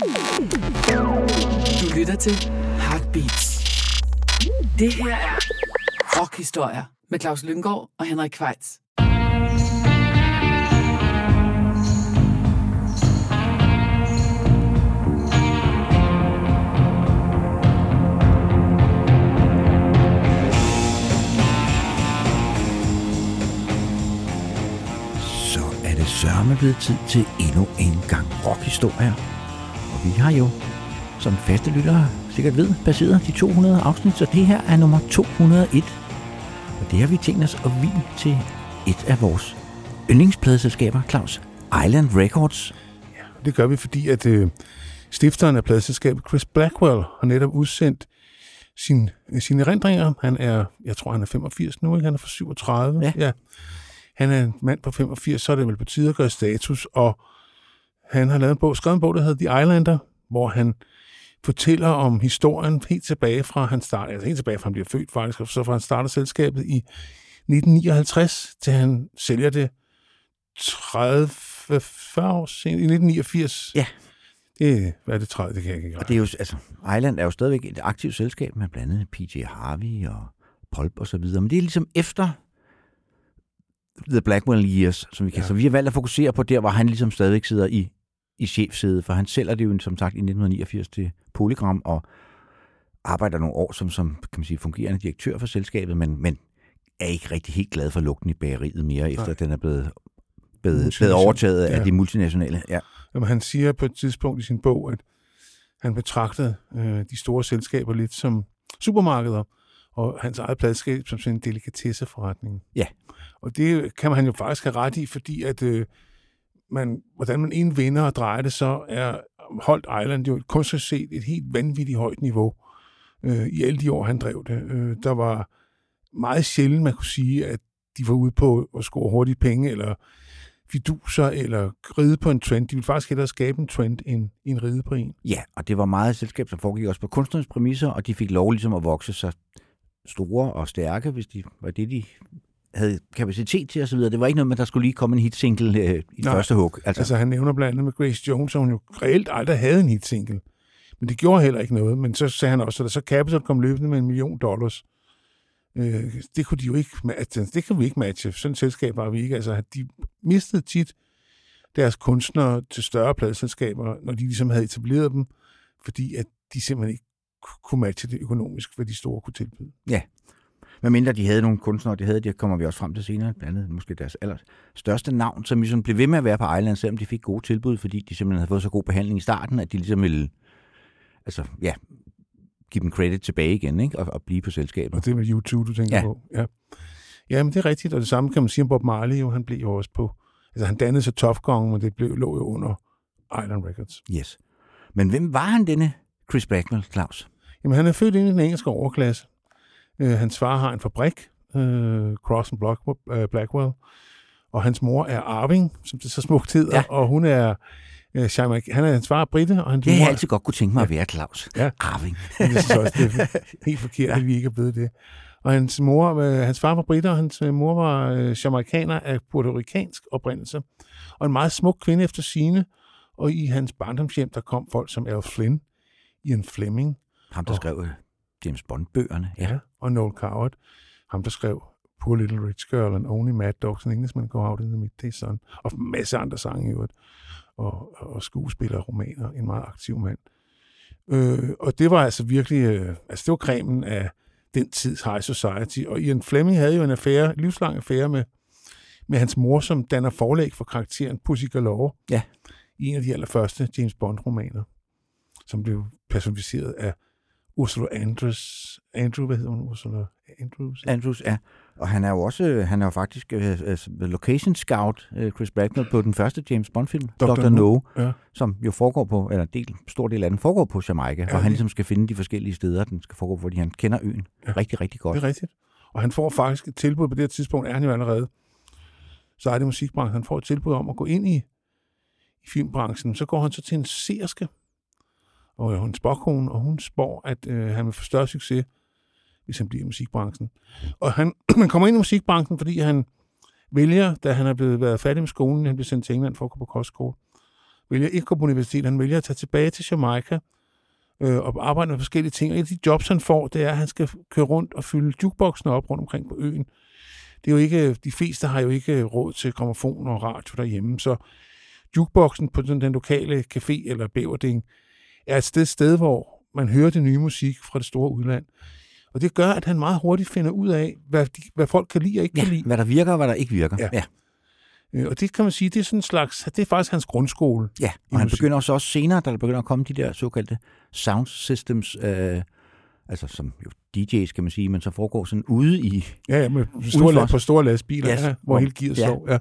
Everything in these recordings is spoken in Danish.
Du lytter til Heartbeats. Det her er Rockhistorier med Claus Lynggaard og Henrik Kvejts. Så er det sørme blevet tid til endnu en gang rockhistorier. Vi har jo, som faste lyttere sikkert ved, baseret de 200 afsnit, så det her er nummer 201. Og det har vi tænkt os at vinde til et af vores yndlingspladeselskaber, Claus Island Records. Det gør vi, fordi at øh, stifteren af pladeselskabet, Chris Blackwell, har netop udsendt sin, øh, sine erindringer. Han er, jeg tror, han er 85 nu, ikke? Han er fra 37. Ja. ja. Han er en mand på 85, så er det vel på tide at gøre status, og han har lavet en bog, skrevet en bog, der hedder The Islander, hvor han fortæller om historien helt tilbage fra, han starter, altså helt tilbage fra, han bliver født faktisk, og så fra han starter selskabet i 1959, til han sælger det 30, 40 år siden, i 1989. Ja. Det, hvad er det 30? Det kan jeg ikke Og det er jo, altså, Island er jo stadigvæk et aktivt selskab med blandt andet PJ Harvey og Pulp og så videre. Men det er ligesom efter The Blackwell Years, som vi kan. Ja. Så vi har valgt at fokusere på der, hvor han ligesom stadigvæk sidder i, i chefsædet, for han sælger det jo, som sagt, i 1989 til Polygram og arbejder nogle år som, som kan man sige, fungerende direktør for selskabet, men, men er ikke rigtig helt glad for lugten i bageriet mere, efter Nej. den er blevet, blevet, blevet overtaget af ja. de multinationale. Ja. Jamen, han siger på et tidspunkt i sin bog, at han betragtede øh, de store selskaber lidt som supermarkeder, og hans eget pladskab som sådan en delikatesseforretning. Ja. Og det kan man jo faktisk have ret i, fordi at øh, man, hvordan man en vinder og drejer det, så er Holt Island jo kunstnerisk set et helt vanvittigt højt niveau øh, i alle de år, han drev det. Øh, der var meget sjældent, man kunne sige, at de var ude på at score hurtige penge, eller fiduser, eller ride på en trend. De ville faktisk hellere skabe en trend, end, end ride på en. Ja, og det var meget et selskab, som foregik også på kunstnernes præmisser, og de fik lov ligesom at vokse sig store og stærke, hvis de var det, de havde kapacitet til osv. Det var ikke noget med, at der skulle lige komme en hitsingle øh, i Nej. første hug. Altså, Altså, altså, han nævner blandt andet med Grace Jones, at hun jo reelt aldrig havde en hitsingle. Men det gjorde heller ikke noget. Men så sagde han også, at så Capital kom løbende med en million dollars, øh, det kunne de jo ikke matche. Det kan vi ikke matche. Sådan et selskab var vi ikke. Altså, de mistede tit deres kunstnere til større pladselskaber, når de ligesom havde etableret dem, fordi at de simpelthen ikke kunne matche det økonomisk, hvad de store kunne tilbyde. Hvad mindre de havde nogle kunstnere, det havde, det kommer vi også frem til senere, blandt andet måske deres aller største navn, som ligesom blev ved med at være på Island, selvom de fik gode tilbud, fordi de simpelthen havde fået så god behandling i starten, at de ligesom ville altså, ja, give dem credit tilbage igen, ikke? Og, og blive på selskabet. Og det er med YouTube, du tænker Ja. på. Ja. ja, men det er rigtigt, og det samme kan man sige om Bob Marley, jo, han blev jo også på, altså han dannede sig Tough Gong, men det blev, lå jo under Island Records. Yes. Men hvem var han, denne Chris Blackwell, Claus? Jamen, han er født ind i den engelske overklasse. Øh, hans far har en fabrik, øh, Cross and Block, øh, Blackwell, og hans mor er arving, som det så smukt hedder, Ja. og hun er, øh, Jamaica- han er hans far britte, og hans Det har jeg altid godt kunne tænke mig at være, Claus. Ja. Arving. Jeg synes også, det er helt forkert, ja. at vi ikke er blevet det. Og hans, mor, øh, hans far var britter, og hans øh, mor var øh, jamaikaner af puertoricansk oprindelse. Og en meget smuk kvinde efter sine. Og i hans barndomshjem, der kom folk som Al Flynn, Ian Fleming Ham, der Åh. skrev øh, James Bond-bøgerne. Ja. ja. Og Noel Coward. Ham, der skrev Poor Little Rich Girl and Only Mad Dogs and Englishman Go Out in the Midday Sun. Og en masse andre sange i øvrigt. Og, og skuespillere, romaner. En meget aktiv mand. Øh, og det var altså virkelig, øh, altså det var cremen af den tids high society. Og Ian Fleming havde jo en affære, livslang affære med, med hans mor, som danner forlæg for karakteren Pussy Galore. Ja. I en af de allerførste James Bond-romaner, som blev personificeret af Ursula Andrews. Andrew, hvad hedder hun? Ursula Andrews? Andrews, ja. Og han er jo også, øh, han er jo faktisk øh, øh, location scout, øh, Chris Blackwell, på den første James Bond-film, Dr. No, Ja. som jo foregår på, eller en del, stor del af den foregår på Jamaica, Ja, og han ligesom skal finde de forskellige steder, den skal foregå, fordi han kender øen Ja. rigtig, rigtig godt. Det er rigtigt. Og han får faktisk et tilbud på det her tidspunkt, er han jo allerede. Så er det musikbranchen. Han får et tilbud om at gå ind i, i filmbranchen. Så går han så til en seerske, og øh, hun en spåkone, og hun spår, at øh, han vil få større succes, hvis han bliver i musikbranchen. Og han, man kommer ind i musikbranchen, fordi han vælger, da han er blevet været færdig med skolen, han bliver sendt til England for at gå på kostskole, vælger ikke at gå på universitet, han vælger at tage tilbage til Jamaica øh, og arbejde med forskellige ting. Og et af de jobs, han får, det er, at han skal køre rundt og fylde jukeboxene op rundt omkring på øen. Det er jo ikke, øh, de fleste har jo ikke øh, råd til gramofon og radio derhjemme, så jukeboxen på den, den lokale café eller bæverding er et sted, sted, hvor man hører det nye musik fra det store udland. Og det gør, at han meget hurtigt finder ud af, hvad, de, hvad folk kan lide og ikke Ja, kan lide. hvad der virker og hvad der ikke virker. Ja. ja. Øh, Og det kan man sige, det er sådan en slags, det er faktisk hans grundskole. Ja, og han musik. begynder så også senere, da der begynder at komme de der såkaldte sound systems, øh, altså som jo DJ's kan man sige, men så foregår sådan ude i, Ja, ja med store, på store lastbiler, Yes. ja, hvor hele gearet Ja. står. Ja.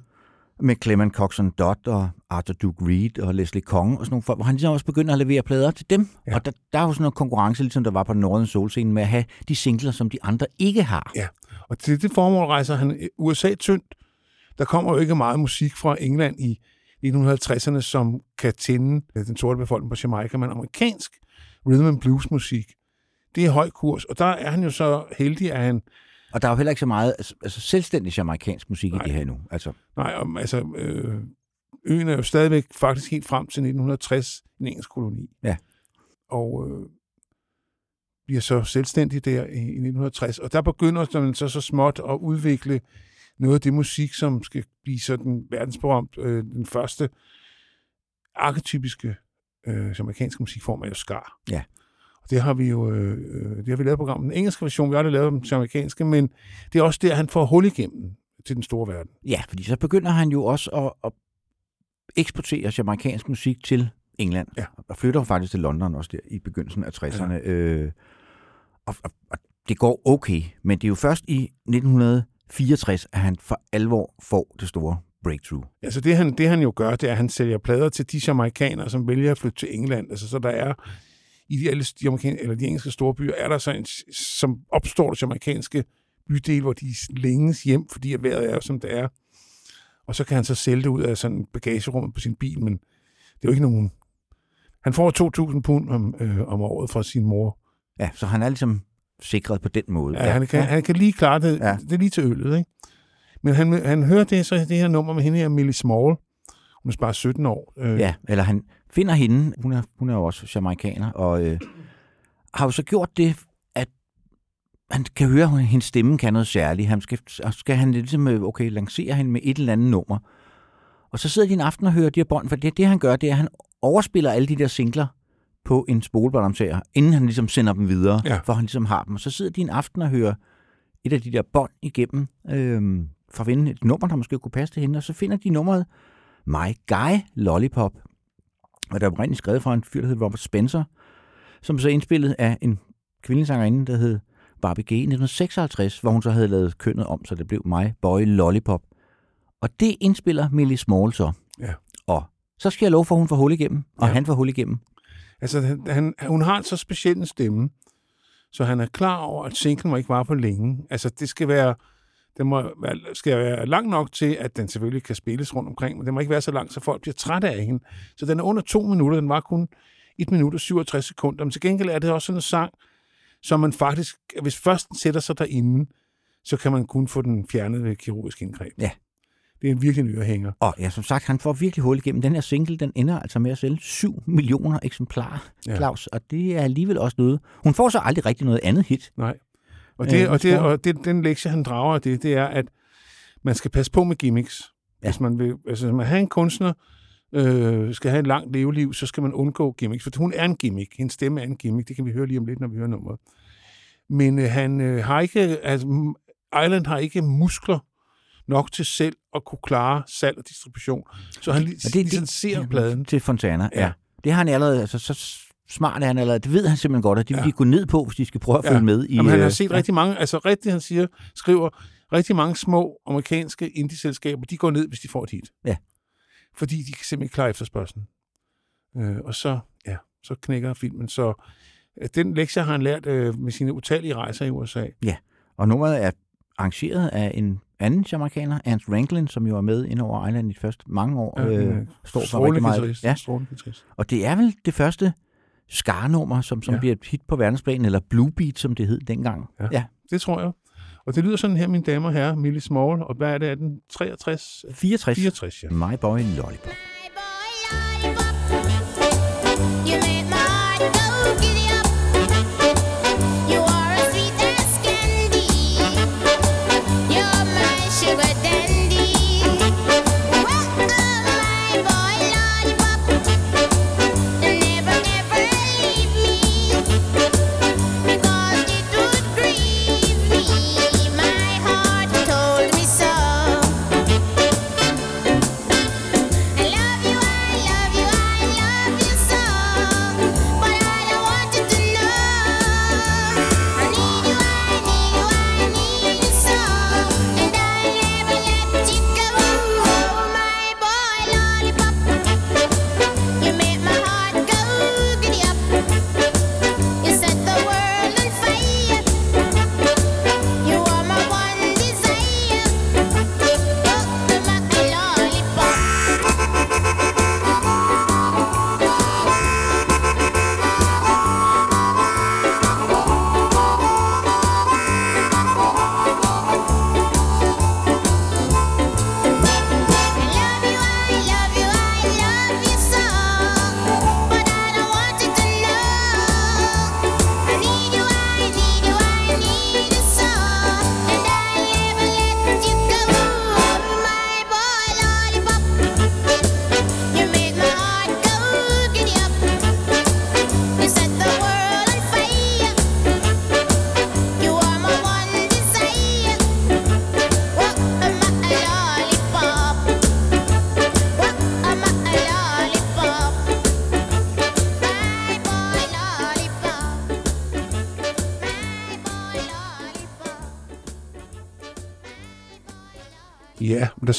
Med Clement Coxon Dodd og Arthur Duke Reed og Leslie Kong og sådan nogle folk, hvor han ligesom også begynder at levere plader til dem. Ja. Og der, der er jo sådan noget konkurrence, ligesom der var på Northern Soul scene, med at have de singler, som de andre ikke har. Ja. Og til det formål rejser han USA tyndt. Der kommer jo ikke meget musik fra England i 1950'erne, som kan tænde den sorte befolkning på Jamaica, men amerikansk rhythm and blues musik, det er høj kurs. Og der er han jo så heldig, at han Og der er jo heller ikke så meget altså, altså selvstændig jamaikansk musik Nej. i det her nu. Altså, Nej, om, altså, øh, øen er jo stadigvæk faktisk helt frem til 1960 en engelsk koloni. Ja. Og øh, bliver så selvstændig der i, i 1960. Og der begynder man så så småt at udvikle noget af det musik, som skal blive sådan verdensberømt. Øh, den første arketypiske øh, amerikanske musikform er jo skar. Ja. Det har vi jo øh, øh, det har vi lavet programmet. Den engelske version, vi har aldrig lavet den amerikanske, men det er også der, han får hul igennem til den store verden. ja, fordi så begynder han jo også at, at eksportere jamaikansk musik til England. Ja. Og flytter faktisk til London også der i begyndelsen af 60'erne. Ja. Øh, og, og, og det går okay, men det er jo først i 1964, at han for alvor får det store breakthrough. Altså det han, det han jo gør, det er, at han sælger plader til de jamaikanere, som vælger at flytte til England. Altså så der er i de, alle de, amerikan- eller de engelske store byer, er der så en, som opstår der jamaikanske bydel, hvor de længes hjem, fordi at vejret er jo, som det er. Og så kan han så sælge det ud af sådan bagagerummet på sin bil, men det er jo ikke nogen... Han får 2.000 pund om, øh, om året fra sin mor. Ja, så han er ligesom sikret på den måde. Ja, han, kan, han kan lige klare det. Ja. Det er lige til øllet, ikke? Men han, han hører det, så det her nummer med hende her, Millie Small. Hun er bare 17 år. Øh, Ja, eller han finder hende, hun er, hun er jo også jamaikaner, og øh, har jo så gjort det, at han kan høre, at hendes stemme kan noget særligt. Han skal, skal han ligesom, øh, okay, lancere hende med et eller andet nummer. Og så sidder de en aften og hører de her bånd, for det, det han gør, det er, at han overspiller alle de der singler på en spolebåndoptager, inden han ligesom sender dem videre, Ja. for han ligesom har dem. Og så sidder de en aften og hører et af de der bånd igennem, øh, for at finde et nummer, der måske kunne passe til hende, og så finder de nummeret My Guy Lollipop, og der er oprindeligt skrevet fra en fyr, der hedder Robert Spencer, som så indspillet af en kvindelig sangerinde, der hed Barbie G. i 1956, hvor hun så havde lavet kønnet om, så det blev My Boy Lollipop. Og det indspiller Millie Small så. Ja. Og så skal jeg love for, at hun får hul igennem, og Ja. han får hul igennem. Altså, han, han, hun har så speciel en stemme, så han er klar over, at singlen må ikke vare for længe. Altså, det skal være, den må være, skal være lang nok til, at den selvfølgelig kan spilles rundt omkring, men den må ikke være så lang, så folk bliver trætte af hende. Så den er under to minutter, den var kun 1 minut og 67 sekunder. Men til gengæld er det også sådan en sang, som man faktisk, hvis først den sætter sig derinde, så kan man kun få den fjernet ved kirurgisk indgreb. Ja. Det er en virkelig en ørehænger. Og ja, som sagt, han får virkelig hul igennem. Den her single, den ender altså med at sælge 7 millioner eksemplarer, Ja. Claus. Og det er alligevel også noget. Hun får så aldrig rigtig noget andet hit. Nej. Og, det, Øh, og, det, og det, den lektie, han drager af det, det er, at man skal passe på med gimmicks. Ja. Hvis man vil, altså, hvis man har en kunstner, øh, skal have et langt leveliv, så skal man undgå gimmicks. For hun er en gimmick. Hendes stemme er en gimmick. Det kan vi høre lige om lidt, når vi hører nummeret. Men øh, han øh, har ikke, altså, Island har ikke muskler nok til selv at kunne klare salg og distribution. Så han li- Og det- licenserer det- pladen. Til Fontana, ja. Ja. ja. Det har han allerede, altså så smart er han allerede. Det ved han simpelthen godt, at de vil Ja. de gå ned på, hvis de skal prøve at følge med i... Jamen, han har øh, set ja. rigtig mange, altså rigtig, han siger, skriver, rigtig mange små amerikanske indie-selskaber, de går ned, hvis de får et hit. Ja. Fordi de kan simpelthen klare efterspørgselen. Øh, og så, ja, så knækker filmen. Så øh, den lektie har han lært øh, med sine utallige rejser i USA. Og nummeret er arrangeret af en anden jamaikaner, Ernst Ranglin, som jo er med ind over Island i de første mange år. Øh, står for rigtig meget. Ja, guitarist. og det er vel det første skarnummer, som, som Ja. bliver et hit på verdensplan, eller Blue Beat, som det hed dengang. Ja. ja. Det tror jeg. Og det lyder sådan her, mine damer og herrer, Millie Small, og hvad er det, er den 63? 64. 64, ja. My boy lollipop,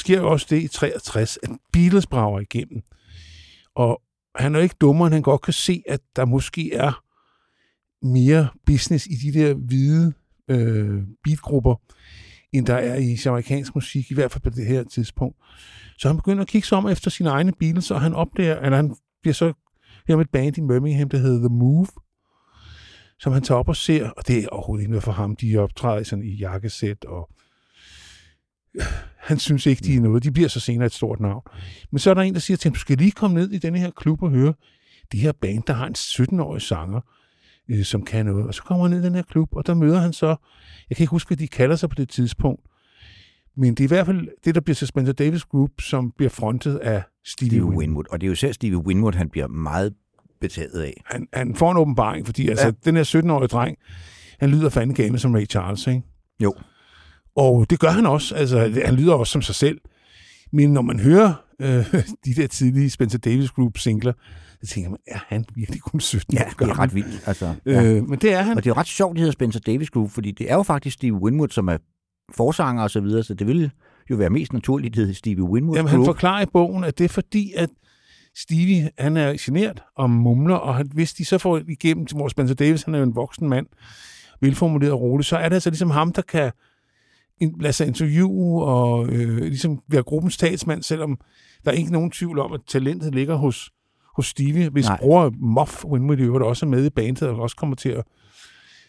sker jo også det i 63, at Beatles brager igennem. Og han er ikke dummere, end han godt kan se, at der måske er mere business i de der hvide øh, beatgrupper, end der er i amerikansk musik, i hvert fald på det her tidspunkt. Så han begynder at kigge sig om efter sine egne Beatles, og han opdager, eller han bliver så her med et band i Birmingham, der hedder The Move, som han tager op og ser, og det er overhovedet ikke noget for ham. De optræder sådan i jakkesæt, og han synes ikke, de er noget. De bliver så senere et stort navn. Men så er der en, der siger til ham, du skal lige komme ned i denne her klub og høre det her band, der har en 17-årig sanger, øh, som kan noget. Og så kommer han ned i den her klub, og der møder han så, jeg kan ikke huske, hvad de kalder sig på det tidspunkt, men det er i hvert fald det, der bliver til Spencer Davis Group, som bliver frontet af Stevie, Stevie Winwood. Winwood. Og det er jo selv Stevie Winwood, han bliver meget betaget af. Han, han får en åbenbaring, fordi ja. altså, den her 17-årige dreng, han lyder fandme game som Ray Charles, ikke? Jo. Og det gør han også. Altså, han lyder også som sig selv. Men når man hører øh, de der tidlige Spencer Davis Group singler, så tænker man, er han virkelig kun 17 Ja, det er ret vildt. Altså, ja. Øh, men det er han. Og det er jo ret sjovt, det hedder Spencer Davis Group, fordi det er jo faktisk Stevie Winwood, som er forsanger og så videre, så det ville jo være mest naturligt, det hedder Stevie Winwood Jamen, han Group. forklarer i bogen, at det er fordi, at Stevie, han er genert og mumler, og han, hvis de så får igennem til vores Spencer Davis, han er jo en voksen mand, velformuleret og rolig, så er det altså ligesom ham, der kan lade sig interviewe og øh, ligesom være gruppens talsmand, selvom der er ikke nogen tvivl om, at talentet ligger hos, hos Stevie, hvis Nej. bror Muff Winwood i øvrigt også er med i bandet, og også kommer til at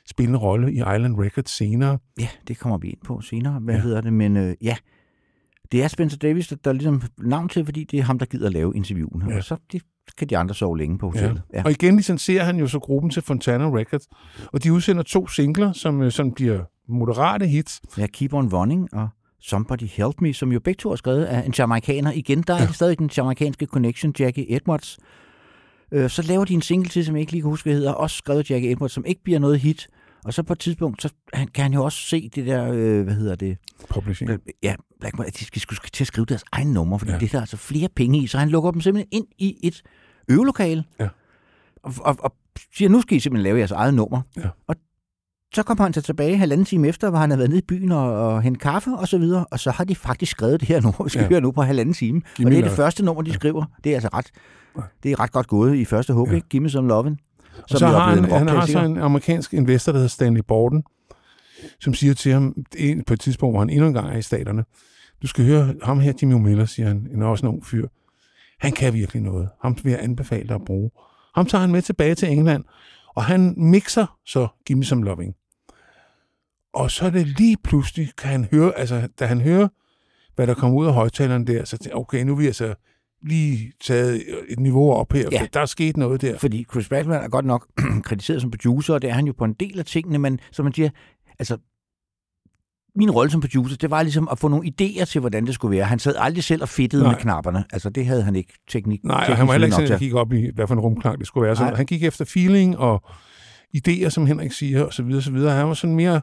spille en rolle i Island Records senere. Ja, det kommer vi ind på senere. Hvad Ja. hedder det? Men øh, ja, det er Spencer Davis, der, der er ligesom navn til, fordi det er ham, der gider at lave interviewen. Ja. Og så det kan de andre sove længe på hotellet. Ja. Ja. Og igen licenserer han jo så gruppen til Fontana Records, og de udsender to singler, som øh, sådan bliver moderate hits. ja, Keep On Running og Somebody Help Me, som jo begge to er skrevet af en jamaikaner. Igen, der er ja. stadig den jamaikanske connection, Jackie Edwards. Øh, så laver de en single til, som jeg ikke lige kan huske, hvad hedder, også skrevet Jackie Edwards, som ikke bliver noget hit. Og så på et tidspunkt, så han, kan han jo også se det der, øh, hvad hedder det, Publishing. ja, Blackmore, at de skal, skal til at skrive deres egen nummer, fordi ja. det er der altså flere penge i, så han lukker dem simpelthen ind i et øvelokale, Ja. og, og, og siger, nu skal I simpelthen lave jeres eget nummer. Ja. Og så kommer han så tilbage halvanden time efter, hvor han har været nede i byen og, og hente kaffe og så videre, og så har de faktisk skrevet det her nummer, vi skal Ja. ja. høre nu på halvanden time. Gimme og det er det første nummer, de skriver. Det er altså ret, Ja. det er ret godt gået i første hug, Ja. ja. ikke? Gimme som loven. Og så har han, han har så en amerikansk investor, der hedder Stanley Borden, som siger til ham på et tidspunkt, hvor han endnu en gang er i staterne, du skal høre ham her, Jimmy Miller, siger han, en også en ung fyr. Han kan virkelig noget. Ham vil jeg anbefale dig at bruge. Ham tager han med tilbage til England, og han mixer så Gimme Some Loving. Og så er det lige pludselig, kan han høre, altså da han hører, hvad der kommer ud af højtaleren der, så tænker okay, nu er vi altså lige taget et niveau op her, Ja. for der er sket noget der. Fordi Chris Bradman er godt nok kritiseret som producer, og det er han jo på en del af tingene, men som man siger, altså, min rolle som producer, det var ligesom at få nogle idéer til, hvordan det skulle være. Han sad aldrig selv og fedtede Nej. med knapperne. Altså, det havde han ikke teknik. Nej, og teknisk han var heller ikke sådan, at kigge op i, hvad for en rumklang det skulle være. Så Nej. han gik efter feeling og idéer, som Henrik siger, og så videre, så videre. Han var sådan mere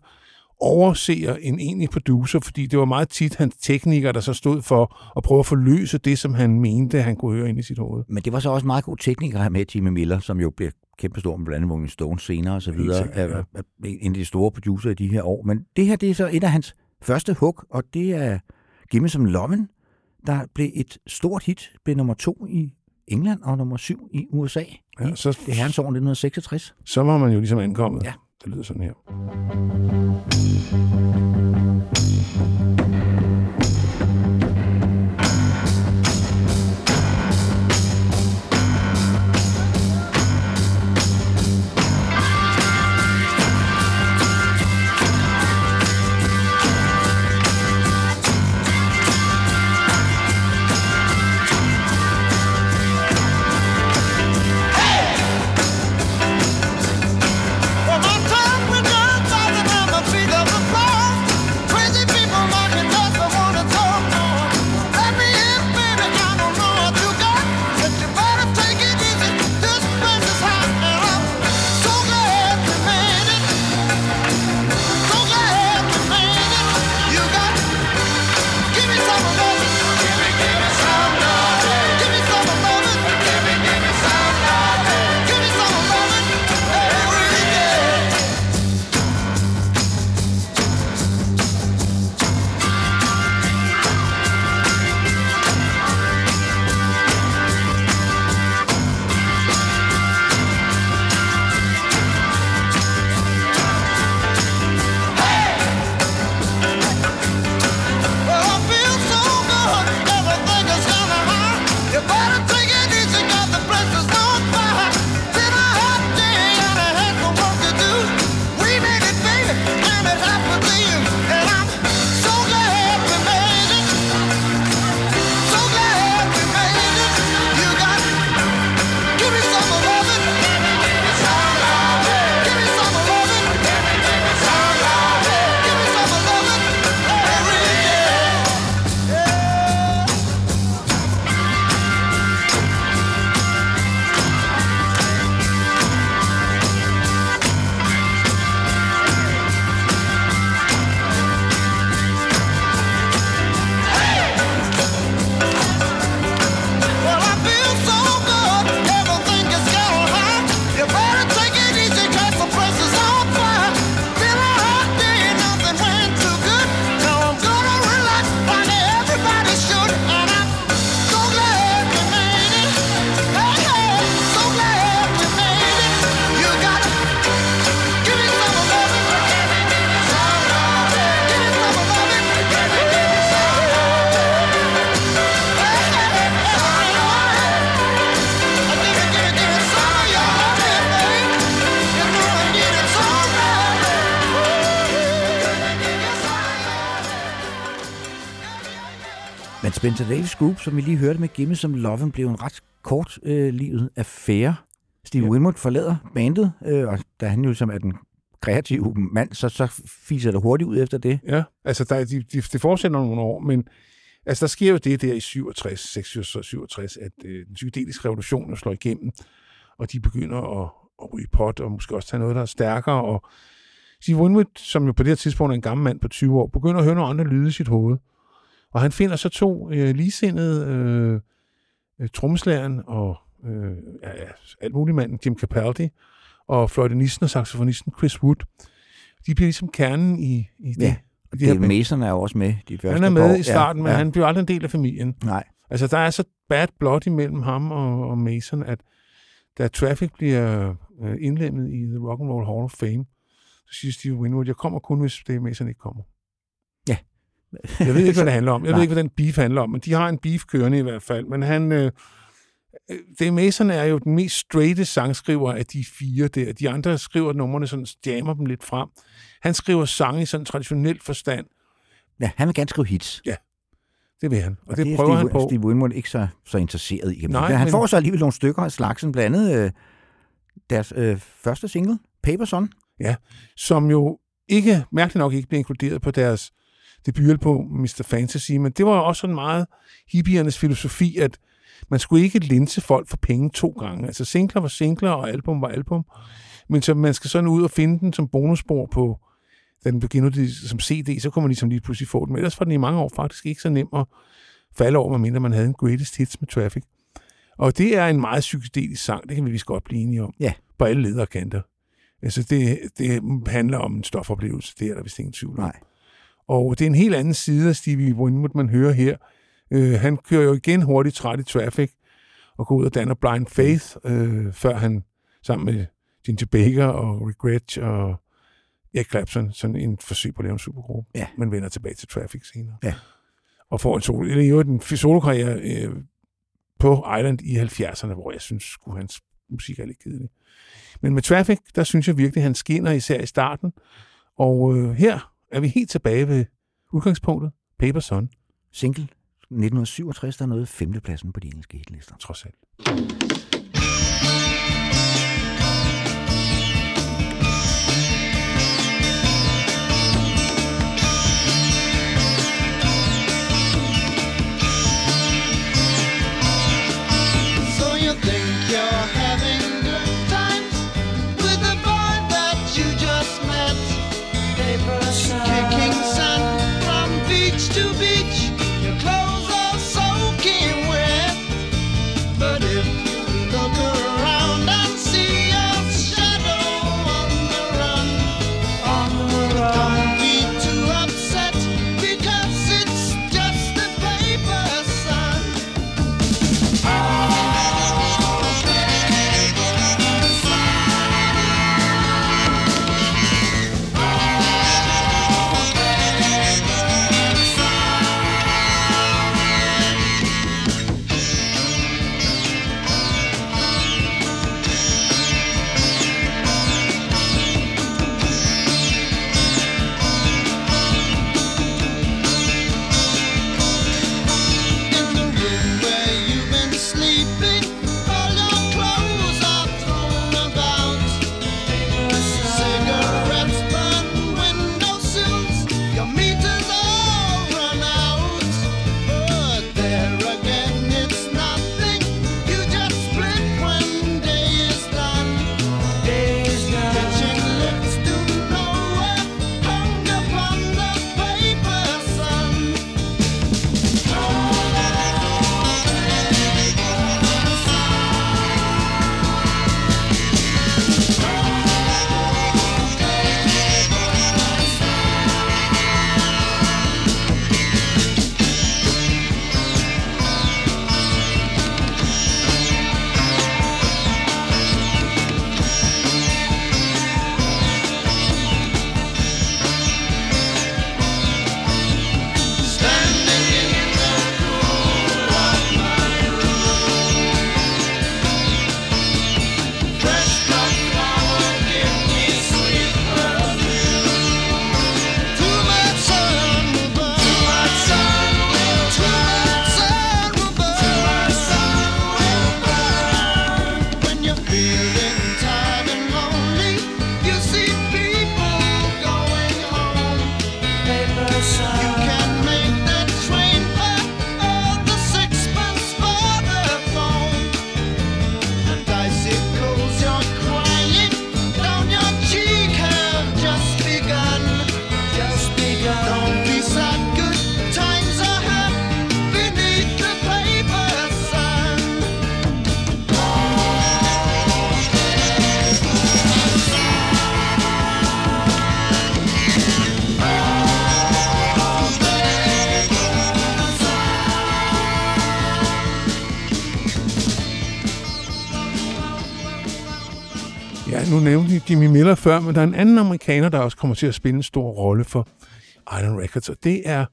overseer end egentlig producer, fordi det var meget tit hans teknikere, der så stod for at prøve at forløse det, som han mente, han kunne høre ind i sit hoved. Men det var så også en meget god tekniker her med Jimmy Miller, som jo blev kæmpestor med blandt andet Stones senere og så videre. sikkert, ja. er, er en af de store producer i de her år. Men det her, det er så et af hans første hug, og det er Gimme som Lommen, der blev et stort hit, blev nummer to i England og nummer syv i USA. Ja, i så, det herrens år 1966. så var man jo ligesom ankommet. Ja. Det lyder sådan her. Group, som vi lige hørte med Gimme som Loven, blev en ret kort øh, livet affære. Steve ja. Winwood forlader bandet, øh, og da han jo som er den kreative mand, så, så fiser det hurtigt ud efter det. Ja, altså der, de, de, det fortsætter nogle år, men altså der sker jo det der i 67, 66 67, at øh, den psykedeliske revolution slår igennem, og de begynder at, at ryge pot, og måske også tage noget, der er stærkere, og Steve Winwood, som jo på det her tidspunkt er en gammel mand på 20 år, begynder at høre nogle andre lyde i sit hoved. Og han finder så to øh, ligesindede øh, øh, trommeslageren og øh, ja, alt muligt manden, Jim Capaldi, og fløjtenisten og saxofonisten Chris Wood. De bliver ligesom kernen i, i det. Ja, og det, Mason er jo også med de første Han er med år. i starten, ja, men ja. han bliver aldrig en del af familien. Nej. Altså, der er så bad blood imellem ham og, og Mason, at da Traffic bliver øh, indlemmet i The Rock and Roll Hall of Fame, så siger Steve Winwood, jeg kommer kun, hvis Dave Mason ikke kommer. Ja. Jeg ved ikke, hvad det handler om. Jeg ved ikke, hvad den beef handler om, men de har en beef kørende i hvert fald. Men han, øh, øh, Dave Mason er jo den mest straighte sangskriver af de fire der. De andre skriver numrene sådan, jammer dem lidt frem. Han skriver sange i sådan traditionel forstand. Ja, han vil gerne skrive hits. Det vil han, og, og det, det det er prøver Steve, han på. Steve Winwood ikke så, så interesseret i. Nej, Nej, han men- får så alligevel nogle stykker af slagsen, blandt andet øh, deres øh, første single, Paper Son. som jo ikke, mærkeligt nok ikke blev inkluderet på deres debutalbum Mr. Fantasy, men det var jo også sådan meget hippiernes filosofi, at man skulle ikke linse folk for penge to gange. Altså singler var singler, og album var album. Men så man skal sådan ud og finde den som bonusspor på, da den begynder det som CD, så kunne man ligesom lige pludselig få den. Men ellers var den i mange år faktisk ikke så nem at falde over, medmindre man havde en greatest hits med Traffic. Og det er en meget psykedelisk sang, det kan vi vist godt blive enige om. Ja. På alle ledere kanter. Altså det, det handler om en stofoplevelse, det er der vist ingen tvivl om. Nej. Og det er en helt anden side af Stevie Winwood, man hører her. Øh, han kører jo igen hurtigt træt i traffic, og går ud og danner Blind Faith, øh, før han sammen med Ginger Baker og Regret og Eric Clapton, sådan en forsøg på at lave en supergruppe, Ja. men vender tilbage til Traffic senere. Ja. Og får en solo, eller øvrigt en solokarriere øh, på Island i 70'erne, hvor jeg synes, at hans musik er lidt kedelig. Men med Traffic, der synes jeg virkelig, at han skinner, især i starten. Og øh, her er vi helt tilbage ved udgangspunktet, Paper Son, Single 1967, der nåede femtepladsen på de engelske hitlister. trods alt. Miller før, men der er en anden amerikaner, der også kommer til at spille en stor rolle for Island Records, og det er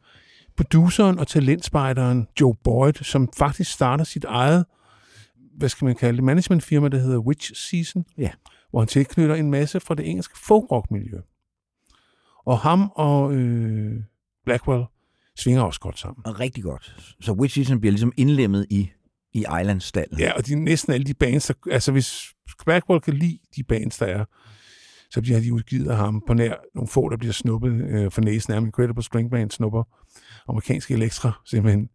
produceren og talentspejderen Joe Boyd, som faktisk starter sit eget, hvad skal man kalde det, managementfirma, der hedder Witch Season, Ja. hvor han tilknytter en masse fra det engelske folkrock-miljø. Og ham og øh, Blackwell svinger også godt sammen. Og rigtig godt. Så Witch Season bliver ligesom indlemmet i, i Islands-stallen. Ja, og de, næsten alle de bands, der, altså hvis Blackwell kan lide de bands, der er, så bliver de udgivet ham på nær nogle få, der bliver snuppet øh, for næsen af ham. Incredible String Band snupper amerikanske elektra simpelthen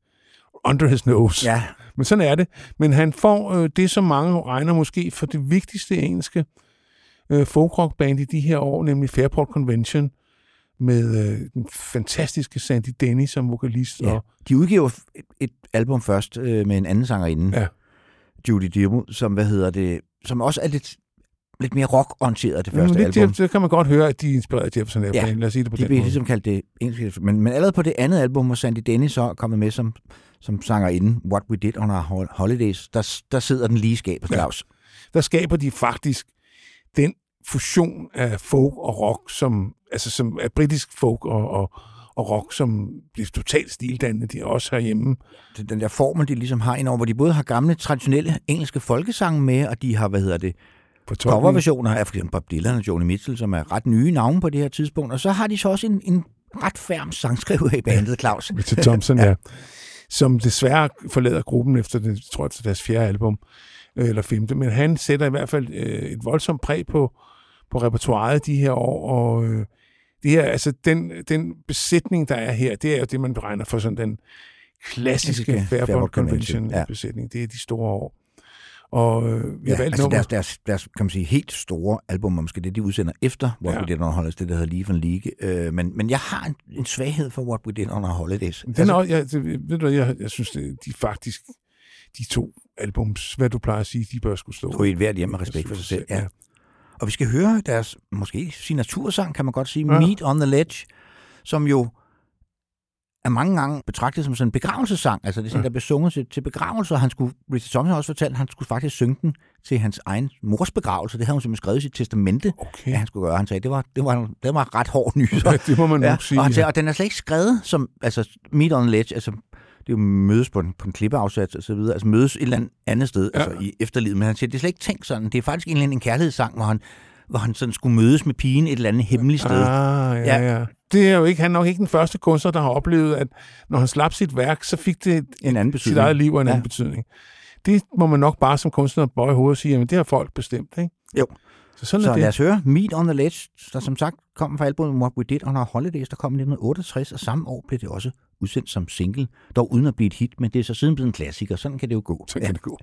under his nose. ja Men sådan er det. Men han får øh, det, som mange regner måske for det vigtigste engelske øh, folkrock-band i de her år, nemlig Fairport Convention, med øh, den fantastiske Sandy Denny som vokalist. Ja. Og, De udgiver et, et album først øh, med en anden sangerinde, Ja. Judy Dirmo, som, hvad hedder det, som også er lidt, lidt mere rock-orienteret, det første det, album. det, kan man godt høre, at de er inspireret af Jefferson Airplane. Ja, Lad os sige det på De den bliver ligesom kaldt det engelske. Men, men allerede på det andet album, hvor Sandy Dennis så er kommet med som, som sangerinde, What We Did On Our Hol- Holidays, der, der sidder den lige i skabet, Ja. Claus. der skaber de faktisk den fusion af folk og rock, som, altså som er britisk folk og, og, og rock, som bliver totalt stildannende. De er også herhjemme. Den- Den der formel, de ligesom har indover, hvor de både har gamle, traditionelle engelske folkesange med, og de har, hvad hedder det. Coverversioner af for eksempel Bob Dylan og Joni Mitchell, som er ret nye navne på det her tidspunkt. Og så har de så også en, en ret færm sangskriver i bandet, Claus. Richard Thompson, ja. Som desværre forlader gruppen efter, jeg tror, til deres fjerde album, øh, eller femte. Men han sætter i hvert fald øh, et voldsomt præg på, på repertoireet de her år, og øh, det her, altså den, den besætning, der er her, det er jo det, man beregner for sådan den klassiske Fairport Fairport Convention Convention, ja. besætning. Det er de store år. Og øh, vi har Ja, valgt altså nummer. deres, deres, deres, kan man sige, helt store album, og måske det, de udsender efter What Ja. We Did On Holidays, det der hedder Leave and League. Øh, men, men jeg har en, en svaghed for What We Did On Holidays. Den er, også- jeg, det, ved du, jeg, jeg synes, det, de faktisk, de to albums, hvad du plejer at sige, de bør skulle stå. I et hvert hjem med respekt for sig selv. Ja. Og vi skal høre deres, måske signatursang, kan man godt sige, Ja. ja. Meet on the Ledge, som jo er mange gange betragtet som sådan en begravelsessang. Altså det er sådan, Ja. der blev sunget til, til begravelser. Han skulle, Richard Thompson har også fortalt, at han skulle faktisk synge den til hans egen mors begravelse. Det havde hun simpelthen skrevet i sit testamente, Okay. at han skulle gøre. Han sagde, det var, det var, det var ret hård nyser. Ja, det må man Ja, nok sige. og, han sagde, og den er slet ikke skrevet som, altså Meet on Ledge, altså det er jo mødes på en, på en klippeafsats og så videre, altså mødes et eller andet andet sted, ja. altså i efterlivet, men han siger, det er slet ikke tænkt sådan, det er faktisk en eller anden kærlighedssang, hvor han, hvor han sådan skulle mødes med pigen et eller andet hemmeligt sted. Ah, ja, Ja. ja. Det er jo ikke, han er nok ikke den første kunstner, der har oplevet, at når han slap sit værk, så fik det En anden sit betydning. eget liv og en Ja. anden betydning. Det må man nok bare som kunstner bøje hovedet og sige, jamen det har folk bestemt, ikke? Jo. Så sådan Så er lad det. os høre Meet on the Ledge, der som sagt kom fra albumet What We Did on Our Holidays, der kom i 1968, og samme år blev det også udsendt som single, dog uden at blive et hit, men det er så siden blevet en klassiker, sådan kan det jo gå. Så kan det gå.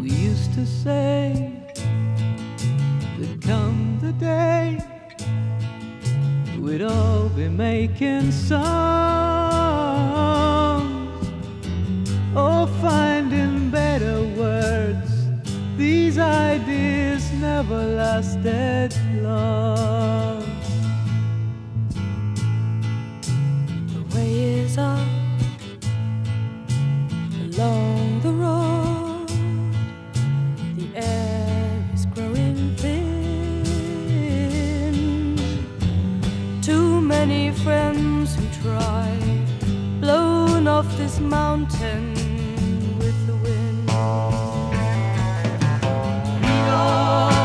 We used to say come the day we'd all be making songs or finding better words. These ideas never lasted long. The way is up along the many friends who try, blown off this mountain with the wind. Meet on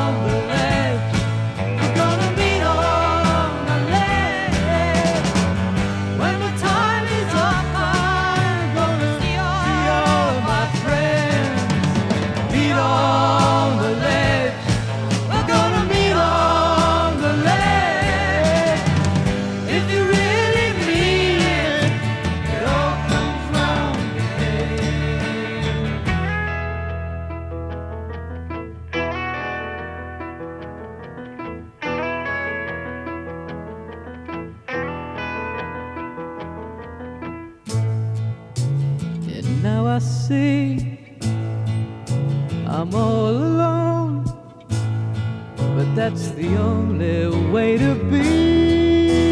that's the only way to be.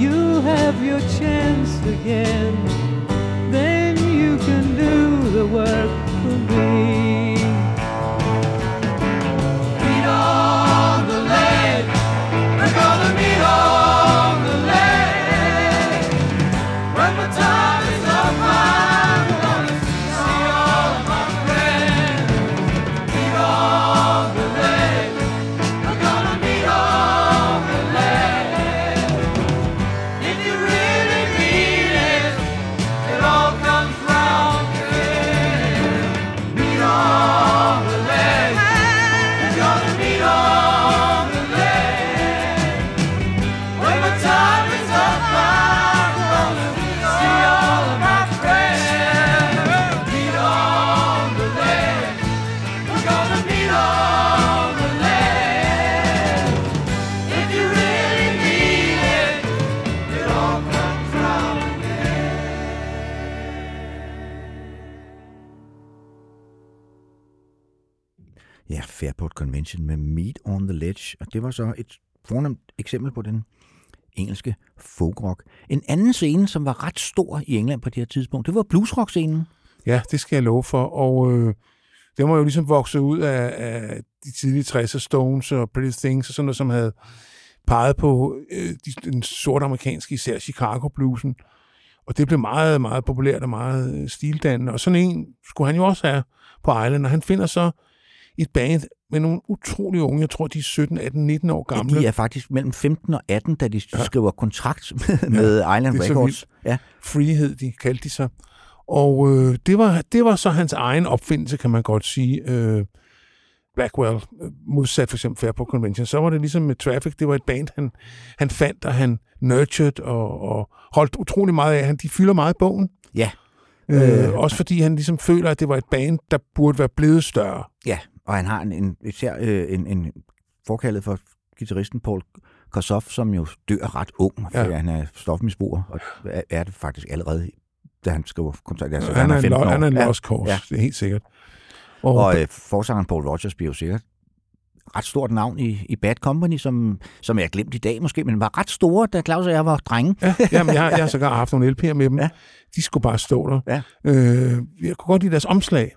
You have your chance again, ja, Convention med Meet on the Ledge, og det var så et fornemt eksempel på den engelske folkrock. En anden scene, som var ret stor i England på det her tidspunkt, det var bluesrock-scenen. Ja, det skal jeg love for. Og øh, det var jo ligesom vokset ud af, af de tidlige 60'er Stones og Pretty Things og sådan noget, som havde peget på øh, de, den sorte amerikanske, især Chicago bluesen. Og det blev meget, meget populært og meget øh, stildannende. Og sådan en skulle han jo også have på Island, og han finder så et band med nogle utrolig unge, jeg tror, de er 17, 18, 19 år gamle. Ja, de er faktisk mellem 15 og 18, da de ja. skriver kontrakt med, med Island Records. Ja. Frihed, de kaldte de sig. Og øh, det, var, det var så hans egen opfindelse, kan man godt sige. Øh, Blackwell, øh, modsat for eksempel Fairport Convention, så var det ligesom med Traffic, det var et band, han, han fandt, og han nurtured og, og holdt utrolig meget af. Han, de fylder meget i bogen. Ja. Øh, Øh. også fordi han ligesom føler, at det var et band, der burde være blevet større. Ja, og han har en, en, især øh, en, en forkaldet for guitaristen Paul Kossoff, som jo dør ret ung, Ja. fordi han er stofmisbruger, og er, er det faktisk allerede, da han skriver kontrakt. Altså, han, er en, 15 lo- år. han er en ja. lost cause, Ja. det er helt sikkert. Og, Og øh, forsangeren Paul Rogers bliver jo sikkert ret stort navn i, i Bad Company, som, som jeg har glemt i dag måske, men var ret store, da Claus og jeg var drenge. Ja, jamen, jeg, jeg har sågar haft nogle LP'er med dem. Ja. Ja. De skulle bare stå der. Ja. Øh, jeg kunne godt lide deres omslag.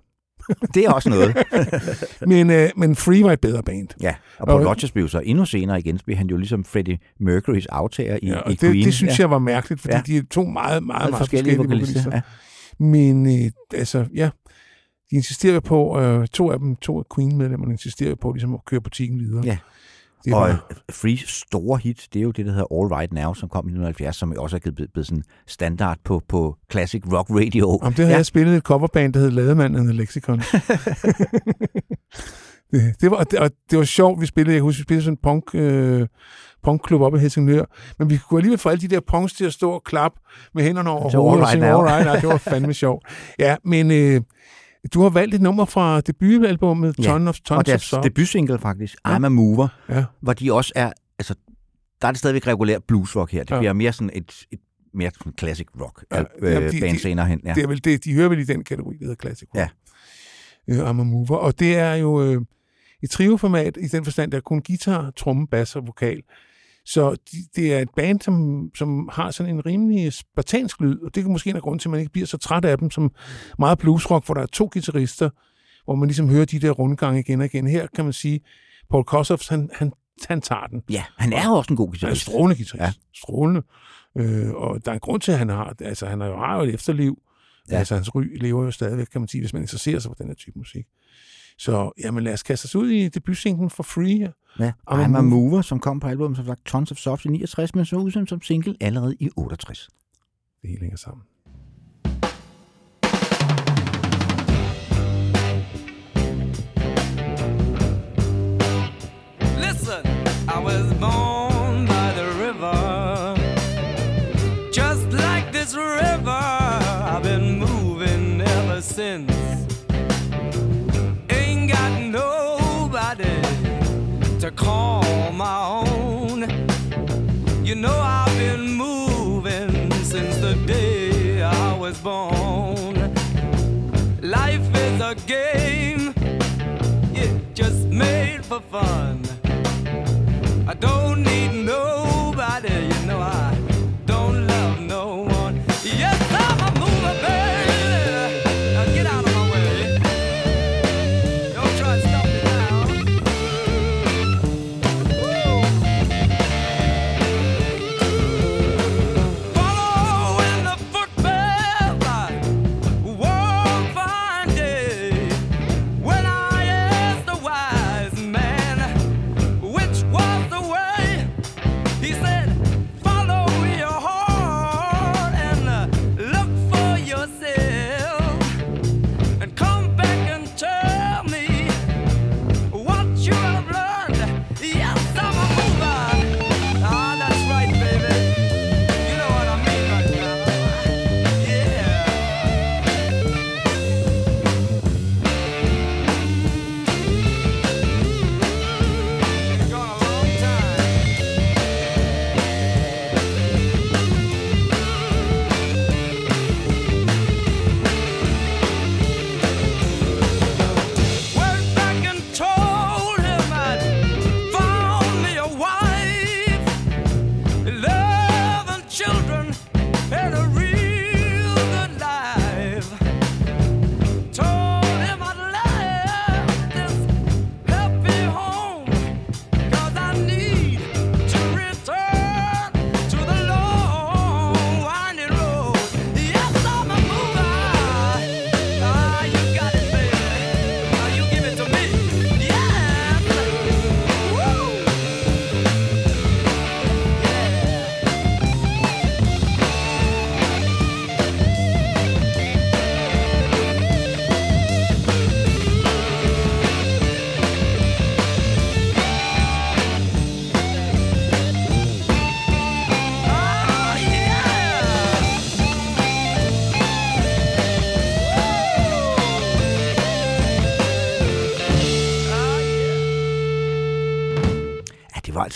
Det er også noget. Men, øh, men Free var et bedre band. ja, og Paul Og- Rogers blev så endnu senere igen, blev han jo ligesom Freddie Mercurys aftager i, Ja, i og det, Queen. det synes ja. jeg var mærkeligt, fordi Ja. de er to meget, meget, Meget meget forskellige forskellige vokalister. Ja. Men øh, altså, ja, de insisterer på, øh, to af dem, to af Queen-medlemmerne insisterer på ligesom at køre butikken videre. Ja. Det Og Free store hit, det er jo det, der hedder All Right Now, som kom i 1970, som også er blevet, blevet sådan standard på, på classic rock radio. om det havde ja. jeg spillet et coverband, der hed Lademand and the Lexicon. det, det, var, og det, og det var sjovt, vi spillede, jeg kan huske, vi spillede sådan en punk, øh, punkklub oppe i Helsingør, men vi kunne alligevel få alle de der punks til at stå og klappe med hænderne over hovedet og Right synge Now. All Right Now. Det var fandme sjovt. Ja, men øh, du har valgt et nummer fra debutalbummet Ja, Ton of, Tons og of deres Soul. debutsingle faktisk, Ja. I'm a Mover, Ja. hvor de også er, altså, der er det stadigvæk regulær bluesrock her. Det Ja. bliver mere sådan et, et mere sådan classic rock Ja, jamen, øh, de- band de- senere hen. Ja. Det er vel det, de hører vel i den kategori, der hedder Classic Rock. Ja. Øh, I'm a Mover. Og det er jo øh, et trioformat i den forstand, der er kun guitar, tromme, bass og vokal. Så de, det er et band, som, som har sådan en rimelig spartansk lyd, og det kan måske en af grunden til, at man ikke bliver så træt af dem som meget bluesrock, hvor der er to guitarister, hvor man ligesom hører de der rundgange igen og igen. Her kan man sige, Paul Kossoff, han, han, han tager den. ja, han er jo også en god Han er en guitarist. strålende guitarist. Ja. Strålende. Øh, og der er en grund til, at han har, altså han har jo, et efterliv. Ja. Altså hans ry lever jo stadigvæk, kan man sige, hvis man interesserer sig for den her type musik. Så jamen, lad os kaste os ud i debutsinglen for Free. Ja. A I'm a Mover. Som kom på albumet, som sagt Tons of Soft i 69, men så udsendt som single allerede i 68. Det hele hænger sammen. Listen, I was born You know, I've been moving since the day I was born. Life is a game yeah, just made for fun. I don't need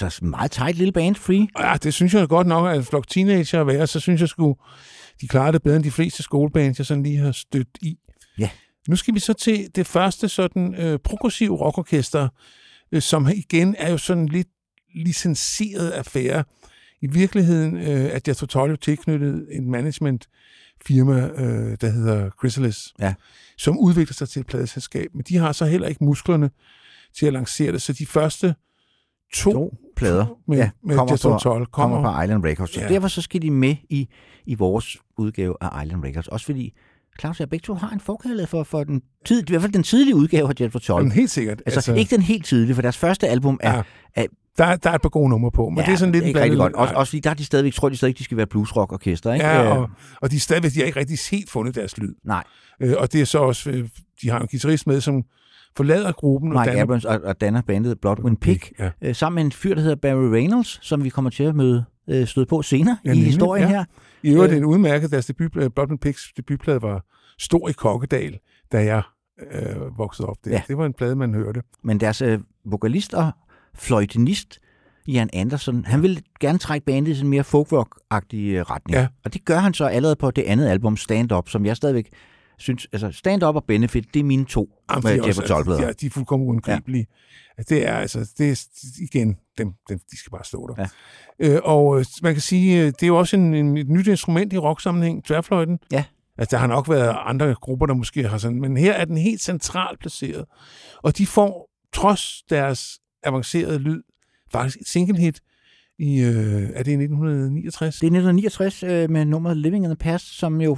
altså meget tight lille band, Free. Ja, det synes jeg godt nok, at en flok teenager at være, så synes jeg sgu, de klarer det bedre end de fleste skolebands, jeg sådan lige har stødt i. Ja. Nu skal vi så til det første sådan øh, progressive rockorkester, øh, som igen er jo sådan lidt licenseret affære. I virkeligheden øh, er jo tilknyttet en management firma, øh, der hedder Chrysalis, Ja. som udvikler sig til et pladeselskab. Men de har så heller ikke musklerne til at lancere det, så de første to, To plader med, ja, med kommer, Jethro på, Tull kommer på Island Records. Så Ja. derfor så skal de med i, i vores udgave af Island Records. Også fordi Claus og jeg begge to har en forkærlighed for, for den tid, i hvert fald den tidlige udgave af Jethro Tull. Men helt sikkert. Altså, altså, ikke den helt tidlige, for deres første album er... Ja, er der, der er et par gode numre på, men ja, det er sådan lidt en ikke rigtig godt. Også, også fordi der er de stadigvæk, tror de stadig, de skal være bluesrock-orkester, ikke? Ja, Øh, og, og de, er stadigvæk, de har ikke rigtig helt fundet deres lyd. Nej, Øh, og det er så også, øh, de har en guitarist med, som forlader gruppen. Mike danner- Abrams og, og danner bandet Bloodwind Pig, Ja. øh, sammen med en fyr, der hedder Barry Reynolds, som vi kommer til at møde øh, støde på senere Ja, i nemlig, historien ja. her. I øvrigt Øh. en udmærket, deres debut, øh, Blood and Pigs debutplade var stor i Kokkedal, da jeg øh, voksede op der. Ja. Det var en plade, man hørte. Men deres øh, vokalist og fløjtenist, Jan Andersen, han ville gerne trække bandet i en mere folkrock-agtig øh, retning. Ja. Og det gør han så allerede på det andet album, Stand Up, som jeg stadigvæk synes, altså Stand Up og Benefit, det er mine to Jamen, med de er de er fuldkommen uangribelige. Ja. Det er altså, det er igen, dem, dem, de skal bare stå der. Ja. Øh, og øh, man kan sige, øh, det er jo også en, en, et nyt instrument i rocksammenhæng, tværfløjten. Ja. Altså, der har nok været andre grupper, der måske har sådan, men her er den helt centralt placeret. Og de får, trods deres avancerede lyd, faktisk et single hit i, øh, er det i 1969? Det er 1969 øh, med nummeret Living in the Past, som jo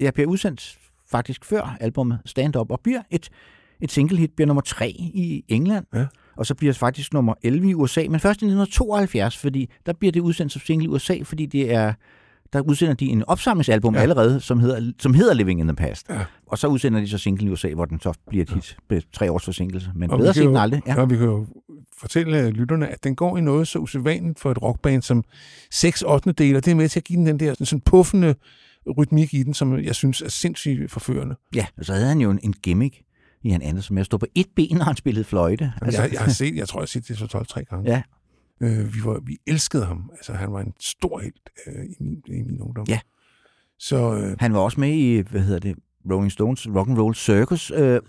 ja, bliver udsendt faktisk før albumet Stand Up, og bliver et, et single hit, bliver nummer 3 i England, Ja. og så bliver det faktisk nummer 11 i USA, men først i 1972, fordi der bliver det udsendt som single i USA, fordi det er der udsender de en opsamlingsalbum ja. Ja. allerede, som hedder, som hedder Living in the Past. Ja. Og så udsender de så single i USA, hvor den så bliver et hit med tre års forsinkelse. Men Og bedre sent end aldrig. Ja. Ja. Og vi kan jo fortælle øh, lytterne, at den går i noget så usædvanligt for et rockband som 6 8. del, og det er med til at give den den der sådan, sådan puffende rytmik i den, som jeg synes er sindssygt forførende. ja, og så havde han jo en, en gimmick i han andet, som jeg stod på et ben, når han spillede fløjte. Altså, jeg, jeg, har set, jeg tror, jeg har set det så 12 tre gange. Ja. Øh, vi, var, vi elskede ham. Altså, han var en stor helt øh, i, min, i min ungdom. Ja. Så øh, Han var også med i, hvad hedder det, Rolling Stones Rock and Roll Circus, øh,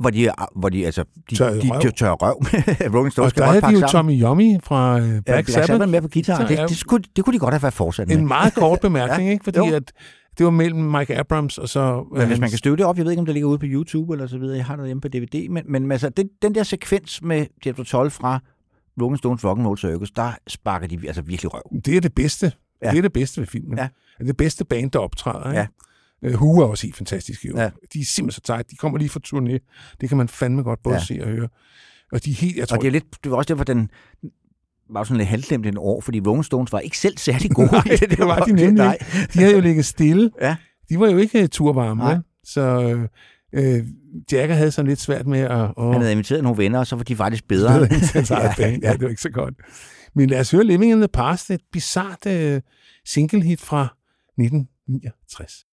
hvor de, hvor de altså, de, Tørrede de, røv. de tørrer røv. Rolling Stones og der havde de jo sammen. Tommy Yummy fra øh, Black, ja, Black Sabbath med på guitar. Det, det, skulle, det kunne de godt have været fortsat med. En meget kort bemærkning, Ja. ikke? Fordi Jo. at det var mellem Mike Abrams og så... Men hvis man kan støve det op, jeg ved ikke, om det ligger ude på YouTube eller så videre, jeg har det hjemme på DVD, men, men altså, det, den der sekvens med Jethro Tull fra Rolling Stones Rock and Roll Circus, der sparker de altså virkelig røv. Det er det bedste. Ja. Det er det bedste ved filmen. Ja. Det er det bedste band, der optræder. Ikke? Ja. Øh, Who er også helt fantastisk. Jo. Ja. De er simpelthen så tight. De kommer lige fra turné. Det kan man fandme godt både ja. se og høre. Og de er helt, jeg tror, Og det, er lidt, det var også derfor, den var sådan lidt halvglemt en år, fordi Rolling Stones var ikke selv særlig gode. Nej, det var de nemlig Nej. de havde jo ligget stille. Ja. De var jo ikke øh, turvarme. Nej. Så øh, øh, Jagger havde sådan lidt svært med at... Åh, Han havde inviteret nogle venner, og så var de faktisk bedre. hans eget band. Ja, det var ikke så godt. Men lad os høre Living in the Past, et bizart øh, single hit fra 1969.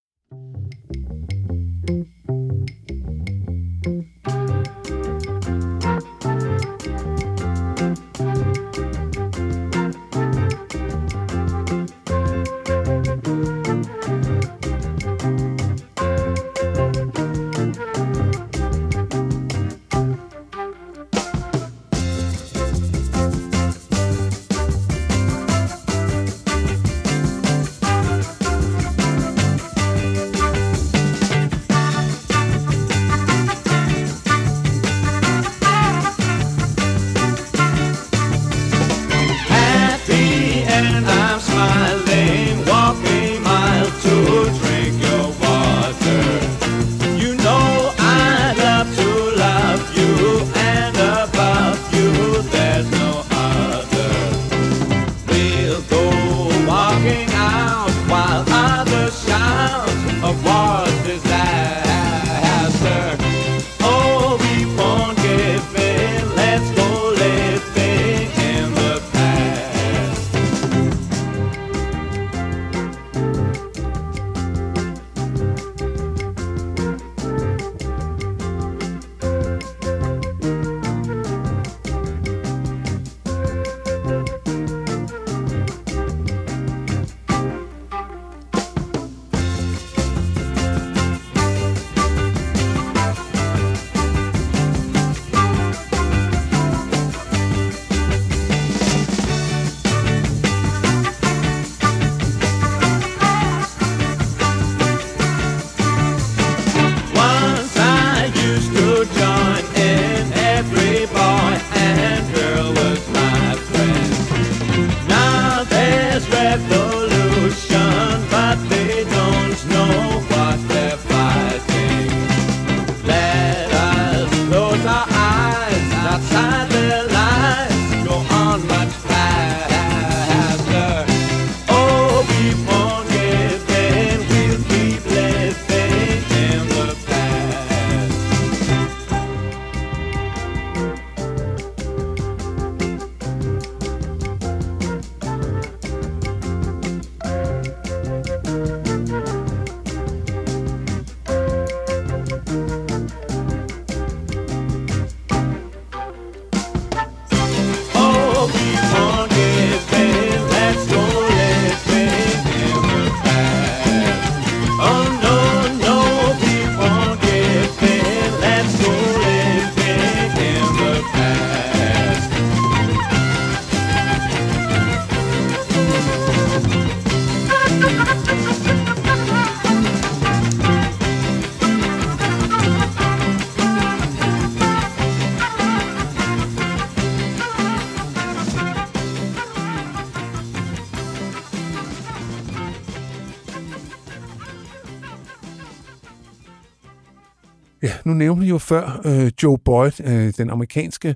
nævnte vi jo før øh, Joe Boyd, øh, den amerikanske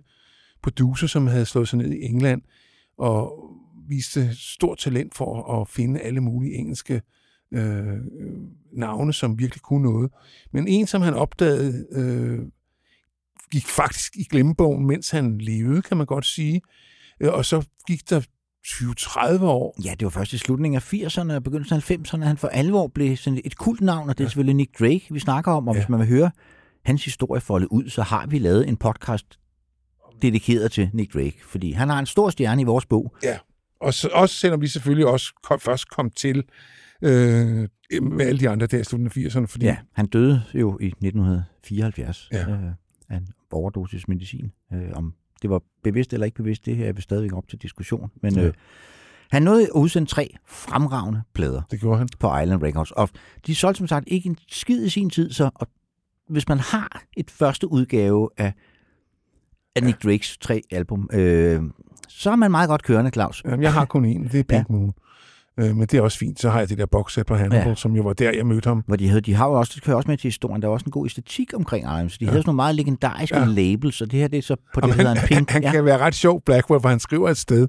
producer, som havde slået sig ned i England og viste stort talent for at finde alle mulige engelske øh, navne, som virkelig kunne noget. Men en, som han opdagede, øh, gik faktisk i glemmebogen, mens han levede, kan man godt sige. Øh, og så gik der 20-30 år. Ja, det var først i slutningen af 80'erne og begyndelsen af 90'erne, han for alvor blev sådan et kult navn, og det er selvfølgelig Nick Drake, vi snakker om. Og Ja. hvis man vil høre hans historie folde ud, så har vi lavet en podcast dedikeret til Nick Drake, fordi han har en stor stjerne i vores bog. Og så, også selvom vi selvfølgelig også kom, først kom til øh, med alle de andre der i slutningen af 80'erne, fordi Ja, han døde jo i 1974 Ja. øh, af en overdosis medicin. Øh, om det var bevidst eller ikke bevidst, det her er vi stadigvæk op til diskussion. Men Ja. øh, han nåede at udsende tre fremragende plader det gjorde han. på Island Records. Og de solgte som sagt ikke en skid i sin tid, så og hvis man har et første udgave af, af Nick Drakes tre album, øh, så er man meget godt kørende, Claus. Jamen, jeg har kun en, det er Pink ja. Moon. Øh, men det er også fint. Så har jeg det der boxset på Hannibal, ja. Som jo var der, jeg mødte ham. Hvor de, havde, de har jo også, det kører også med til historien, der er også en god æstetik omkring Island, så de ja. havde sådan nogle meget legendariske Ja. labels, og det her det er så på det, Jamen, der hedder en han, pink. han ja. kan være ret sjov, Blackwell, for han skriver et sted.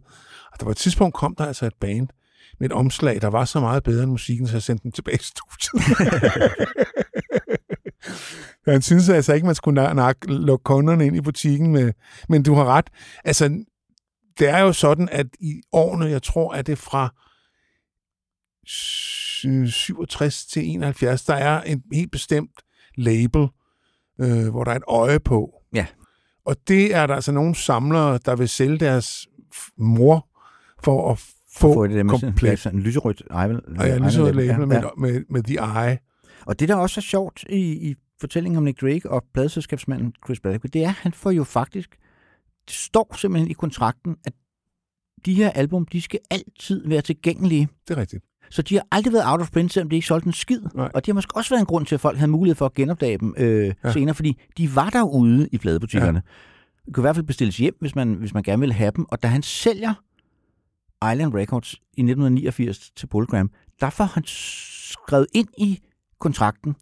Og der var et tidspunkt, kom der altså et band med et omslag, der var så meget bedre end musikken, så jeg sendte den tilbage i studiet. han synes altså ikke, man skulle nak, lukke kunderne ind i butikken. Med, men du har ret. Altså, det er jo sådan, at i årene, jeg tror, at det fra 67 til 71, der er en helt bestemt label, øh, hvor der er et øje på. Ja. Og det er der altså nogle samlere, der vil sælge deres mor for at få, få det der med sådan, komplet. lyserødt Island. Og label med, ja. med, med The Eye. Og det, der også er sjovt i, i fortællingen om Nick Drake og pladselskabsmanden Chris Blackwell, det er, at han får jo faktisk, det står simpelthen i kontrakten, at de her album, de skal altid være tilgængelige. Det er rigtigt. Så de har aldrig været out of print, selvom de ikke solgte en skid. Nej. Og det har måske også været en grund til, at folk havde mulighed for at genopdage dem øh, Ja. senere, fordi de var derude i pladebutikkerne. Ja. Det kunne i hvert fald bestilles hjem, hvis man, hvis man gerne ville have dem. Og da han sælger Island Records i 1989 til Polygram, der får han skrevet ind i kontrakten,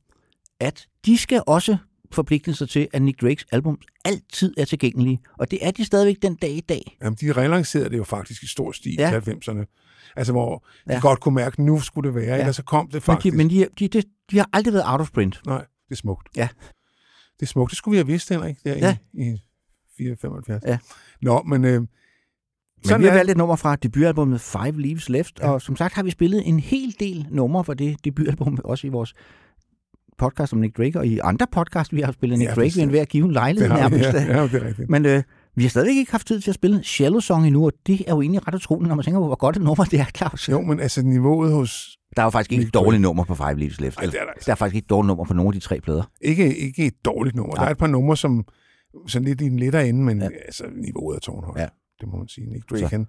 at de skal også forpligte sig til, at Nick Drakes album altid er tilgængelige. Og det er de stadigvæk den dag i dag. Jamen, de relancerede det jo faktisk i stor stil Ja. i 90'erne. Altså, hvor de Ja. godt kunne mærke, at nu skulle det være, ja. Eller så kom det Men, faktisk. de, men de, de, de, de har aldrig været out of print. Nej, det er smukt. Ja. Det er smukt. Det skulle vi have vidst, Henrik, der Ja. i, i 475. Ja. Nå, men... Øh, Men sådan vi har valgt et nummer fra debutalbummet Five Leaves Left, Ja. og som sagt har vi spillet en hel del numre fra det debutalbum, også i vores podcast om Nick Drake, og i andre podcast, vi har spillet Nick Ja, Drake ved bestemt. en hver given lejlighed nærmest. ja, ja, det er rigtigt. Men øh, vi har stadigvæk ikke haft tid til at spille Shallow Song endnu, og det er jo egentlig ret utroligt, når man tænker på, hvor godt et nummer det er, Claus. Jo, men altså niveauet hos... Der er jo faktisk ikke et dårligt nummer på Five Leaves Left. Ej, det er der altså. der er faktisk ikke et dårligt nummer på nogen af de tre plader. Ikke, ikke et dårligt nummer. Der Nej. er et par numre, som sådan lidt i en lettere ende, men. Ja. altså, niveauet er tårnhøjt. Ja. Det må man sige. Nick Drake, Så. han,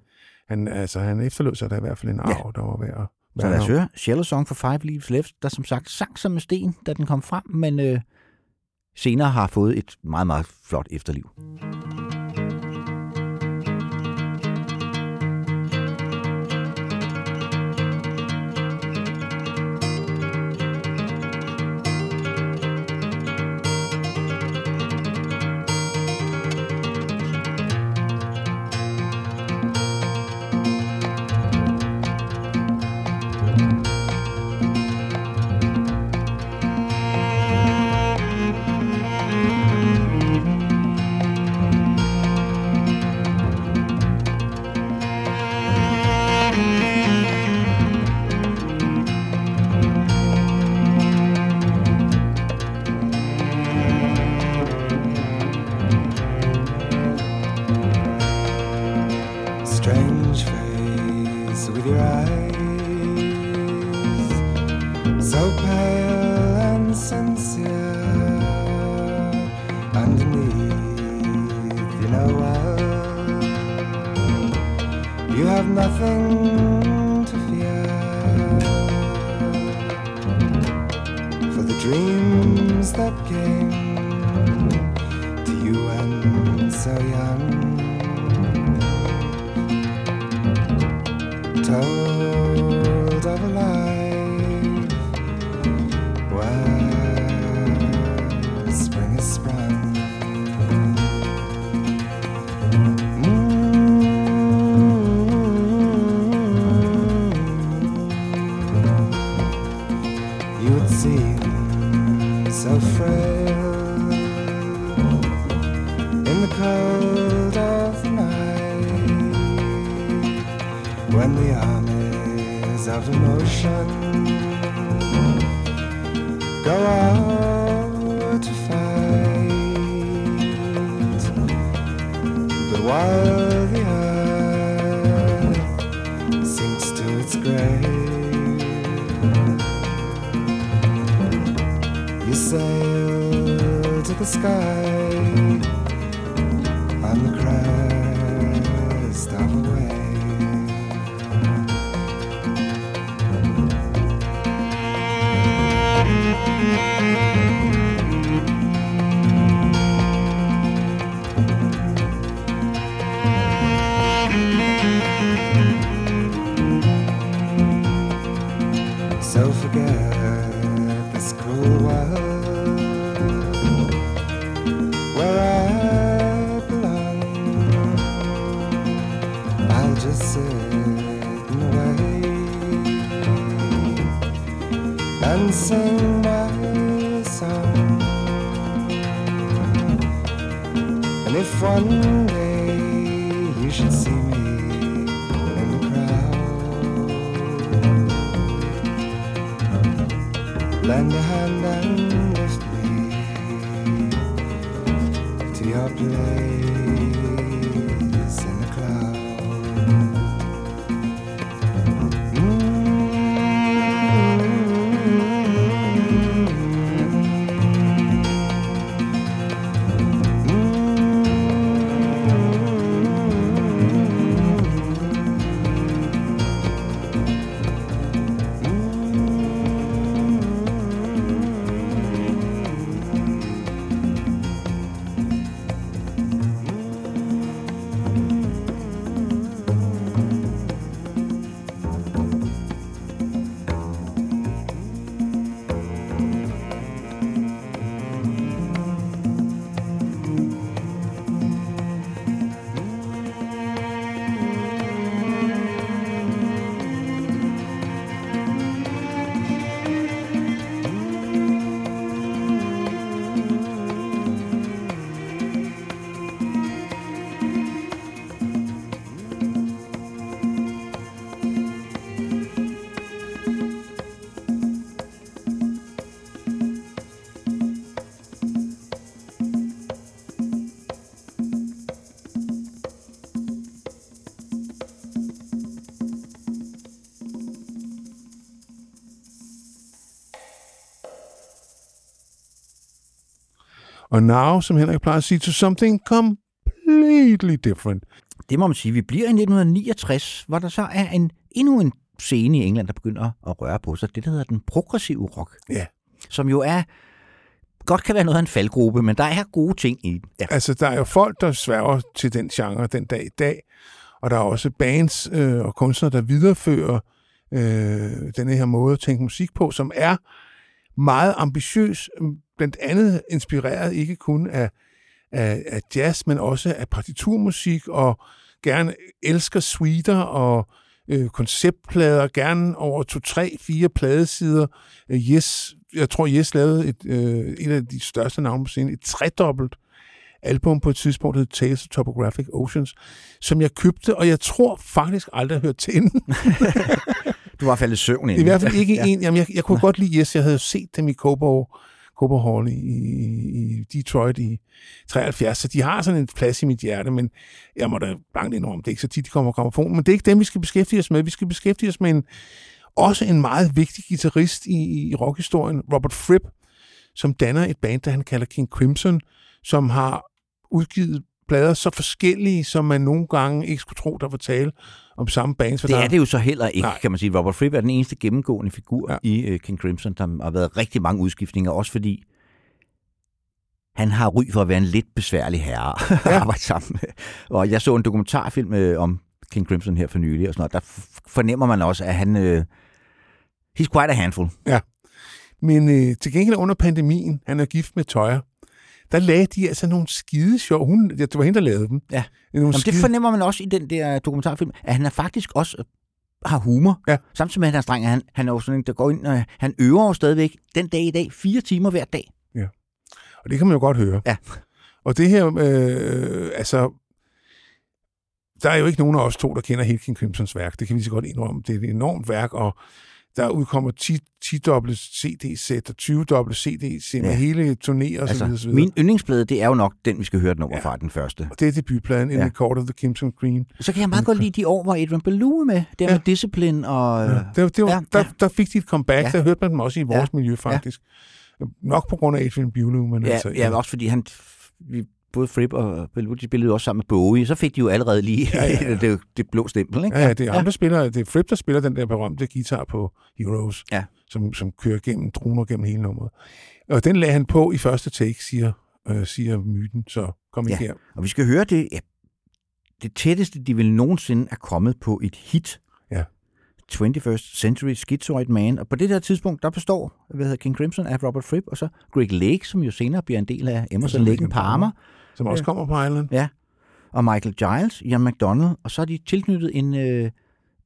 han, altså, han efterlod sig da i hvert fald en arv, ja. der var værd at Så lad os høre Shallow Song for Five Leaves Left, der som sagt sang som en sten, da den kom frem, men øh, senere har fået et meget, meget flot efterliv. you Og now, som Henrik plejer at sige, to something completely different. Det må man sige. Vi bliver i 1969, hvor der så er en, endnu en scene i England, der begynder at røre på sig. Det, der hedder den progressive rock. Ja. Som jo er godt kan være noget af en faldgruppe, men der er gode ting i den. Ja. Altså, der er jo folk, der sværger til den genre den dag i dag, og der er også bands øh, og kunstnere, der viderefører øh, den her måde at tænke musik på, som er meget ambitiøs, blandt andet inspireret ikke kun af, af, af jazz, men også af partiturmusik, og gerne elsker suiter og øh, konceptplader, gerne over to, tre, fire pladesider. Øh, yes, jeg tror, Yes lavede et, øh, et af de største navne på scenen, et tredobbelt album på et tidspunkt, der hed Tales of Topographic Oceans, som jeg købte, og jeg tror faktisk aldrig, jeg hørt til inden. Du var faldet i søvn I inden. hvert fald ikke ja. en. Jamen, jeg, jeg kunne godt lide Yes. Jeg havde set dem i Cobo, Cooper Hall i, i Detroit i 73, så de har sådan en plads i mit hjerte, men jeg må da blankt indrømme, det er ikke så tit, de kommer på Men det er ikke dem, vi skal beskæftige os med. Vi skal beskæftige os med en, også en meget vigtig guitarist i, i rockhistorien, Robert Fripp, som danner et band, der han kalder King Crimson, som har udgivet plader så forskellige, som man nogle gange ikke skulle tro, der var tale om samme bands. For Det er det jo så heller ikke, Nej. Kan man sige. Robert Fripp er den eneste gennemgående figur Ja. ja. i uh, King Crimson. Der har været rigtig mange udskiftninger, også fordi han har ry for at være en lidt besværlig herre at Ja. arbejde sammen med. Og jeg så en dokumentarfilm øh, om King Crimson her for nylig, og sådan noget. Der fornemmer man også, at han... Øh, he's quite a handful. Men øh, til gengæld under pandemien, han er gift med Tøjer, der lagde de altså nogle skide sjov. Hun, ja, det var hende, der lavede dem. Ja. Nogle Jamen, det skide, fornemmer man også i den der dokumentarfilm, at han er faktisk også øh, har humor. Ja. Samtidig med, at han er streng. Han, han er jo sådan en, der går ind, og han øver jo stadigvæk den dag i dag fire timer hver dag. og det kan man jo godt høre. Ja. Og det her, øh, altså, der er jo ikke nogen af os to, der kender hele King Crimsons værk. Det kan vi så godt indrømme. Det er et enormt værk, og der udkommer 10, 10 dobbelt CD-sæt og 20 dobbelt CD-sæt med Ja. hele turnéer. Altså, så videre. min yndlingsplade, det er jo nok den, vi skal høre et nummer Ja. ja. fra, den første. Og det er debutpladen, In Ja. the Court of the Crimson Queen. Så kan jeg meget godt lide de år, hvor Adrian Belew med. Der Ja. ja. med Discipline og... Ja. Det, det var, ja, der, ja. der fik de et comeback. Ja. Der hørte man dem også i vores Ja. miljø, faktisk. Nok på grund af Adrian Bulew, men Ja, altså... ja, også fordi han... Vi, både Fripp og de spillede også sammen med Bowie, så fik de jo allerede lige Ja, ja, ja. det, det blå stempel, ikke? Ja, ja, det er ham, der spiller, det er Fripp, der spiller den der berømte guitar på Heroes, Ja. som, som kører gennem droner gennem hele nummeret. Og den lagde han på i første take, siger, øh, siger myten, så kom Ja. her. Og vi skal høre det, ja, det tætteste, de vil nogensinde er kommet på et hit. Ja. 21st Century Schizoid Man. Og på det der tidspunkt, der består hvad hedder King Crimson af Robert Fripp, og så Greg Lake, som jo senere bliver en del af Emerson, Lake and Palmer, Som også Ja. kommer på Island. og Michael Giles, Ian McDonald, og så er de tilknyttet en, øh,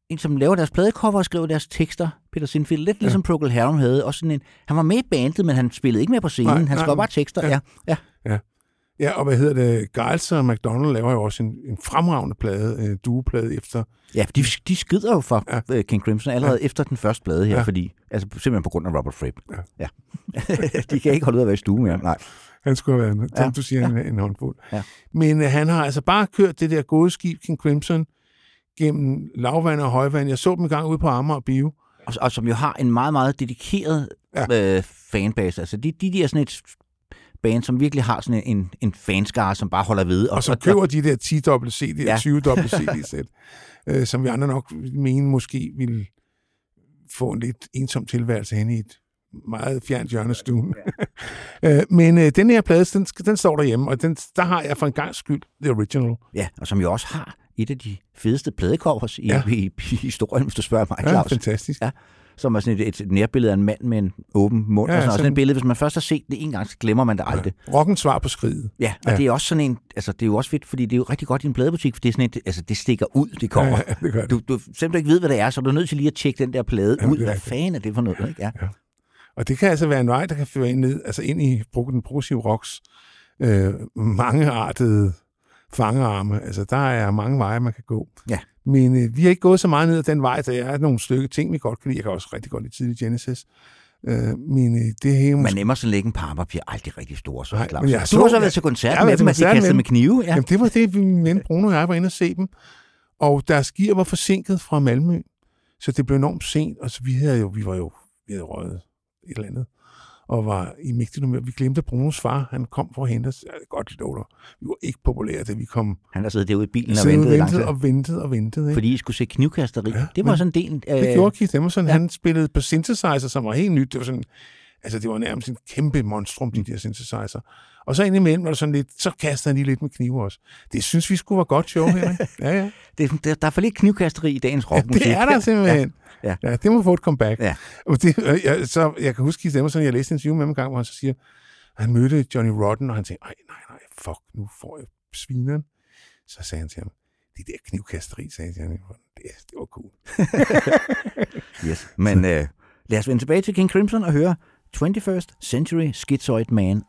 en som laver deres pladecover og skriver deres tekster, Peter Sinfield, lidt Ja. ligesom Procol Harum havde. Også sådan en, han var med i bandet, men han spillede ikke med på scenen. Nej, han nej, skrev bare tekster. ja. Ja. Ja. Ja, og hvad hedder det? Giles og McDonald laver jo også en, en fremragende plade, øh, dueplade efter. Ja, de, de skrider jo fra Ja. ja. King Crimson allerede ja. efter den første plade her, Ja. ja. fordi, altså simpelthen på grund af Robert Fripp. Ja. ja. de kan ikke holde ud at være i stue mere. Nej. Han skulle have været, som Ja. du siger, en, en håndfuld. Ja. Men øh, han har altså bare kørt det der gode skib, King Crimson, gennem lavvand og højvand. Jeg så dem gang ude på Amager Bio. Og, og som jo har en meget, meget dedikeret Ja. ja. øh, fanbase. Altså, de, de, de er sådan et band, som virkelig har sådan en, en fanskare, som bare holder ved. Og som køber de der 10 dobbelt CD og Ja. 20 dobbelt CD-sæt, øh, som vi andre nok mener måske ville få en lidt ensom tilværelse hen i et meget fjernt hjørne af stuen. øh, men øh, den her plade, den, den står derhjemme, og den, der har jeg for en gang skyld The Original. Ja, og som jo også har et af de fedeste pladecovers i, Ja. ja. i, i historien, hvis du spørger mig, Ja, Claus. fantastisk. Ja. Som er sådan et, et nærbillede af en mand med en åben mund. Ja, Ja, og sådan, sådan- sådan et billede, hvis man først har set det en gang, så glemmer man det aldrig. Ja. Rockens svar på skridet. Ja, og Ja. ja. det er også sådan en, altså det er jo også fedt, fordi det er jo rigtig godt i en pladebutik, for det er sådan et, altså det stikker ud, det kommer. Ja, ja, det gør det. Du, du, selvom du ikke ved, hvad det er, så er du nødt til lige at tjekke den der plade Jamen, ud. Hvad fanden er det for noget, ikke? Ja. Og det kan altså være en vej, der kan føre ind, ned, altså ind i den progressive rocks øh, mangeartede fangearme. Altså, der er mange veje, man kan gå. Ja. Men øh, vi har ikke gået så meget ned ad den vej, der er nogle stykke ting, vi godt kan lide. Jeg kan også rigtig godt lide tidlig Genesis. Øh, men øh, det her måske... Men Emerson Lake Palmer bliver aldrig rigtig store, så Nej, men jeg Du så- har så jeg- været til jeg koncert har med til dem, at de koncert med kastede med knive. Ja. Jamen, det var det, min ven Bruno og jeg var inde og se dem. Og deres gear var forsinket fra Malmø, så det blev enormt sent. Og så vi havde jo, vi var jo, vi havde røget et eller andet, og var i mægtig nummer. Vi glemte Brunos far, han kom for at hente os. Kan godt dig. Vi var ikke populære, da vi kom. Han har siddet derude i bilen og ventet tid. og ventede og ventede. Ikke? Fordi I skulle se knivkasteri. Ja, Ja, det var sådan en del... øh, Det gjorde Keith Emerson. Ja. ja. Han spillede på synthesizer, som var helt nyt. Det var sådan, altså det var nærmest en kæmpe monstrum, de der synthesizer. Og så indimellem var der sådan lidt, så kastede han lige lidt med knive også. Det synes vi skulle være godt show, Henrik. Ja, ja. det, der, der er for lidt knivkasteri i dagens ja rockmusik. det er der simpelthen. Ja, Ja. ja. ja det må få et comeback. Ja. Og det, jeg, så, jeg kan huske Keith Emerson, jeg læste en interview med ham en gang, hvor han så siger, han mødte Johnny Rotten, og han tænkte, nej, nej, nej, fuck, nu får jeg svineren. Så sagde han til ham, det der knivkasteri, sagde Johnny Rotten, det, det var cool. Yes. Men øh, lad os vende tilbage til King Crimson og høre 21st Century Schizoid Man.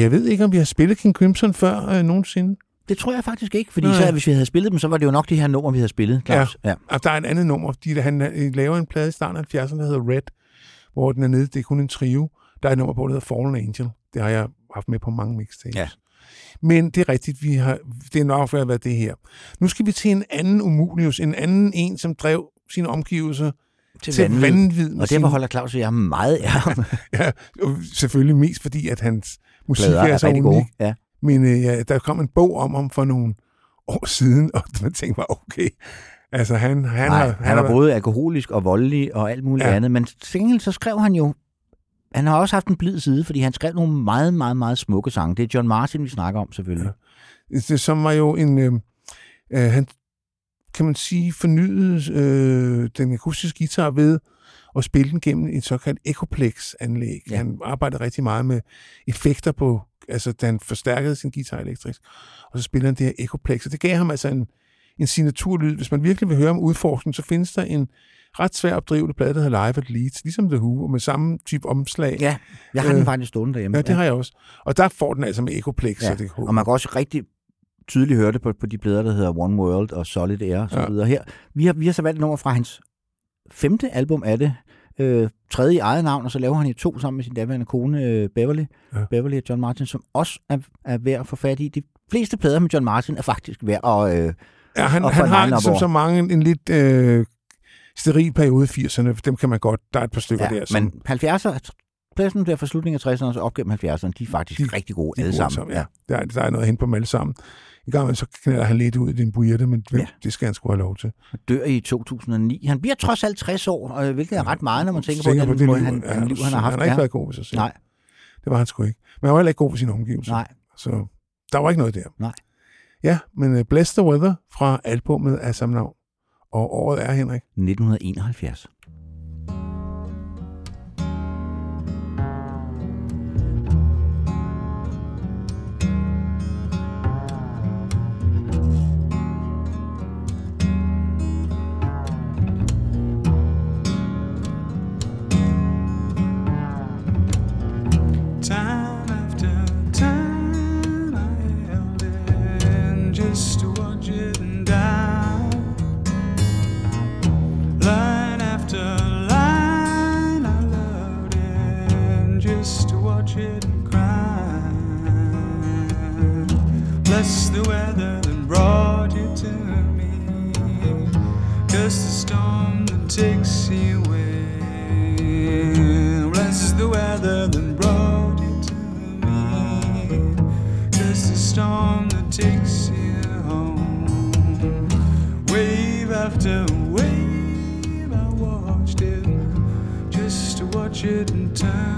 Jeg ved ikke, om vi har spillet King Crimson før øh, nogensinde. Det tror jeg faktisk ikke, fordi Nej. så, hvis vi havde spillet dem, så var det jo nok de her numre, vi havde spillet, Claus. Ja. ja. Og der er et andet nummer, fordi han øh, laver en plade i starten af 70'erne, der hedder Red, hvor den er nede, det er kun en trio. Der er et nummer på, der hedder Fallen Angel. Det har jeg haft med på mange mixtapes. Ja. Men det er rigtigt, vi har, det er nok for at være det her. Nu skal vi til en anden Umulius, en anden en, som drev sine omgivelser Til, til vanvid. Og sin- derfor holder Claus og jeg meget af ham. Ja, selvfølgelig mest fordi, at hans musik Plader er, er så unik. gode. Ja. Men øh, ja, der kom en bog om ham for nogle år siden, og man tænkte bare, okay. Altså, han, han, Nej, har, han var både alkoholisk og voldelig og alt muligt Ja. ja. andet, men gengæld så skrev han jo, han har også haft en blid side, fordi han skrev nogle meget, meget, meget smukke sange. Det er John Martin, vi snakker om selvfølgelig. det, som var jo en... Øh, øh, han, kan man sige, fornyede øh, den akustiske guitar ved at spille den gennem et såkaldt Echoplex-anlæg. Ja. Ja. Han arbejdede rigtig meget med effekter på, altså da han forstærkede sin guitar elektrisk, og så spiller han det her Echoplex, og det gav ham altså en, en signaturlyd. Hvis man virkelig vil høre om udforskning, så findes der en ret svær opdrivende plade, der hedder Live at Leeds, ligesom The Who, og med samme type omslag. Ja, jeg har Øh, den faktisk stående derhjemme. Ja, det har jeg også. Og der får den altså med Echoplex, Ja, så det Og man kan også rigtig tydeligt høre det på, på de plader, der hedder One World og Solid Air og så Ja. videre. Her, vi har, vi har så valgt et nummer fra hans femte album af det, øh, tredje i eget navn, og så laver han i to sammen med sin daværende kone øh, Beverly, Ja. Beverly og John Martin, som også er, er værd at få fat i. De fleste plader med John Martin er faktisk værd at... Øh, Ja, han, han har som over. så mange en, lidt øh, steril periode i 80'erne. Dem kan man godt. Der er et par stykker ja, der. Som, men 70'er, pladsen der fra slutningen af 60'erne og op gennem 70'erne, de er faktisk De- rigtig gode de alle gode sammen. ja. Der, er, der er noget hen på dem alle sammen. En gang så knalder han lidt ud i din buirte, men ja. Ja. det skal han sgu have lov til. dør i 2009. Han bliver trods alt 60 år, øh, hvilket er ret meget, når man tænker, Tænker på, den måde, liv, han, han, liv, han har haft. Han har ikke ja. været god ved sig selv. Nej, Det var han sgu ikke. Men han var heller ikke god ved sine omgivelser. nej. Så der var ikke noget der. Nej. Ja, men uh, Bless the Weather fra albumet af samme navn. Og året er, Henrik. 1971. Bless the weather that brought you to me, just the storm that takes you away. Bless the weather that brought you to me, just the storm that takes you home. Wave after wave, I watched it just to watch it turn.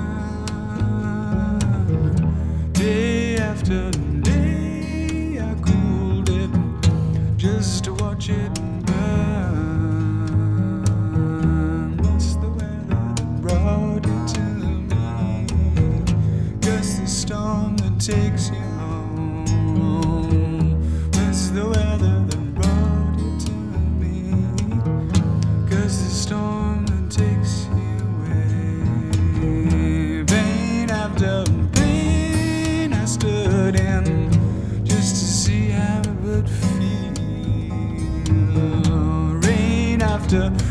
Rain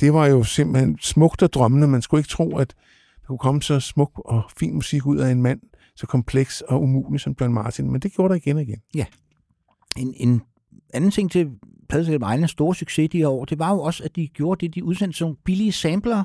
det var jo simpelthen smukt og drømmende. Man skulle ikke tro, at der kunne komme så smuk og fin musik ud af en mand, så kompleks og umulig som John Martin. Men det gjorde der igen og igen. En, en anden ting til Pladeselskabet Islands store succes de her år, det var jo også, at de gjorde det, de udsendte som billige sampler.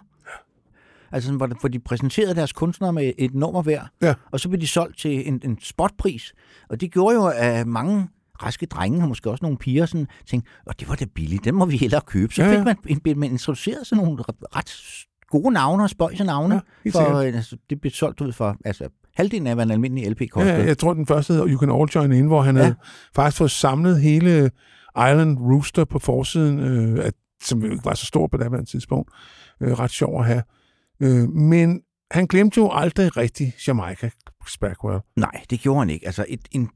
Altså, hvor, de- hvor de præsenterede deres kunstnere med et nummer hver, Ja. og så blev de solgt til en, en spotpris. Og det gjorde jo, at mange raske drenge, og måske også nogle piger, sådan, tænkte, og det var da billigt, den må vi hellere købe. Så Ja, fik ja. man, man, man introduceret sådan nogle ret gode navne og spøjse navne. Ja, for, altså, det blev solgt ud for altså, halvdelen af, hvad en almindelig LP kostede. ja, jeg tror, den første hedder You Can All Join In, hvor han ja. Havde faktisk fået samlet hele Island Rooster på forsiden, øh, at, som jo ikke var så stor på det tidspunkt. Øh, ret sjov at have. Øh, men han glemte jo aldrig rigtig Jamaica Spackwell. Nej, det gjorde han ikke. Altså, et, en,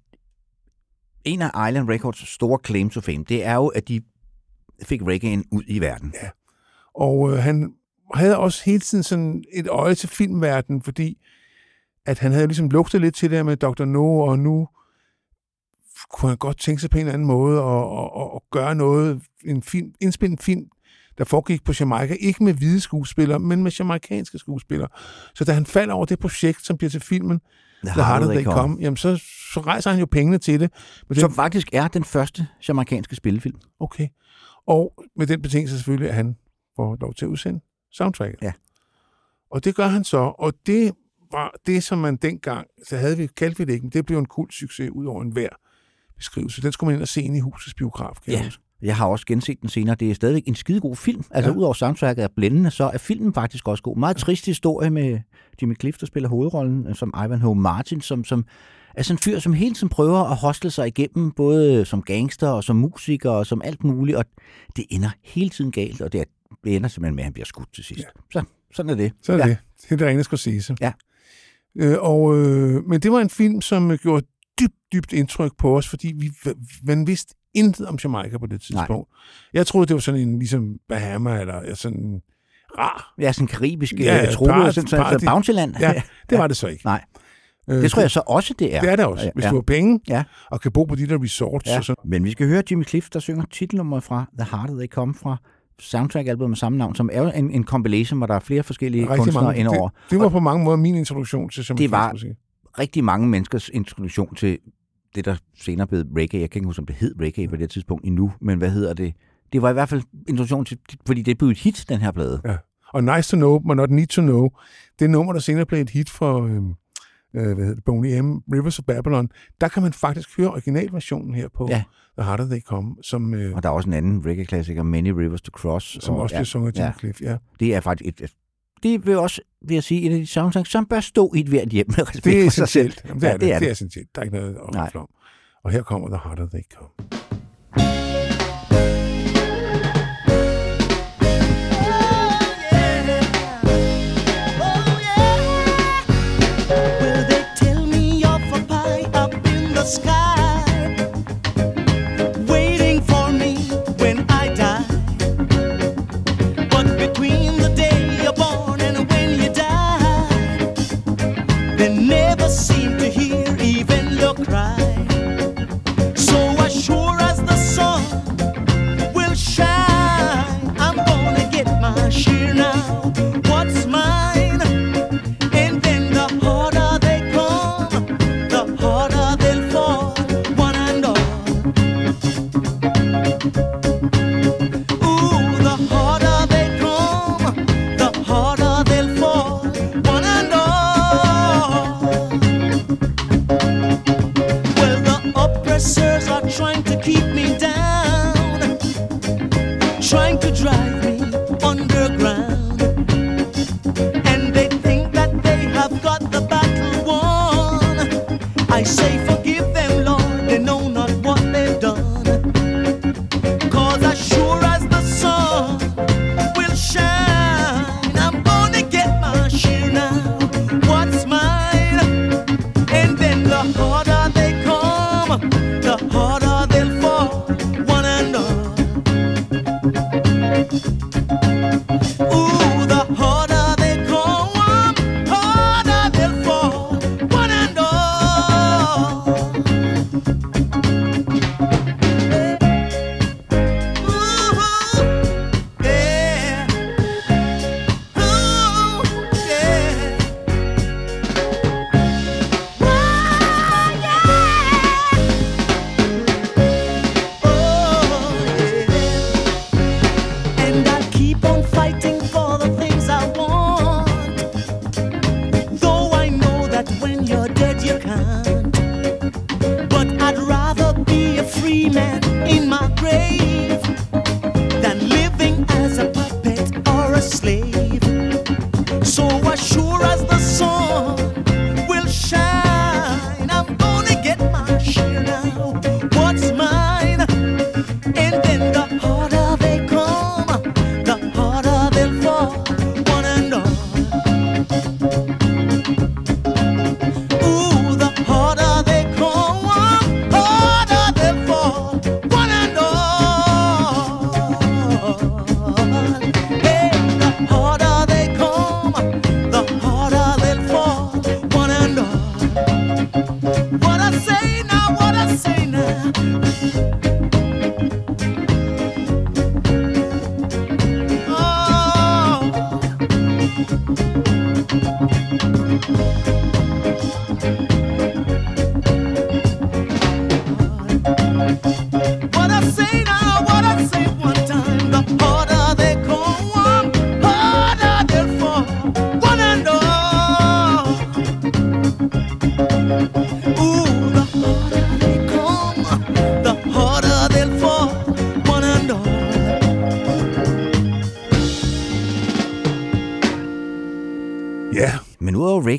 en af Island Records store claim to fame, det er jo, at de fik reggae'en ud i verden. Ja. Og øh, han havde også hele tiden sådan et øje til filmverdenen, fordi at han havde ligesom lugtet lidt til det her med Dr. No, og nu kunne han godt tænke sig på en eller anden måde at, at, at, at gøre noget, en film, indspille en film, der foregik på Jamaica, ikke med hvide skuespillere, men med jamaikanske skuespillere. Så da han falder over det projekt, som bliver til filmen, The Harder They Come, jamen så, så rejser han jo pengene til det. Men Som faktisk er den første jamaikanske spillefilm. Okay. Og med den betingelse selvfølgelig, at han får lov til at udsende soundtracket. Ja. Og det gør han så, og det var det, som man dengang, så havde vi, kaldte vi det ikke, men det blev en kult succes ud over enhver beskrivelse. Den skulle man ind og se ind i husets biograf, kan jeg Ja. huske. Jeg har også genset den senere. Det er stadigvæk en skidegod film. Altså, Ja. udover soundtracket er blændende, så er filmen faktisk også god. Meget trist historie med Jimmy Cliff, der spiller hovedrollen, øh, som Ivanhoe Martin, som, som er sådan en fyr, som hele tiden prøver at hostle sig igennem, både som gangster og som musiker og som alt muligt, og det ender hele tiden galt, og det, er, det ender simpelthen med, at han bliver skudt til sidst. Ja. Så sådan er det. Så er ja. det. Det er det rene Scorsese. Ja. Øh, og, øh, men det var en film, som øh, gjorde dybt, dybt indtryk på os, fordi vi, man vidste intet om Jamaica på det tidspunkt. Nej. Jeg troede, det var sådan en ligesom Bahama, eller sådan en rar. Ja, sådan karibisk Ja, ja, trope, party- sådan, sådan, sådan Bountyland. Ja, det var det så ikke. Nej, Øh, det tror jeg så også, det er. Det er det også. Hvis ja. du har penge, Ja. og kan bo på de der resorts, Ja. og sådan, Men vi skal høre Jimmy Cliff, der synger titelnummeret fra The Harder They Come fra soundtrack-album med samme navn, som er en, en compilation, hvor der er flere forskellige rigtig kunstnere mange. indover. Det, det var på mange måder min introduktion til Jamaica. Det var-. Rigtig mange menneskers introduktion til det, der senere blev reggae. Jeg kan ikke huske, om det hed reggae på det tidspunkt endnu, men hvad hedder det? Det var i hvert fald introduktion til, fordi det blev et hit, den her plade. Ja. Og Nice to Know, but not Need to Know, det nummer, der senere blev et hit for øh, øh, hvad hedder det, Boney M, Rivers of Babylon, der kan man faktisk høre originalversionen her på Ja. The Harder They Come, som, øh, Og der er også en anden reggae-klassiker, Many Rivers to Cross. som og, også bliver sunget af Jim ja. Cliff. Ja. Det er faktisk et, det vil også, vil jeg sige, et af de soundtracks, som bør stå i et hvert hjem med respekt Det er for sig selv. Jamen, det, er Ja, det, det er det det. er essentielt. Der er ikke noget at om. Og her kommer The Harder They Come.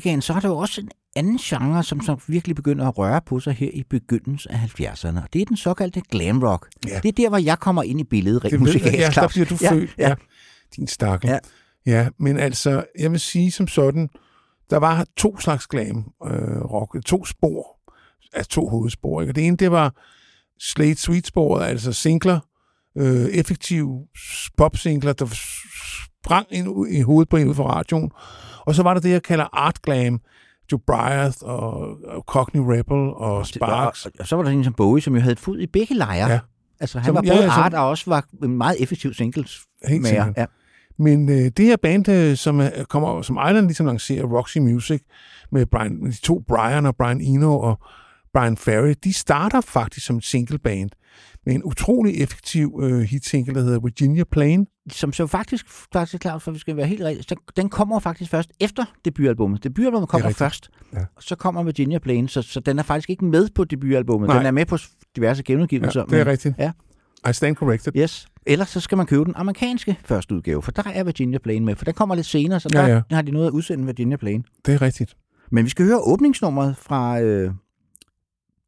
Reggae'en, så er der jo også en anden genre, som så virkelig begynder at røre på sig her i begyndelsen af 70'erne. Og det er den såkaldte glam rock. Ja. Det er der, hvor jeg kommer ind i billedet rent musikalsk. Ja, der bliver du ja, født. Ja. Ja. Din stakkel. Ja. ja, men altså, jeg vil sige som sådan, der var to slags glam øh, rock, to spor, altså to hovedspor. Ikke? Og det ene, det var Slate Sweet-sporet, altså singler, øh, effektive popsingler, der sprang ind i hovedet på en ud fra radioen. Og så var der det, jeg kalder art glam, Joe Bryant og, og Cockney Rebel og Sparks. Og, og, så var der en som Bowie, som jo havde fod i begge lejre. Ja. Altså, han Som- var ja, både ja, som- art og også var en meget effektiv singles Helt. Ja. Men øh, det her band, øh, som er, kommer, som Island ligesom lancerer, Roxy Music, med, Brian, med de to Brian og Brian Eno og Brian Ferry, de starter faktisk som single band med en utrolig effektiv øh, hitsingle, der hedder Virginia Plain. Som så faktisk, faktisk klar, for vi skal være helt rigtigt, så den kommer faktisk først efter debutalbummet. Debutalbummet kommer først, Ja. og så kommer Virginia Plain, så, så den er faktisk ikke med på debutalbummet. Nej. Den er med på diverse Ja, genudgivelser. det er men- rigtigt. Ja. I stand corrected. Yes. Ellers så skal man købe den amerikanske første udgave, for der er Virginia Plain med, for den kommer lidt senere, så Ja, der ja. har de noget at udsende Virginia Plain. Det er rigtigt. Men vi skal høre åbningsnummeret fra øh,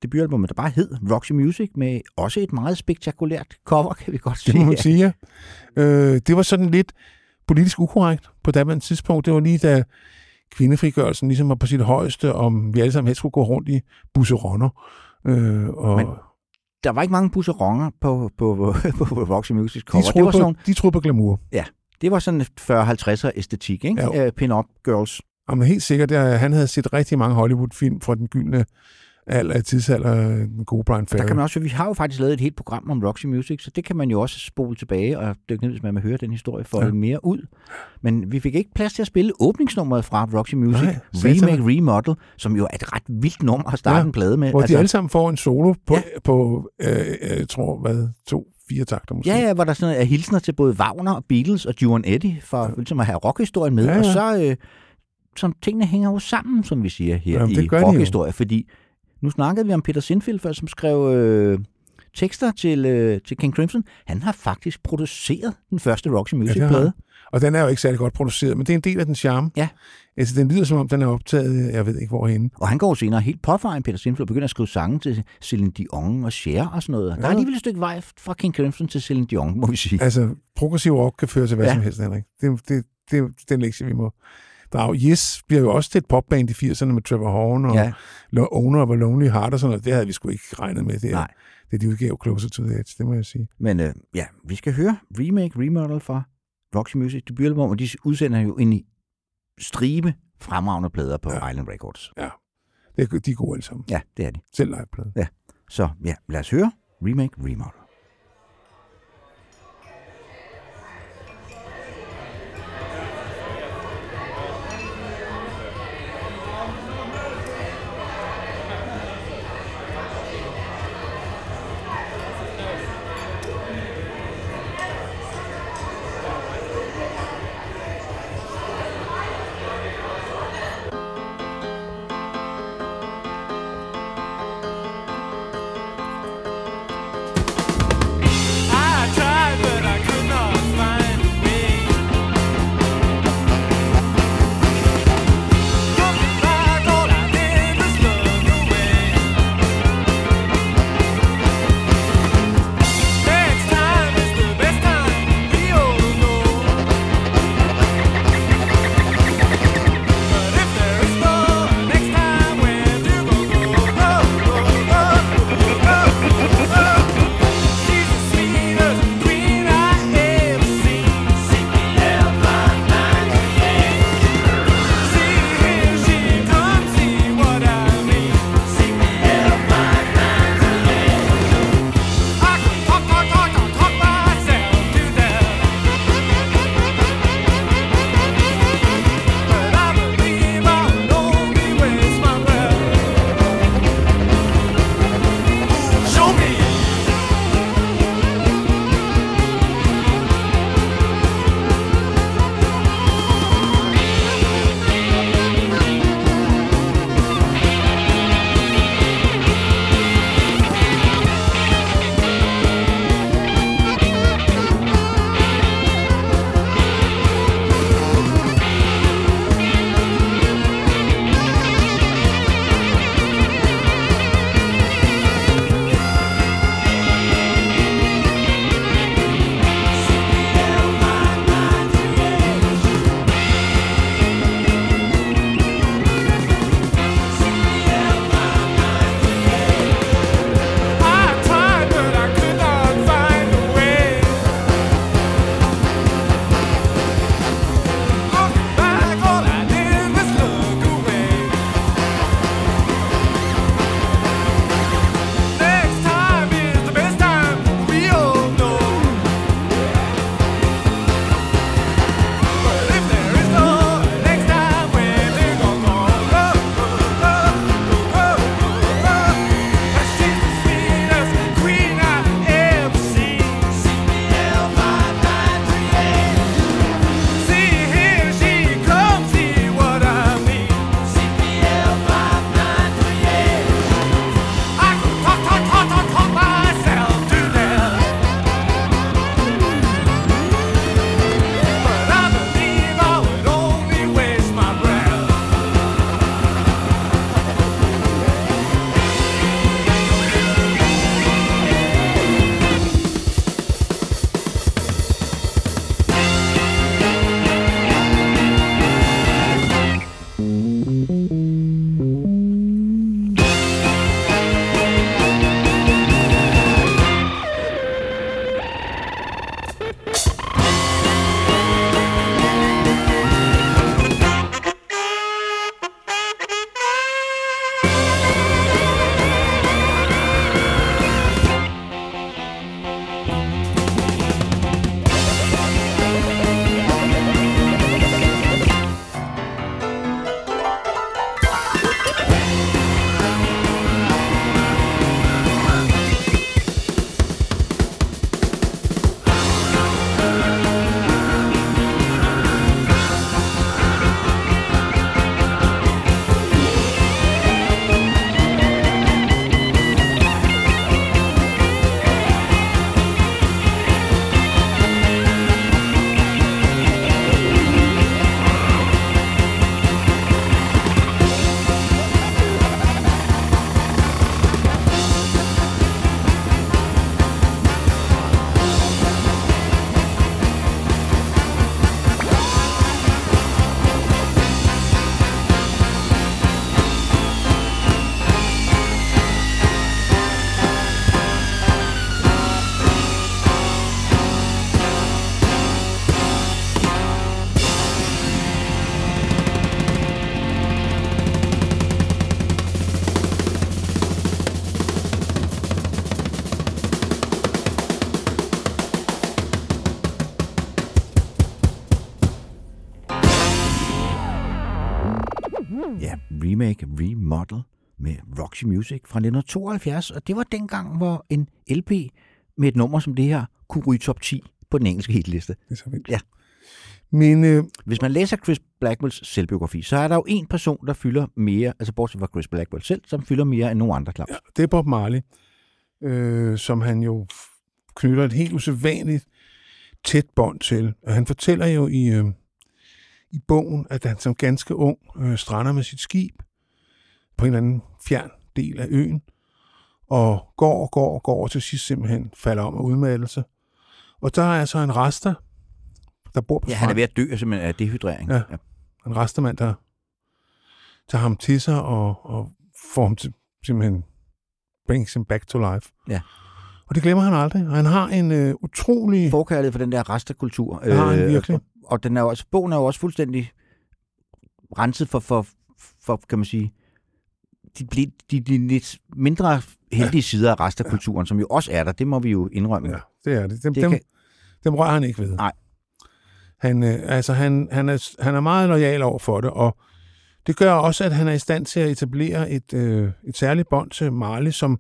debutalbummet, der bare hed Roxy Music, med også et meget spektakulært cover, kan vi godt Det må sige. man sige, ja. øh, Det var sådan lidt politisk ukorrekt på daværende tidspunkt. Det var lige da kvindefrigørelsen ligesom var på sit højeste, om vi alle sammen helst skulle gå rundt i busseronner. Øh, og Men Der var ikke mange busseronger på, på, på, på Roxy Music cover. de, Det troede var, på, sådan, nogle- de troede på glamour. det var sådan 40-50'er æstetik, ikke? Jo. Uh, Pin-up girls. Jamen helt sikkert, at han havde set rigtig mange Hollywood-film fra den gyldne alder af tidsalder, den gode Brian Ferry. Der kan man også, vi har jo faktisk lavet et helt program om Roxy Music, så det kan man jo også spole tilbage og dykke ned, hvis man vil høre den historie for Ja. ja. mere ud. Men vi fik ikke plads til at spille åbningsnummeret fra Roxy Music, Nej. Remake Remodel, som jo er et ret vildt nummer at starte Ja, ja. en plade med. Hvor altså, de alle sammen får en solo på, ja. Ja. på øh, øh, jeg tror, hvad, to, fire takter måske. Ja, ja, hvor der sådan er hilsner til både Wagner og Beatles og Joan Eddy, for ja. ligesom at have rockhistorien med. Ja, Ja, ja. ja. Og så, øh, som tingene hænger jo sammen, som vi siger her det i rockhistorie, fordi nu snakkede vi om Peter Sinfield før, som skrev øh, tekster til, øh, til King Crimson. Han har faktisk produceret den første Roxy Music-plade. han. Og den er jo ikke særlig godt produceret, men det er en del af den charme. Ja. Altså, den lyder som om, den er optaget, jeg ved ikke hvorhenne. Og han går senere helt påvejen, Peter Sinfield, og begynder at skrive sange til Celine Dion og Cher og sådan noget. Ja. Der er Ja. alligevel et stykke vej fra King Crimson til Celine Dion, må vi sige. Altså, progressiv rock kan føre til hvad ja. Ja. som helst, Henrik. Det, det, det, det er den lektie, vi må drage. Yes bliver jo også til et popband i 80'erne med Trevor Horn og Ja, ja. Owner of a Lonely Heart og sådan noget. Det havde vi sgu ikke regnet med. Det, Nej. det de udgav Closer to the Edge, det må jeg sige. men øh, ja, vi skal høre remake, remodel fra Roxy Music debutalbum, og de udsender jo en stribe fremragende plader på Ja. ja. Island Records. Det er, de er gode alle sammen. Ja, det er de. Selv liveplade. Så ja, lad os høre remake, remodel. Music fra 1972, og det var dengang, hvor en LP med et nummer som det her kunne ryge top 10 på den engelske hitliste. Det er så vildt. Ja. Men øh, Hvis man læser Chris Blackwells selvbiografi, så er der jo en person, der fylder mere, altså bortset fra Chris Blackwell selv, som fylder mere end nogen andre, Claus. ja, det er Bob Marley, øh, som han jo knytter et helt usædvanligt tæt bånd til. Og han fortæller jo i, øh, i bogen, at han som ganske ung øh, strander med sit skib på en eller anden fjern del af øen, og går og går og går, og til sidst simpelthen falder om af udmattelse. Og der er altså en rester, der bor på Ja, han er ved at dø simpelthen af dehydrering. Ja. en restemand, der tager ham til sig og, og får ham til simpelthen brings him back to life. Ja. Og det glemmer han aldrig. Og han har en øh, utrolig... Forkærlighed for den der restekultur. Det har han virkelig. Og, og den er også, bogen er jo også fuldstændig renset for, for, for kan man sige, de, de, de, de lidt mindre heldige sider af resterkulturen, som jo også er der. Det må vi jo indrømme. Ja, det er det. Dem, Det dem, kan- dem rører han ikke ved. Nej. Han, øh, altså, han, han, er, han er meget lojal over for det, og det gør også, at han er i stand til at etablere et, øh, et særligt bånd til Marley, som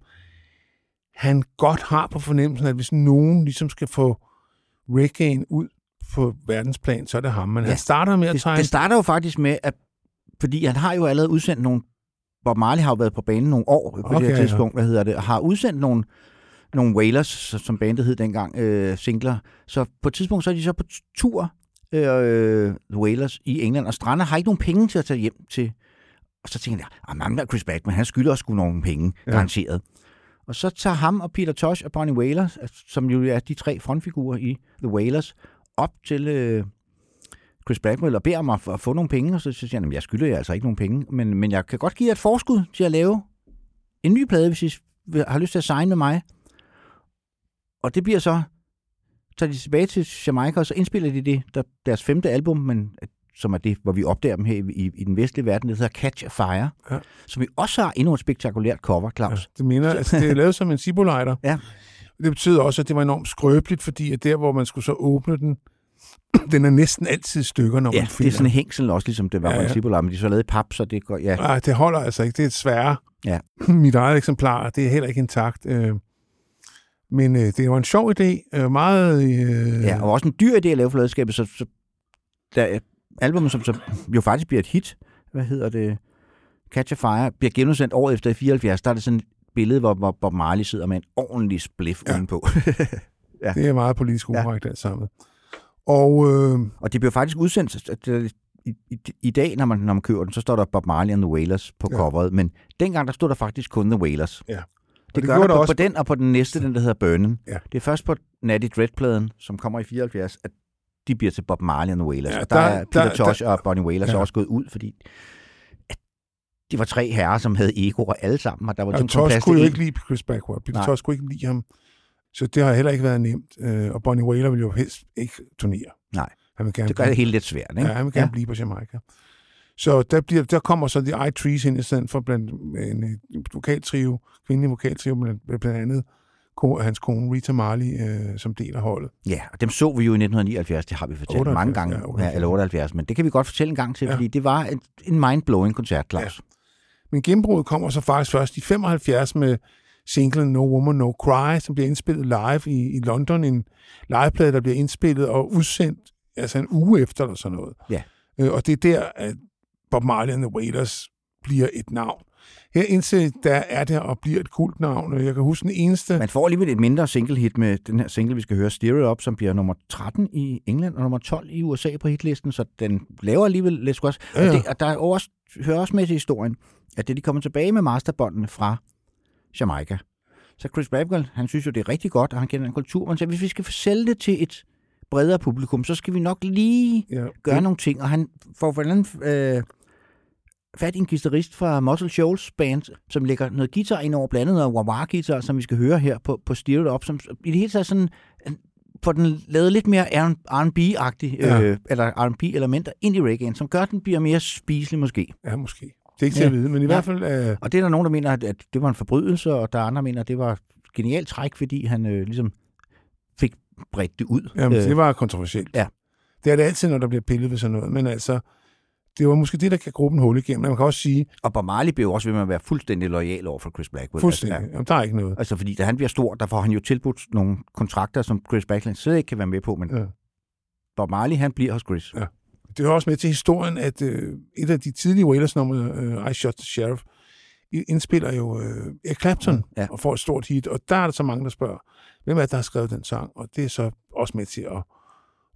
han godt har på fornemmelsen, at hvis nogen ligesom skal få reggae'en ud på verdensplan, så er det ham. Men ja. Ja. han starter med at tegne... det starter jo faktisk med, at fordi han har jo allerede udsendt nogle, Bob Marley har jo været på banen nogle år på Okay, det her ja. tidspunkt, hvad hedder det, og har udsendt nogle, nogle Wailers, som bandet hed dengang, øh, singler. Så på et tidspunkt, så er de så på tur, øh, Wailers i England, og Strande har ikke nogen penge til at tage hjem til. Og så tænker jeg, at ham der Chris Backman, han skylder også nogle penge, Ja. ja. garanteret. Og så tager ham og Peter Tosh og Bonnie Wailers, som jo er de tre frontfigurer i The Wailers, op til øh, Chris Blackwell og beder om at, at få nogle penge, og så, siger han, "Jamen, jeg skylder jer altså ikke nogen penge, men, men jeg kan godt give jer et forskud til at lave en ny plade, hvis I har lyst til at signe med mig. Og det bliver så, tager de tilbage til Jamaica, og så indspiller de det, der, deres femte album, men, som er det, hvor vi opdager dem her i, i, den vestlige verden, det hedder Catch a Fire, Ja. ja. som vi også har endnu et spektakulært cover, Claus. Det mener, altså, det er lavet som en Ciboliter. Ja. Det betyder også, at det var enormt skrøbeligt, fordi at der, hvor man skulle så åbne den, den er næsten altid stykker, når Ja, man det er sådan en hængsel også, ligesom det var Ja, ja, ja. ja. Cibola, men de så lavet i pap, så det går, ja. Nej, det holder altså ikke. Det er et svære. Ja. Mit eget eksemplar, det er heller ikke intakt. Øh, men øh, det var en sjov idé. Øh, meget... Øh, Ja, og også en dyr idé at lave for pladeskabet, så, så der er albumet, som så jo faktisk bliver et hit, hvad hedder det, Catch a Fire, bliver genudsendt året efter i 74, der er det sådan et billede, hvor, hvor Bob Marley sidder med en ordentlig spliff Ja. ja. udenpå. ja. Det er meget politisk Ja. ukorrekt alt sammen. Og øh, Og det bliver faktisk udsendt det- i, i, i dag, når man, når man køber den, så står der Bob Marley and the Wailers på Ja. coveret, men dengang der stod der faktisk kun The Wailers. Ja. Det, det det gør der der på, også på den og på den næste, den der hedder Burnen. Ja. Det er først på Natty Dread-pladen, som kommer i 74, at de bliver til Bob Marley and the Wailers. Ja, og der, der- er Peter der- Tosh der- og Bonnie Wailers Ja. også gået ud, fordi at de var tre herrer, som havde egoer alle sammen, og der var ja, Tosh kunne jo ikke lide Chris Blackwell. Peter. Tosh kunne ikke lide ham. Så det har heller ikke været nemt. Øh, og Bonnie Wailer vil jo helst ikke turnere. Nej, Han vil gerne Det gør det hele lidt svært, ikke? Ja, han vil gerne ja. blive på Jamaica. Så der, bliver, der kommer så The Eye Trees ind i stedet for blandt en, en vokaltrio, kvindelig vokaltrio, blandt, blandt andet hans kone Rita Marley, øh, som deler holdet. Ja, og dem så vi jo i 1979, det har vi fortalt 78, mange gange, ja, ja, 78. eller 78, men det kan vi godt fortælle en gang til, Ja. ja. fordi det var en, en mind-blowing koncert, Claus. Men gennembruddet kommer så faktisk først i 75 med singlen No Woman No Cry, som bliver indspillet live i, i London. En liveplade, der bliver indspillet og udsendt altså en uge efter eller sådan noget. Ja. Øh, og det er der, at Bob Marley and the Wailers bliver et navn. Her indtil der er det og bliver et kult navn. Jeg kan huske den eneste... Man får alligevel et mindre single hit med den her single, vi skal høre, Steer Up, som bliver nummer 13 i England og nummer 12 i USA på hitlisten, så den laver alligevel lidt også. Ja, ja. Og, det, og der er også, hører også med til historien, at det de kommer tilbage med masterbåndene fra Jamaica. Så Chris Blackwell, han synes jo, det er rigtig godt, og han kender en kultur, men så hvis vi skal sælge det til et bredere publikum, så skal vi nok lige Ja, gøre nogle ting, og han får for andet øh, fat i en guitarist fra Muscle Shoals band, som lægger noget guitar ind over blandet og wah-wah-guitar, som vi skal høre her på, på Steer Up, som i det hele taget sådan, øh, får den lavet lidt mere R&B-agtig, Ja. øh, eller R&B-elementer ind i reggae'en, som gør, at den bliver mere spiselig måske. Ja, måske. Det er ikke til at Ja. vide, men i Ja. hvert fald... Øh, Og det er der nogen, der mener, at, at det var en forbrydelse, og der er andre, der mener, at det var genialt træk, fordi han øh, ligesom fik bredt det ud. Jamen, Øh, det var kontroversielt. ja. Det er det altid, når der bliver pillet ved sådan noget. Men altså, det var måske det, der kan gruppen hul igennem. Man kan også sige, Og Bob Marley blev også ved med at være fuldstændig lojal over for Chris Blackwell. fuldstændig, Altså, jamen, der er ikke noget. ja. altså fordi da han bliver stor, der får han jo tilbudt nogle kontrakter, som Chris Blackwell slet ikke kan være med på, men Ja. Bob Marley, han bliver hos Chris. Ja. Det hører også med til historien, at øh, et af de tidlige Wailers-numre, øh, I Shot the Sheriff, i- indspiller jo øh, Eric Clapton Ja. og får et stort hit, og der er der så mange, der spørger, hvem er det, der har skrevet den sang? Og det er så også med til at,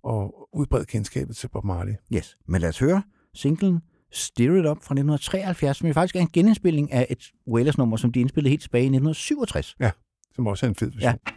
at udbrede kendskabet til Bob Marley. Yes. Men lad os høre singlen Steer It Up fra 1973, som jo faktisk er en genindspilning af et Wailers-nummer, som de indspillede helt tilbage i 1967. som også er en fed version. Ja.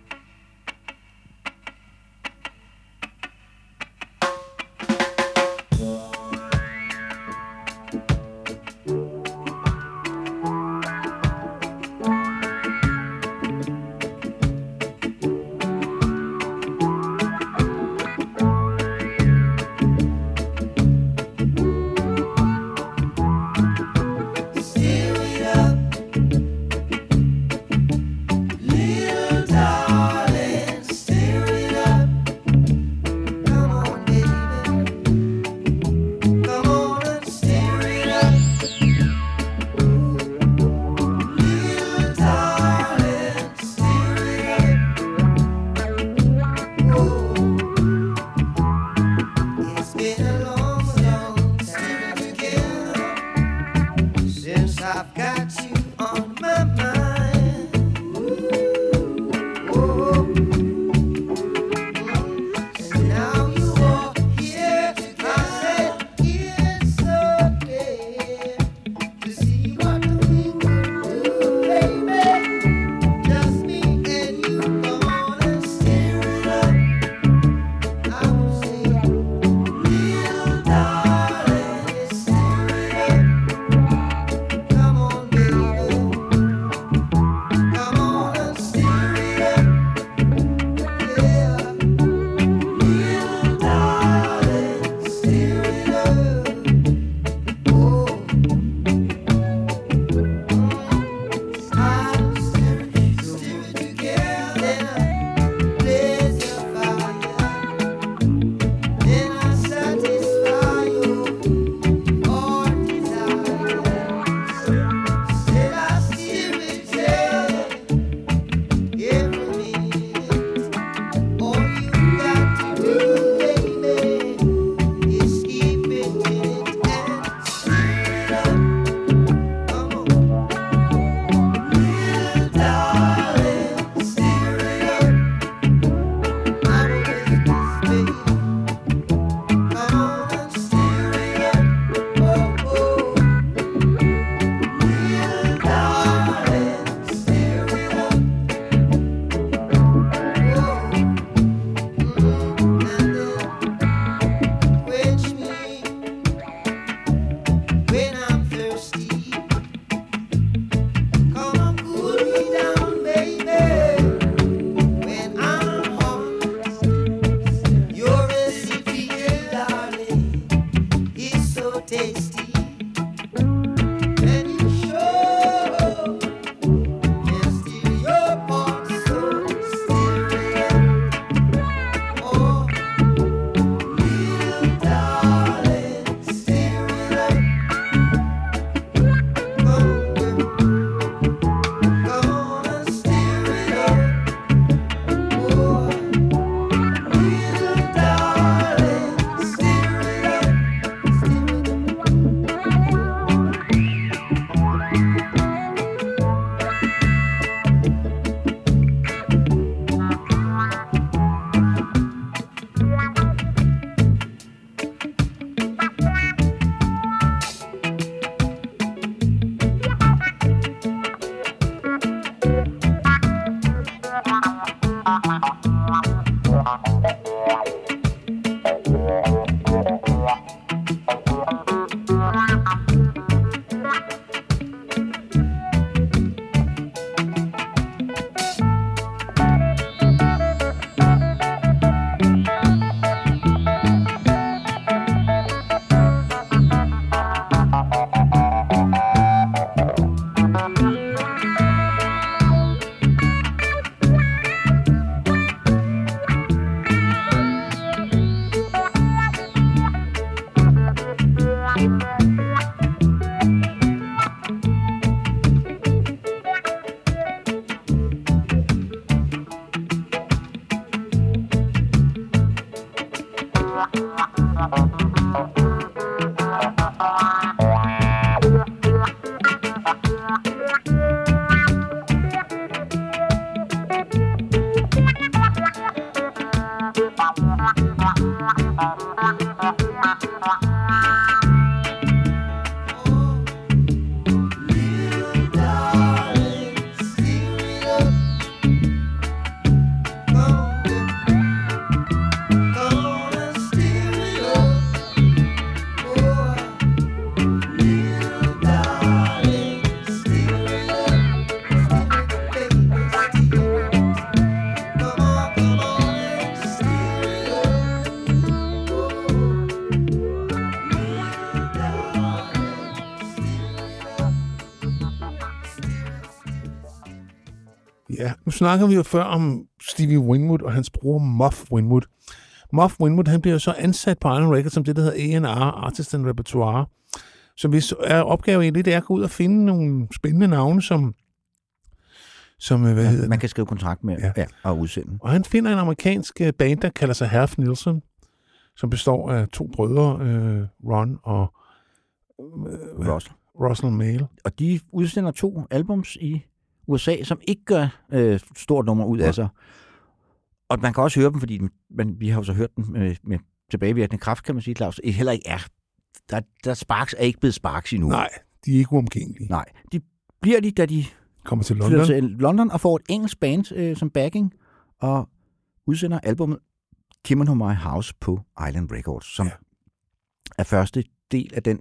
Snakker vi jo før om Stevie Winwood og hans bror Muff Winwood. Muff Winwood, han bliver jo så ansat på Island Records som det, der hedder A&R, Artist and Repertoire. Så hvis er opgave egentlig, det er at gå ud og finde nogle spændende navne, som, som øh, hvad hedder Ja, man kan skrive kontrakt med Ja. ja. Og udsende. Og han finder en amerikansk øh, band, der kalder sig Half Nilsson, som består af to brødre, øh, Ron og øh, Russell. Russell Mail. Og de udsender to albums i USA, som ikke gør øh, stort nummer ud af sig. Og man kan også høre dem, fordi man, vi har jo så hørt dem med, med tilbagevirkende kraft, kan man sige, Claus. Heller ikke er. Der, der Sparks er ikke blevet Sparks endnu. Nej, de er ikke uomgængelige. Nej. De bliver de, da de Kommer til London. til London og får et engelsk band øh, som backing, og udsender albumet Kim to My House på Island Records, som Ja. ja. er første del af den,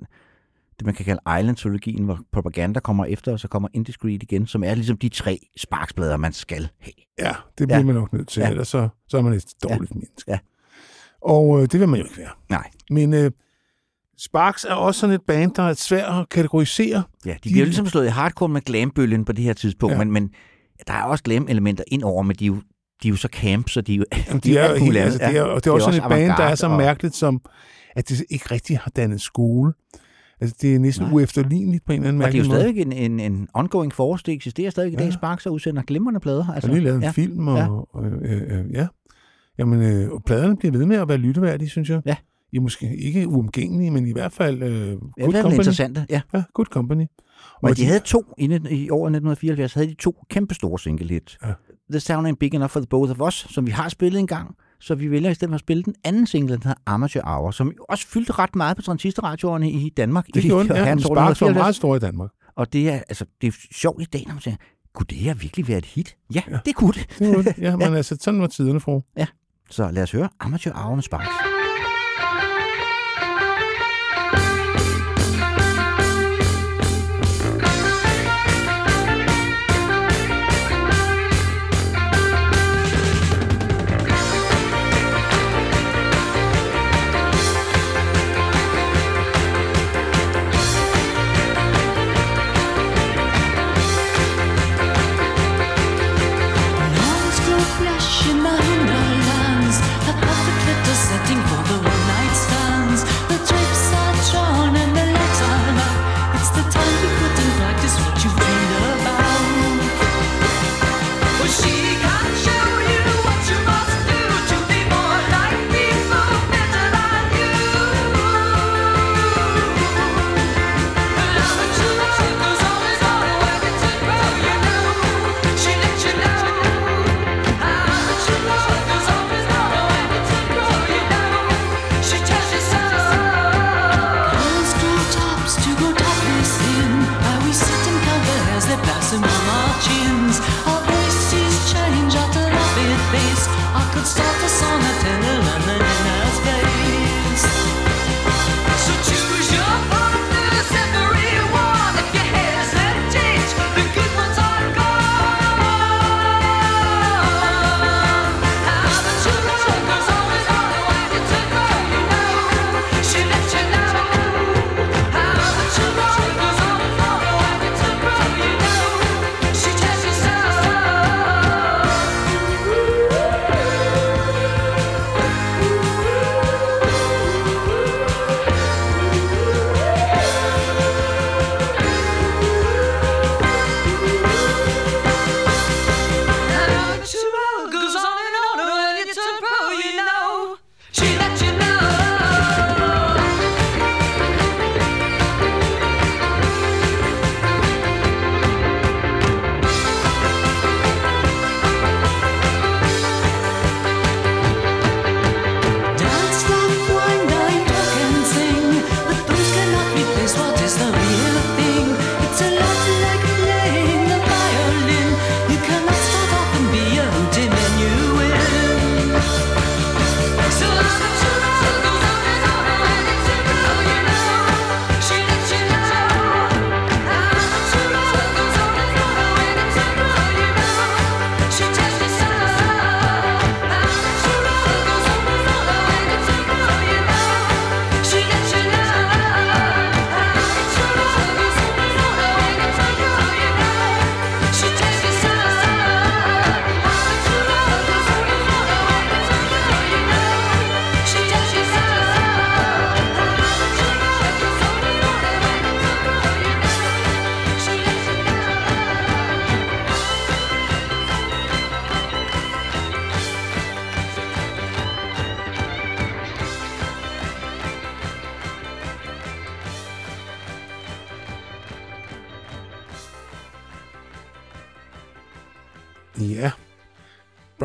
det man kan kalde Island-trilogien, hvor Propaganda kommer efter, og så kommer Indiscreet igen, som er ligesom de tre sparksplader, man skal have. Ja, det bliver Ja. man nok nødt til, Ja. ellers så, så er man et dårligt ja. menneske. Ja. Og øh, det vil man jo ikke være. Nej. Men øh, Sparks er også sådan et band, der er svært at kategorisere. Ja, de, De- de bliver ligesom slået i hardcore med glambølgen på det her tidspunkt, Ja. men, men der er også glam-elementer ind over, men de er jo, de er jo så camp, så de er jo, Jamen, de er, muligt helt, altså, det er, Ja, og det er også sådan et band, der er så og- mærkeligt, som at det ikke rigtig har dannet skole. Altså, det er næsten Nej. uefterligneligt på en eller anden Og det er jo måde. stadigvæk en, en, en ongoing force. Det eksisterer stadig i Ja. dag. Sparks og udsender glimrende plader. Altså, har lige lavet en ja. film, og, Ja. og øh, øh, ja. Jamen, øh, og pladerne bliver ved med at være lytteværdige, synes jeg. Ja. I er måske ikke uomgængelige, men i hvert fald øh, Ja, good er company. interessante. Ja. Ja, good company. Og de havde to, i, i år 1974, havde de to kæmpe store single hit. Ja. The Sound Ain't Big Enough for the Both of Us, som vi har spillet en gang. Så vi vælger i stedet for at spille den anden single, den hedder Amateur Hour, som også fyldte ret meget på transistorradioerne i Danmark. Det i gjorde den, ja. Sparks var 1974. meget store i Danmark. Og det er, altså, det er sjovt i dag, når man siger, kunne det her virkelig være et hit? Ja, Ja. ja. det kunne det. Det det. Ja, men altså, sådan var tiderne, fru. Så lad os høre Amateur Hour med Sparks.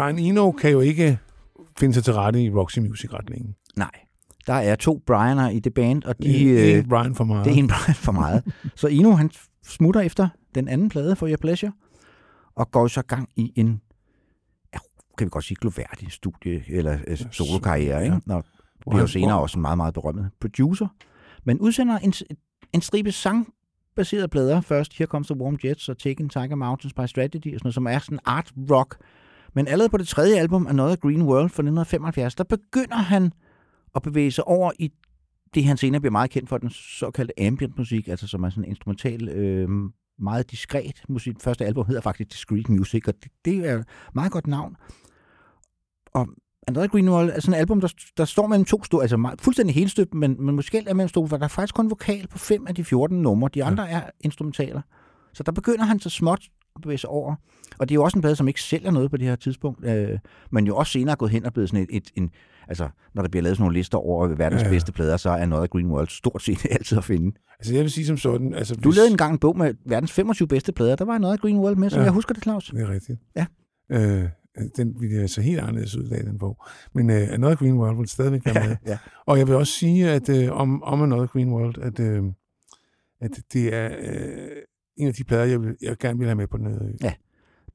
Brian Eno kan jo ikke finde sig til rette i Roxy Music-retningen. Nej. Der er to Brianer i det band, og de... Det er øh, en Brian for meget. Det er en Brian for meget. så Eno, han smutter efter den anden plade for Your Pleasure, og går så gang i en, ja, kan vi godt sige, gloværdig studie, eller øh, solokarriere, ikke? Når Hvor bliver jo senere også en meget, meget berømmet producer. Men udsender en, en stribe sangbaserede plader først. Her kommer The Warm Jets og Taking Tiger Mountains by Strategy, og sådan noget, som er sådan art rock. Men allerede på det tredje album, Another Green World fra 1975, der begynder han at bevæge sig over i det, han senere bliver meget kendt for, den såkaldte ambient musik, altså som er sådan instrumental, øh, meget diskret musik. Første album hedder faktisk Discreet Music, og det, det er et meget godt navn. Og Another Green World er sådan et album, der, der står mellem to store, altså meget, fuldstændig helstøbt, men, men måske er mellem store, for der er faktisk kun vokal på fem af de 14 numre. De andre ja. er instrumentaler. Så der begynder han så småt bevæge sig over. Og det er jo også en plade, som ikke sælger noget på det her tidspunkt, øh, men jo også senere er gået hen og blevet sådan et, et en, altså når der bliver lavet sådan nogle lister over verdens Ja, bedste plader, så er Another Green World stort set altid at finde. Altså, jeg vil sige som sådan... Altså, Du lavede engang en bog med verdens 25 bedste plader, der var Another Green World med, som Ja. ja. jeg husker det, Claus. Det er rigtigt. Ja. Øh, den ville jeg så helt anderledes ud af, den bog. Men uh, Another Green World vil stadigvæk være med. ja. Og jeg vil også sige, at uh, om, om Another Green World, at, uh, at det er uh, en af de plader, jeg, vil, jeg gerne vil have med på den her. Ja.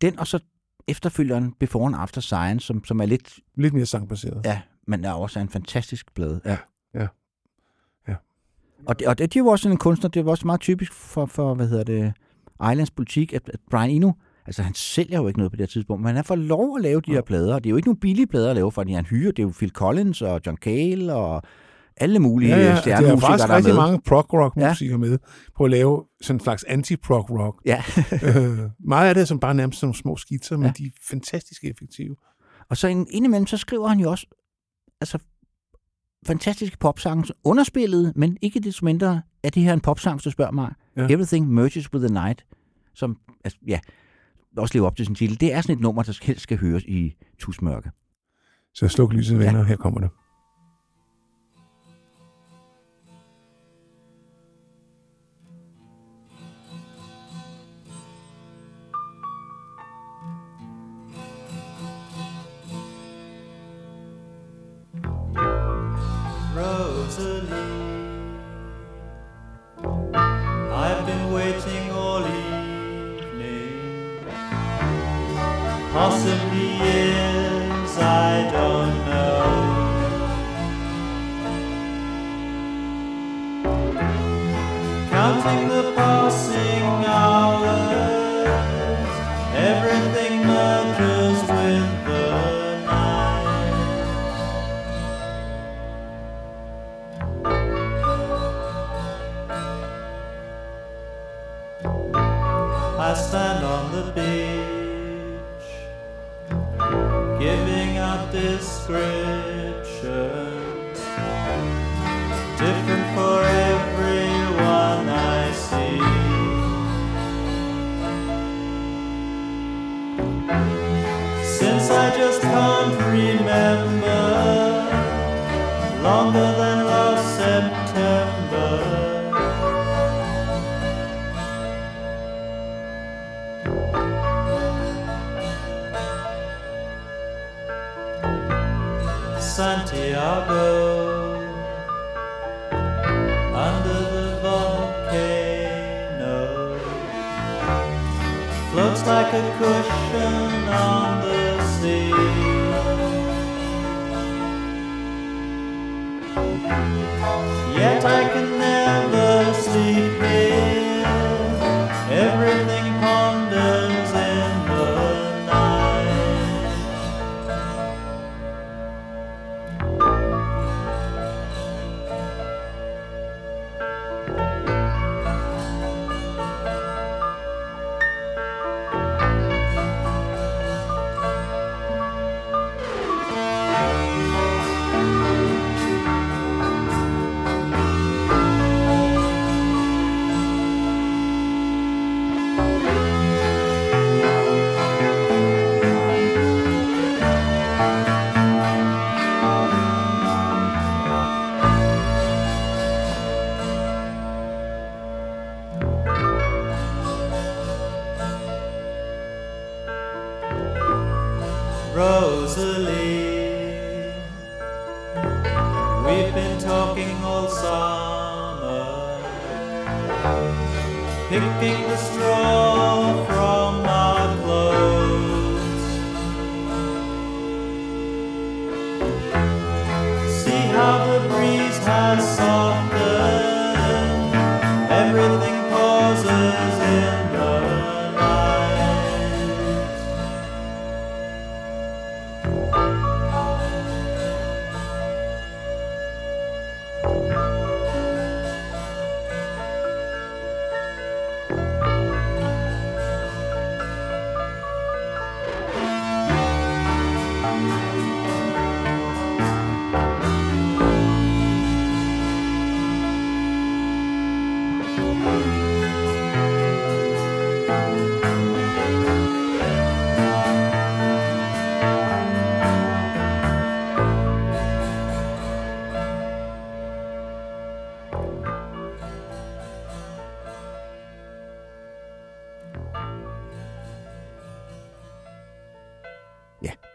Den og så efterfølgeren Before and After Science, som, som er lidt... Lidt mere sangbaseret. Ja, men er også en fantastisk plade. Ja. Ja. Ja. Og det, og det, det var også sådan en kunstner, det var også meget typisk for, for hvad hedder det, Islands politik, at, at Brian Eno, altså han sælger jo ikke noget på det her tidspunkt, men han får lov at lave de her plader, og det er jo ikke nogle billige plader at lave, fordi han hyrer, det er jo Phil Collins og John Cale og alle mulige Ja, ja, det er stjernemusikere, faktisk der er rigtig med. mange prog-rock-musikere ja. med på at lave sådan en slags anti-prog-rock. Ja. øh, meget af det er som bare nærmest nogle små skitser, men Ja. de er fantastisk effektive. Og så ind- indimellem, så skriver han jo også altså, fantastiske popsange, underspillet, men ikke desto mindre er det her en popsang, du spørger mig. Ja. Everything Merges with the Night, som altså, ja, også lever op til sin titel. Det er sådan et nummer, der helst skal høres i tusmørke. Så sluk lyset, venner. Ja. Her kommer det.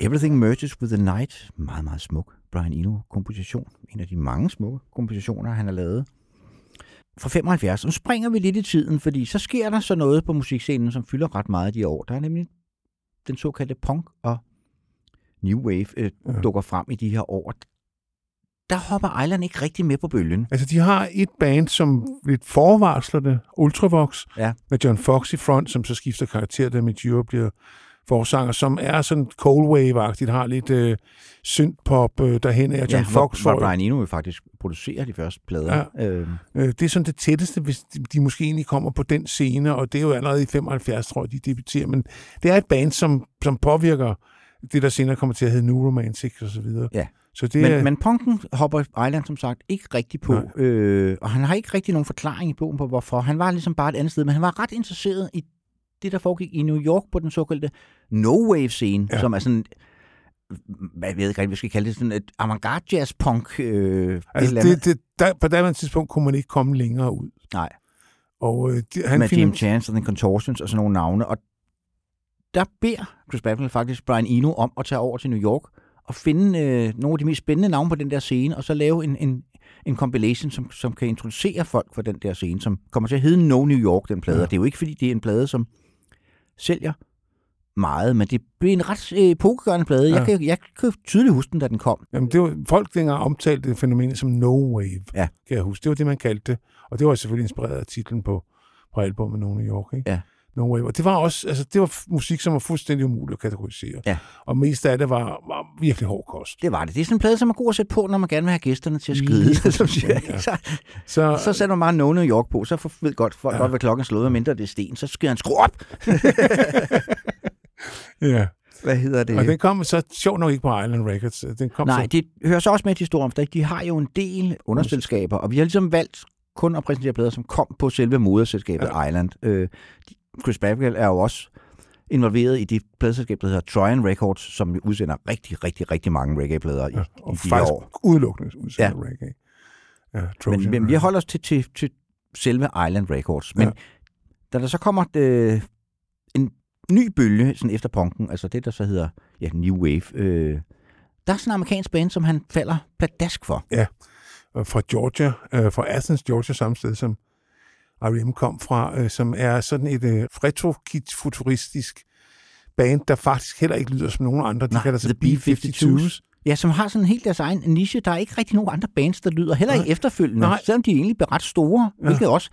Everything Merges with the Night. Meget, meget smuk Brian Eno-komposition. En af de mange smukke kompositioner, han har lavet. Fra 75. Nu springer vi lidt i tiden, fordi så sker der så noget på musikscenen, som fylder ret meget de år. Der er nemlig den såkaldte punk og new wave øh, ja. dukker frem i de her år. Der hopper Island ikke rigtig med på bølgen. Altså, de har et band, som lidt forvarsler det, Ultravox, Ja. med John Fox i front, som så skifter karakter, da Ure bliver forsanger, som er sådan cold wave-agtigt, har lidt øh, synth-pop øh, derhen af. John ja, Fox hvor, Brian Eno jo faktisk producerer de første plader. Ja. Øh, Øh, det er sådan det tætteste, hvis de, de måske egentlig kommer på den scene, og det er jo allerede i 75, tror jeg, de debuterer, men det er et band, som, som påvirker det, der senere kommer til at hedde New Romantic og så videre. Ja. Så det men, men punken hopper Island som sagt ikke rigtig på, øh, og han har ikke rigtig nogen forklaring i bogen på, hvorfor. Han var ligesom bare et andet sted, men han var ret interesseret i det, der foregik i New York på den såkaldte no-wave-scene, ja. Som er sådan, hvad jeg ved ikke rigtig, hvad vi skal kalde det, sådan et avantgarde jazz-punk. Øh, et altså andet. det, det, der, på daværende tidspunkt kunne man ikke komme længere ud. Nej. Og øh, det, han med finder- Jim Chance og The Contortions og sådan nogle navne. Og der beder Chris Babel faktisk Brian Eno om at tage over til New York og finde øh, nogle af de mest spændende navne på den der scene, og så lave en, en, en compilation, som, som kan introducere folk for den der scene, som kommer til at hedde No New York, den plade. Ja. Ja. Det er jo ikke, fordi det er en plade, som sælger meget, men det blev en ret øh, epokegørende plade. Ja. Jeg, kan, jeg kan tydeligt huske den, da den kom. Jamen, det var, folk dengang omtalte det fænomen som no wave, Ja. kan jeg huske. Det var det, man kaldte det. Og det var selvfølgelig inspireret af titlen på, på albumet No New York. Ikke? Ja. No wave. Og det var også, altså, det var musik, som var fuldstændig umuligt at kategorisere. Ja. Og mest af det var virkelig hård kost. Det var det. Det er sådan en plade, som er god at sætte på, når man gerne vil have gæsterne til at skride. Lige som siger, ja. så, Så, så sætter man bare No New York på, så får- ved godt, folk ja. godt, hvad klokken slået, mindre det er sten. Så skal han skrue op. ja. Hvad hedder det? Og den kom så sjovt nok ikke på Island Records. Den kom Nej, så, det hører så også med til historien, for de har jo en del underselskaber, og vi har ligesom valgt kun at præsentere plader, som kom på selve moderselskabet ja. Island. Øh, Chris Babel er jo også involveret i det pladeselskab, der hedder Trojan Records, som udsender rigtig, rigtig, rigtig mange reggae-plader i, ja, i og de faktisk år. udelukkende udsat Ja. reggae. Ja, Trojan Men, men vi holder os til, til, til selve Island Records. Men Ja. da der så kommer øh, en ny bølge sådan efter punken, altså det, der så hedder ja, New Wave, øh, der er sådan en amerikansk band, som han falder pladask for. Ja, fra Georgia, øh, fra Athens, Georgia, samme sted som R.E.M. kom fra, øh, som er sådan et øh, retro-futuristisk band, der faktisk heller ikke lyder som nogen andre. De Nej, kalder sig The B-52's. Ja, som har sådan helt deres egen niche. Der er ikke rigtig nogen andre bands, der lyder heller ikke Nej. efterfølgende, Nej. selvom de egentlig bliver ret store, Ja. hvilket også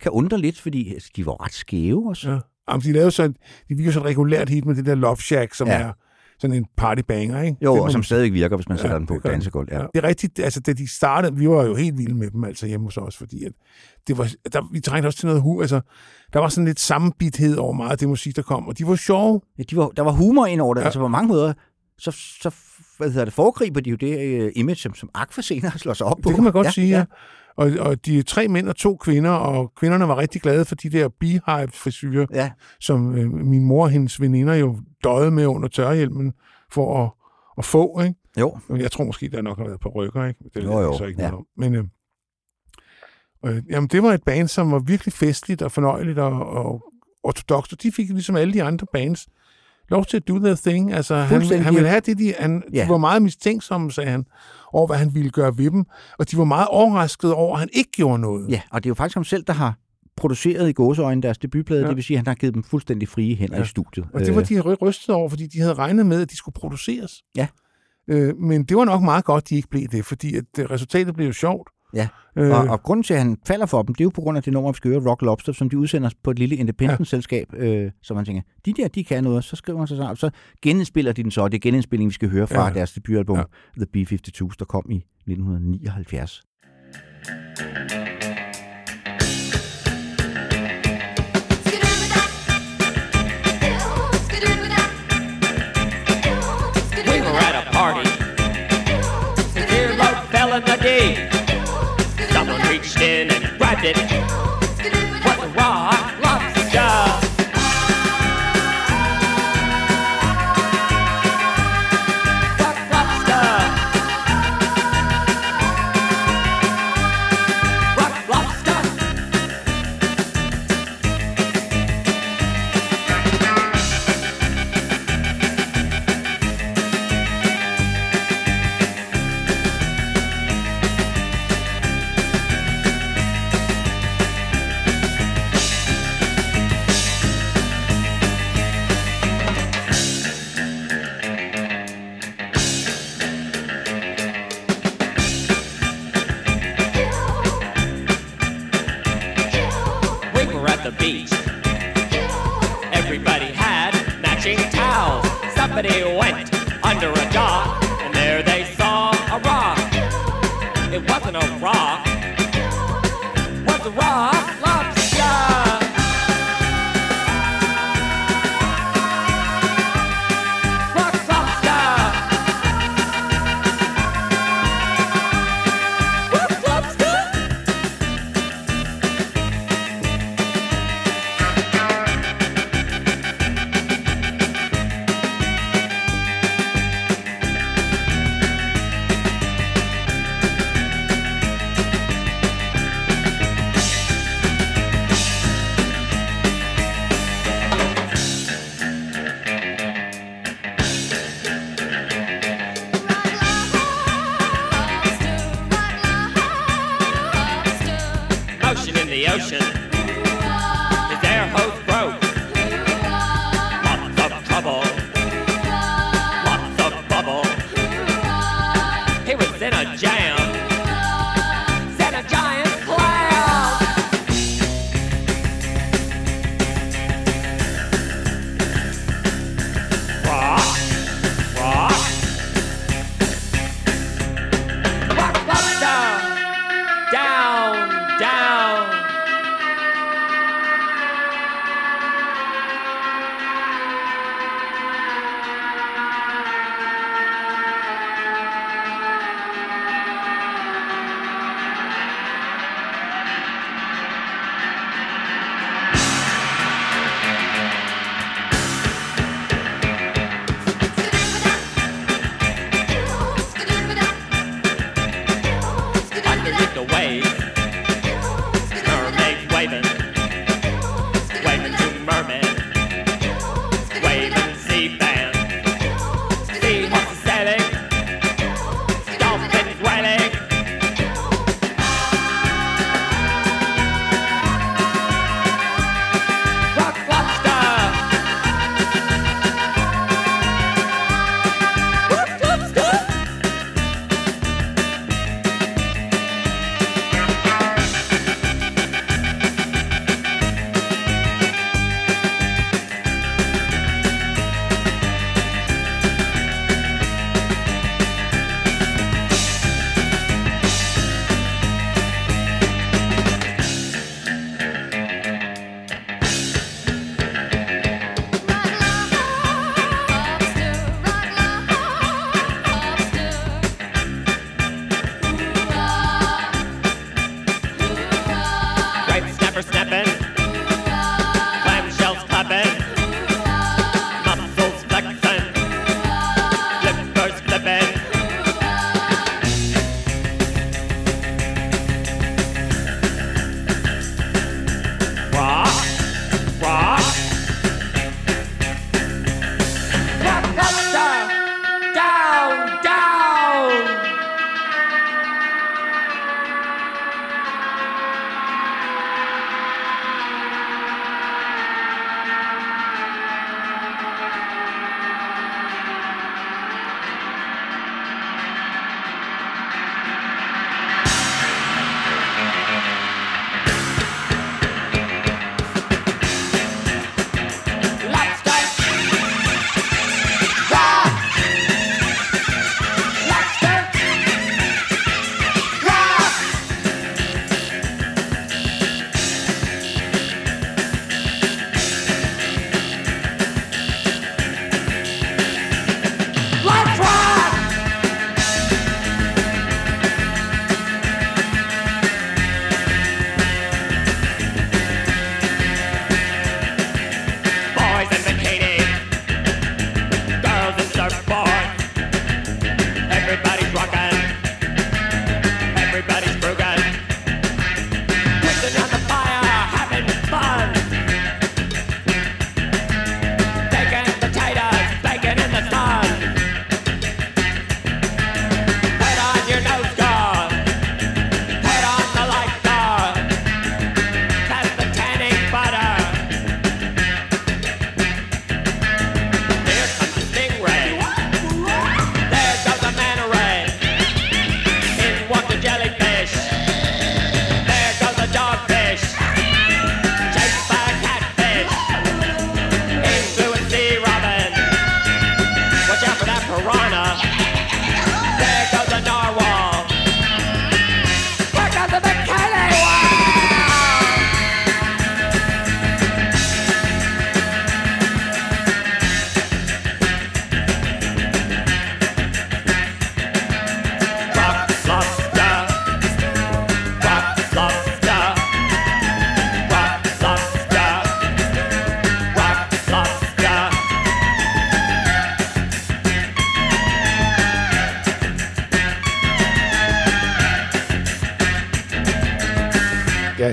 kan undre lidt, fordi altså, de var ret skæve også. Ja. Jamen, de lavede så, de virker så et regulært hit med det der Love Shack, som ja. er sådan en partybanger, ikke? Jo, Det og som man- stadig virker, hvis man Ja, sætter den på et den. dansegulv. Ja. Ja. Det er rigtigt, altså da de startede, vi var jo helt vilde med dem altså hjemme hos os, fordi at det var, der, vi trængte også til noget hu, altså der var sådan lidt sammenbithed over meget af det musik, der kom, og de var sjove. Ja, de var, der var humor ind over det. Ja. Ja. Altså på mange måder, så, så hvad hedder det, foregriber de jo det uh, image, som, som Aqua senere slår sig op på. Det kan man godt ja, sige, ja. Og, og de er tre mænd og to kvinder, og kvinderne var rigtig glade for de der beehive-frisyrer, Ja, som øh, min mor og hendes veninder jo døjede med under tørrehjelmen for at, at få, ikke? jo. Jeg tror måske, der nok har været på rykker, ikke? Det Jo, jo, så ikke ja. noget om. Men øh, øh, jamen, det var et band, som var virkelig festligt og fornøjeligt og, og ortodoxt, og de fik ligesom alle de andre bands lov til at do their thing. Altså, han, han ville have det, de, han, Ja. de var meget mistænksomme, sagde han, over hvad han ville gøre ved dem. Og de var meget overraskede over, at han ikke gjorde noget. Ja, og det er jo faktisk ham selv, der har produceret i gåseøjne deres debutplade, ja. Det vil sige, at han har givet dem fuldstændig frie hænder ja. I studiet. Og det var Øh, de ry- rystede over, fordi de havde regnet med, at de skulle produceres. Ja. Øh, men det var nok meget godt, de ikke blev det, fordi at resultatet blev jo sjovt. Ja, Øh, og, og grunden til, at han falder for dem, det er jo på grund af det nummer, vi skal høre, Rock Lobster, som de udsender på et lille independent-selskab, øh, så man tænker, de der, de kan noget, så skriver man sig sammen, så genindspiller de den så, og det er genindspilling, vi skal høre fra ja. Ja. deres debutalbum, ja. Ja. The B-52s, der kom i 1979. in and grabbed it.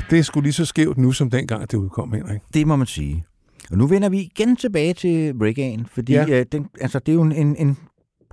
Det er sgu lige så skævt nu, som dengang det udkom, Henrik. Det må man sige. Og nu vender vi igen tilbage til reggae'en, fordi Ja. øh, den, altså, det er jo en, en, en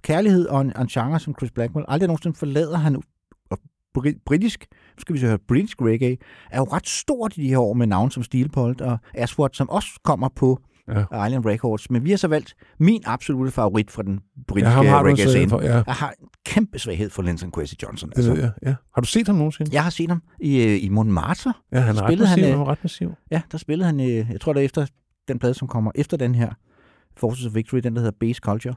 kærlighed og en, en genre, som Chris Blackwell aldrig nogensinde forlader. Han, og bri- britisk, nu skal vi så høre, britisk reggae er jo ret stort i de her år med navne som Steelpolt og Aswad, som også kommer på Ja. Island Records. Men vi har så valgt min absolute favorit fra den britiske Ja, reggae scene. for, ja. Jeg har en kæmpe svaghed for Linton Kwesi Johnson. Det ved jeg, ja. Har du set ham nogensinde? Jeg har set ham i, øh, i Montmartre. Ja, han er ret massiv. øh, Han er ret massiv. Ja, der spillede han, øh, jeg tror det er efter den plade, som kommer efter den her, Forces of Victory, den der hedder Base Culture,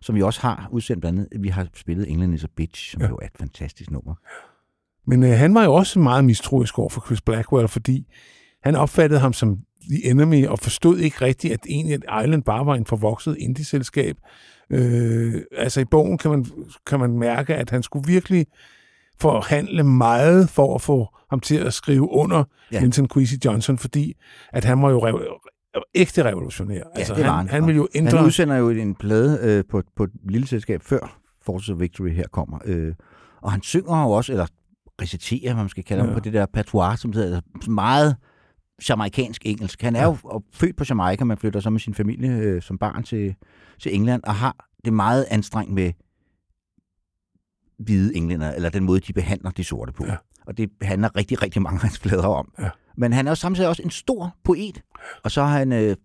som vi også har udsendt blandt andet. Vi har spillet England is a Bitch, som ja. jo er et fantastisk nummer. Men øh, han var jo også meget mistroisk over for Chris Blackwell, fordi han opfattede ham som The Enemy, og forstod ikke rigtigt, at egentlig at Island bare var en forvokset indie-selskab. Øh, altså i bogen kan man, kan man mærke, at han skulle virkelig forhandle meget for at få ham til at skrive under Ja. ja. Linton Kwesi Johnson, fordi at han var jo rev- ægte revolutionær. altså, det var han, han ville jo ændre... Han udsender jo en plade øh, på, på et lille selskab før Forces of Victory her kommer. Øh, og han synger jo også, eller reciterer, hvad man skal kalde ja. Ja. ham, på det der patois, som hedder meget jamaikansk engelsk. Han er jo født på Jamaica, men flytter så med sin familie øh, som barn til, til England, og har det meget anstrengt med hvide englænder, eller den måde, de behandler de sorte på. Ja. Og det handler rigtig, rigtig mange af hans plader om. Ja. Men han er jo samtidig også en stor poet, og så har han øh,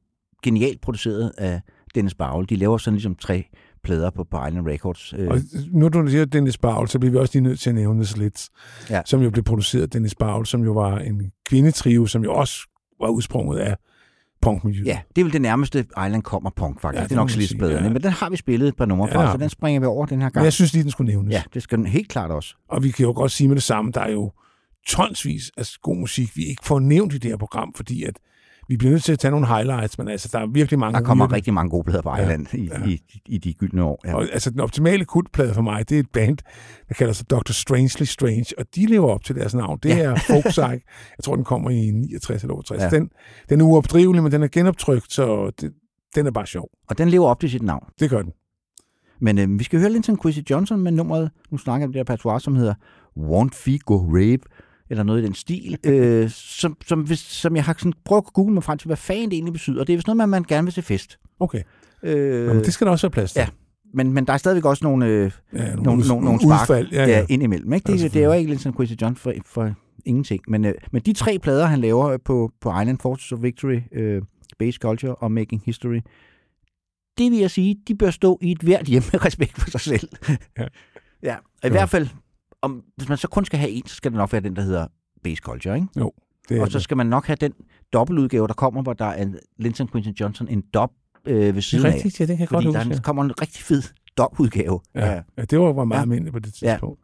genialt produceret af Dennis Bowell. De laver sådan ligesom tre plader på, på Island Records. Øh, Og nu du siger Dennis Bowell, så bliver vi også lige nødt til at nævne Slits, Ja. som jo blev produceret af Dennis Bowell, som jo var en kvindetrio, som jo også var udsprunget af punkmiljøet. Ja, det er vel det nærmeste Island kommer punk, faktisk. Ja, det det er nok sige, slidspladerne, ja. men den har vi spillet et par numre fra, så den springer vi over den her gang. Men jeg synes lige, den skulle nævnes. Ja, det skal den helt klart også. Og vi kan jo godt sige med det samme, der er jo tonsvis af god musik, vi ikke får nævnt i det her program, fordi at vi bliver nødt til at tage nogle highlights, men altså, der er virkelig mange... Der kommer rigtig mange gode plader på Ja, Island i, ja. i, i de gyldne år. Ja. Og, altså, den optimale kultplade for mig, det er et band, der kalder sig Dr. Strangely Strange, og de lever op til deres navn. Det Ja. er Folk. Jeg tror, den kommer i 69 eller 68. Ja. Ja. Den, den er uopdrivelig, men den er genoptrykt, så det, den er bare sjov. Og den lever op til sit navn. Det gør den. Men øh, vi skal høre Linton Kwesi Johnson med nummeret, nu snakker jeg om det der patois, som hedder Won't Fee Go Rape, eller noget i den stil, øh, som, som, hvis, som jeg har sådan prøvet at google mig frem til, hvad fanden det egentlig betyder. Og det er vist noget, man, man gerne vil til fest. Okay. Øh, Nå, men det skal der også være plads til. Ja, men, men der er stadigvæk også nogle, øh, Ja, nogle, nogle nogle, nogle, spark udfald, ja, ja. der indimellem. Ikke? Ja, Det, det er jo ikke Linton Kwesi Johnson for, for ingenting. Men, øh, men de tre plader, han laver på, på Island Forces of Victory, øh, Base Culture og Making History, det vil jeg sige, de bør stå i et hvert hjem med respekt for sig selv. Ja. ja. Og I Jo. hvert fald, om, hvis man så kun skal have en, så skal det nok være den, der hedder Base Culture. Ikke? Jo, det er og så det. skal man nok have den dobbeltudgave, der kommer, hvor der er Linton Quinton Johnson en dop øh, ved siden rigtigt, ja, det kan jeg Fordi godt der huske, ja. kommer en rigtig fed dopudgave. Ja, ja, det var, var meget Ja. almindeligt på det Ja. tidspunkt.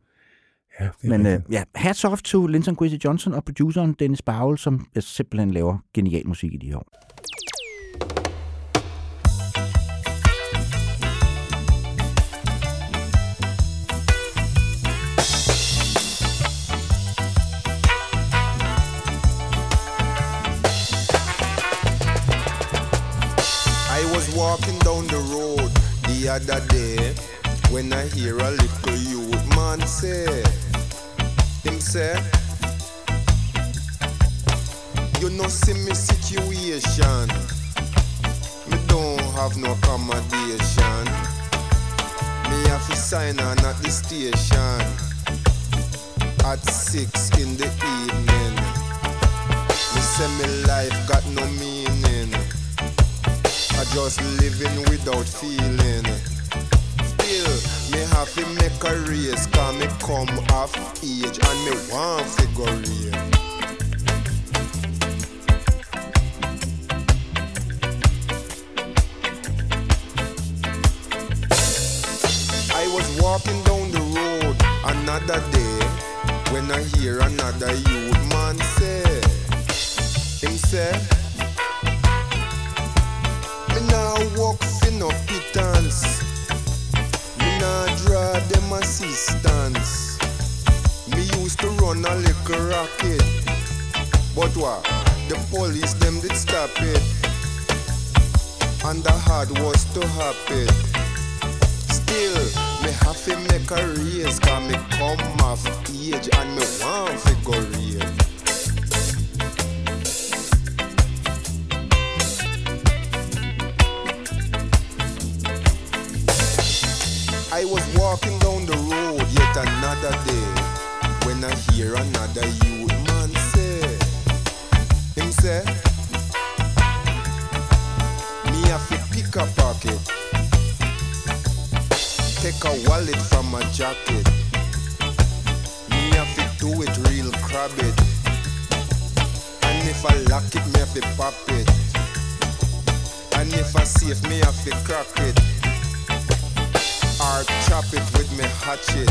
Ja, det er Men øh, rigtigt. ja, hats off to Linton Kwesi Johnson og produceren Dennis Bowell, som øh, simpelthen laver genial musik i de her år. Walking down the road the other day when I hear a little youth man say, him say, you know see me situation, me don't have no accommodation. Me have to sign on at the station at six in the evening. Me say me life got no meaning. I just living without feeling. Still, me have to make a race, cause me come off age and me want figure real. I was walking down the road another day when I hear another youth man say, him say, nah walk for no pittance. Me nah draw them assistance. Me used to run a little rocket. But what? The police them did stop it. And the hard was to happen. Still, me have to make a race Cause me come off age and me want figure real I was walking down the road yet another day. When I hear another youth man say, him say, me have to pick a pocket, take a wallet from my jacket, me have to do it real crab it, and if I lock it, me have to pop it, and if I safe, me have to crack it chop it with me hatchet.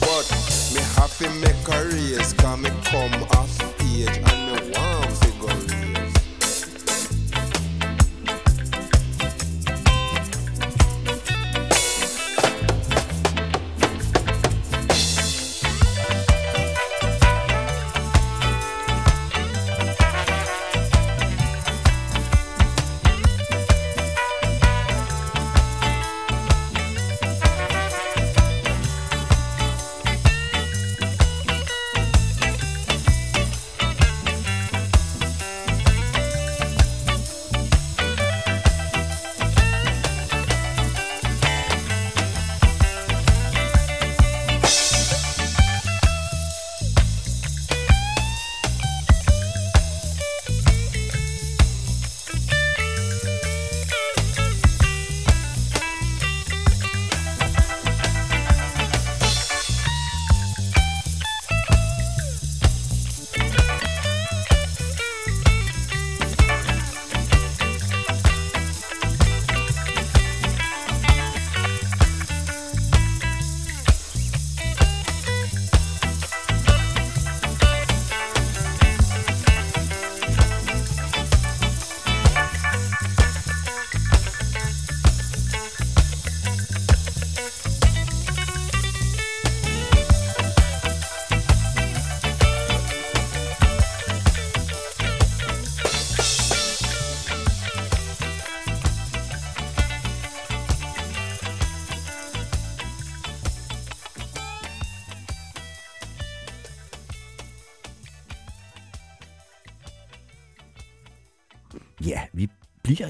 But me have to make a raise, cause me come off age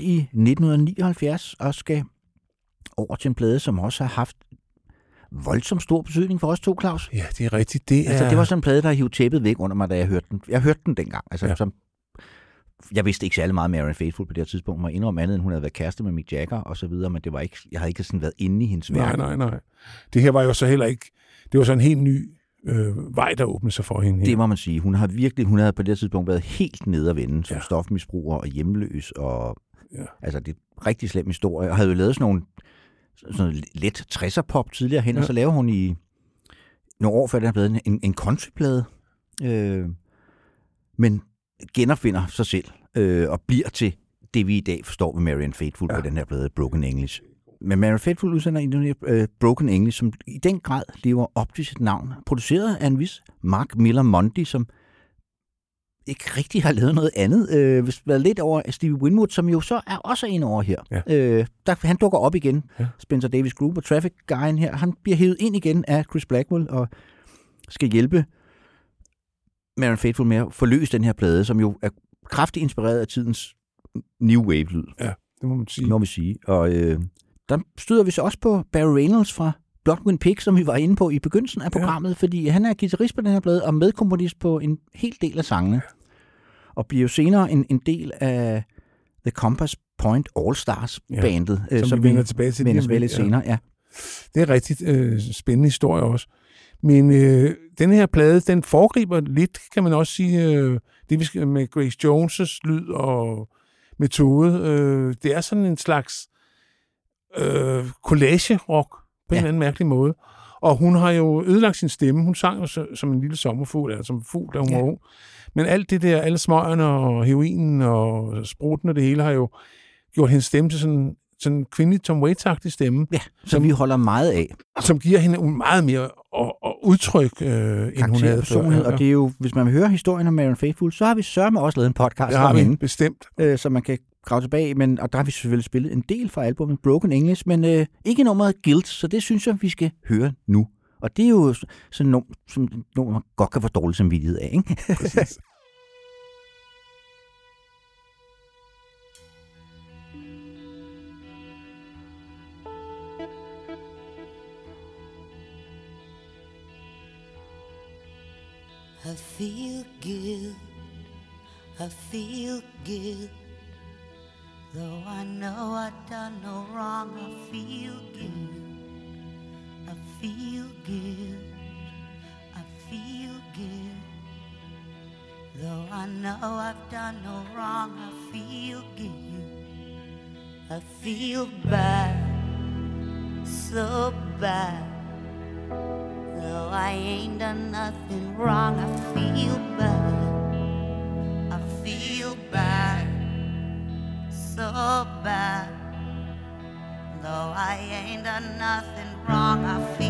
i 1979 og skal over til en plade, som også har haft voldsomt stor betydning for os to, Claus. Ja, det er rigtigt. Det, Altså, er... det var sådan en plade, der hiv tæppet væk under mig, da jeg hørte den. Jeg hørte den dengang. Altså, Ja. som, jeg vidste ikke særlig meget om Marianne Faithfull på det her tidspunkt. Må indrømme andet, end hun havde været kæreste med Mick Jagger og så videre, men det var ikke, jeg havde ikke sådan været inde i hendes Nej, værk. nej, nej. Det her var jo så heller ikke... Det var så en helt ny øh, vej, der åbnede sig for hende. her. Det må man sige. Hun har virkelig, hun havde på det tidspunkt været helt nede at vende som ja. stofmisbruger og hjemløs. Og, Ja. Altså, det er en rigtig slem historie. Og havde jo lavet sådan nogle sådan let 60'er pop tidligere hen, ja. Og så laver hun i nogle år før den her plade en, en countryplade. Øh, men genopfinder sig selv øh, og bliver til det, vi i dag forstår ved Marianne Faithfull ja. På den her plade, Broken English. Men Marianne Faithfull udsender i øh, Broken English, som i den grad lever op til sit navn. Produceret af en vis Mark Miller Monty, som ikke rigtig har lavet noget andet. Øh, hvis været lidt over Stevie Winwood, som jo så er også en over her. Ja. Øh, der, han dukker op igen. Ja. Ja. Spencer Davis Group og Traffic Guyen her. Han bliver hævet ind igen af Chris Blackwell og skal hjælpe Marianne Faithfull med at forløse den her plade, som jo er kraftigt inspireret af tidens new wave-lyd, Det må man sige. må vi sige. Og øh, der støder vi så også på Barry Reynolds fra Bloodwind Pig, som vi var inde på i begyndelsen af programmet, ja. fordi han er guitarist på den her plade og medkomponist på en hel del af sangene. Og bliver jo senere en, en del af The Compass Point All-Stars-bandet, Ja, øh, som vi vender tilbage til vender tilbage lidt, ja. senere. Ja. Det er rigtig øh, spændende historie også. Men øh, den her plade, den foregriber lidt, kan man også sige, øh, det vi skal med Grace Jones' lyd og metode. Øh, det er sådan en slags øh, collage-rock på en Ja. eller anden mærkelig måde. Og hun har jo ødelagt sin stemme. Hun sang jo så, som en lille sommerfugl, eller som en fugl, da hun Ja. var ung. Men alt det der, alle smøgerne og heroinen og spruten og det hele, har jo gjort hendes stemme til sådan sådan en kvindelig Tom Waits-agtig stemme, ja, som vi holder meget af. som giver hende meget mere og, og udtryk, øh, end hun Karakter havde før. og det er jo, hvis man vil høre historien om Marianne Faithfull, så har vi sørme også lavet en podcast det har vi hende, bestemt. øh, som man kan grave tilbage, men, og der har vi selvfølgelig spillet en del fra albumet Broken English, men øh, ikke nummeret Guilt, så det synes jeg, vi skal høre nu. Og det er jo sådan nogle, som nogle, man godt kan få dårlig samvittighed af, ikke? Præcis. I feel guilt, I feel guilt. Though I know I've done no wrong, I feel guilt. I feel guilt. I feel guilt. Though I know I've done no wrong, I feel guilt. I feel bad, so bad. Though I ain't done nothing wrong, I feel bad. nothing wrong. I feel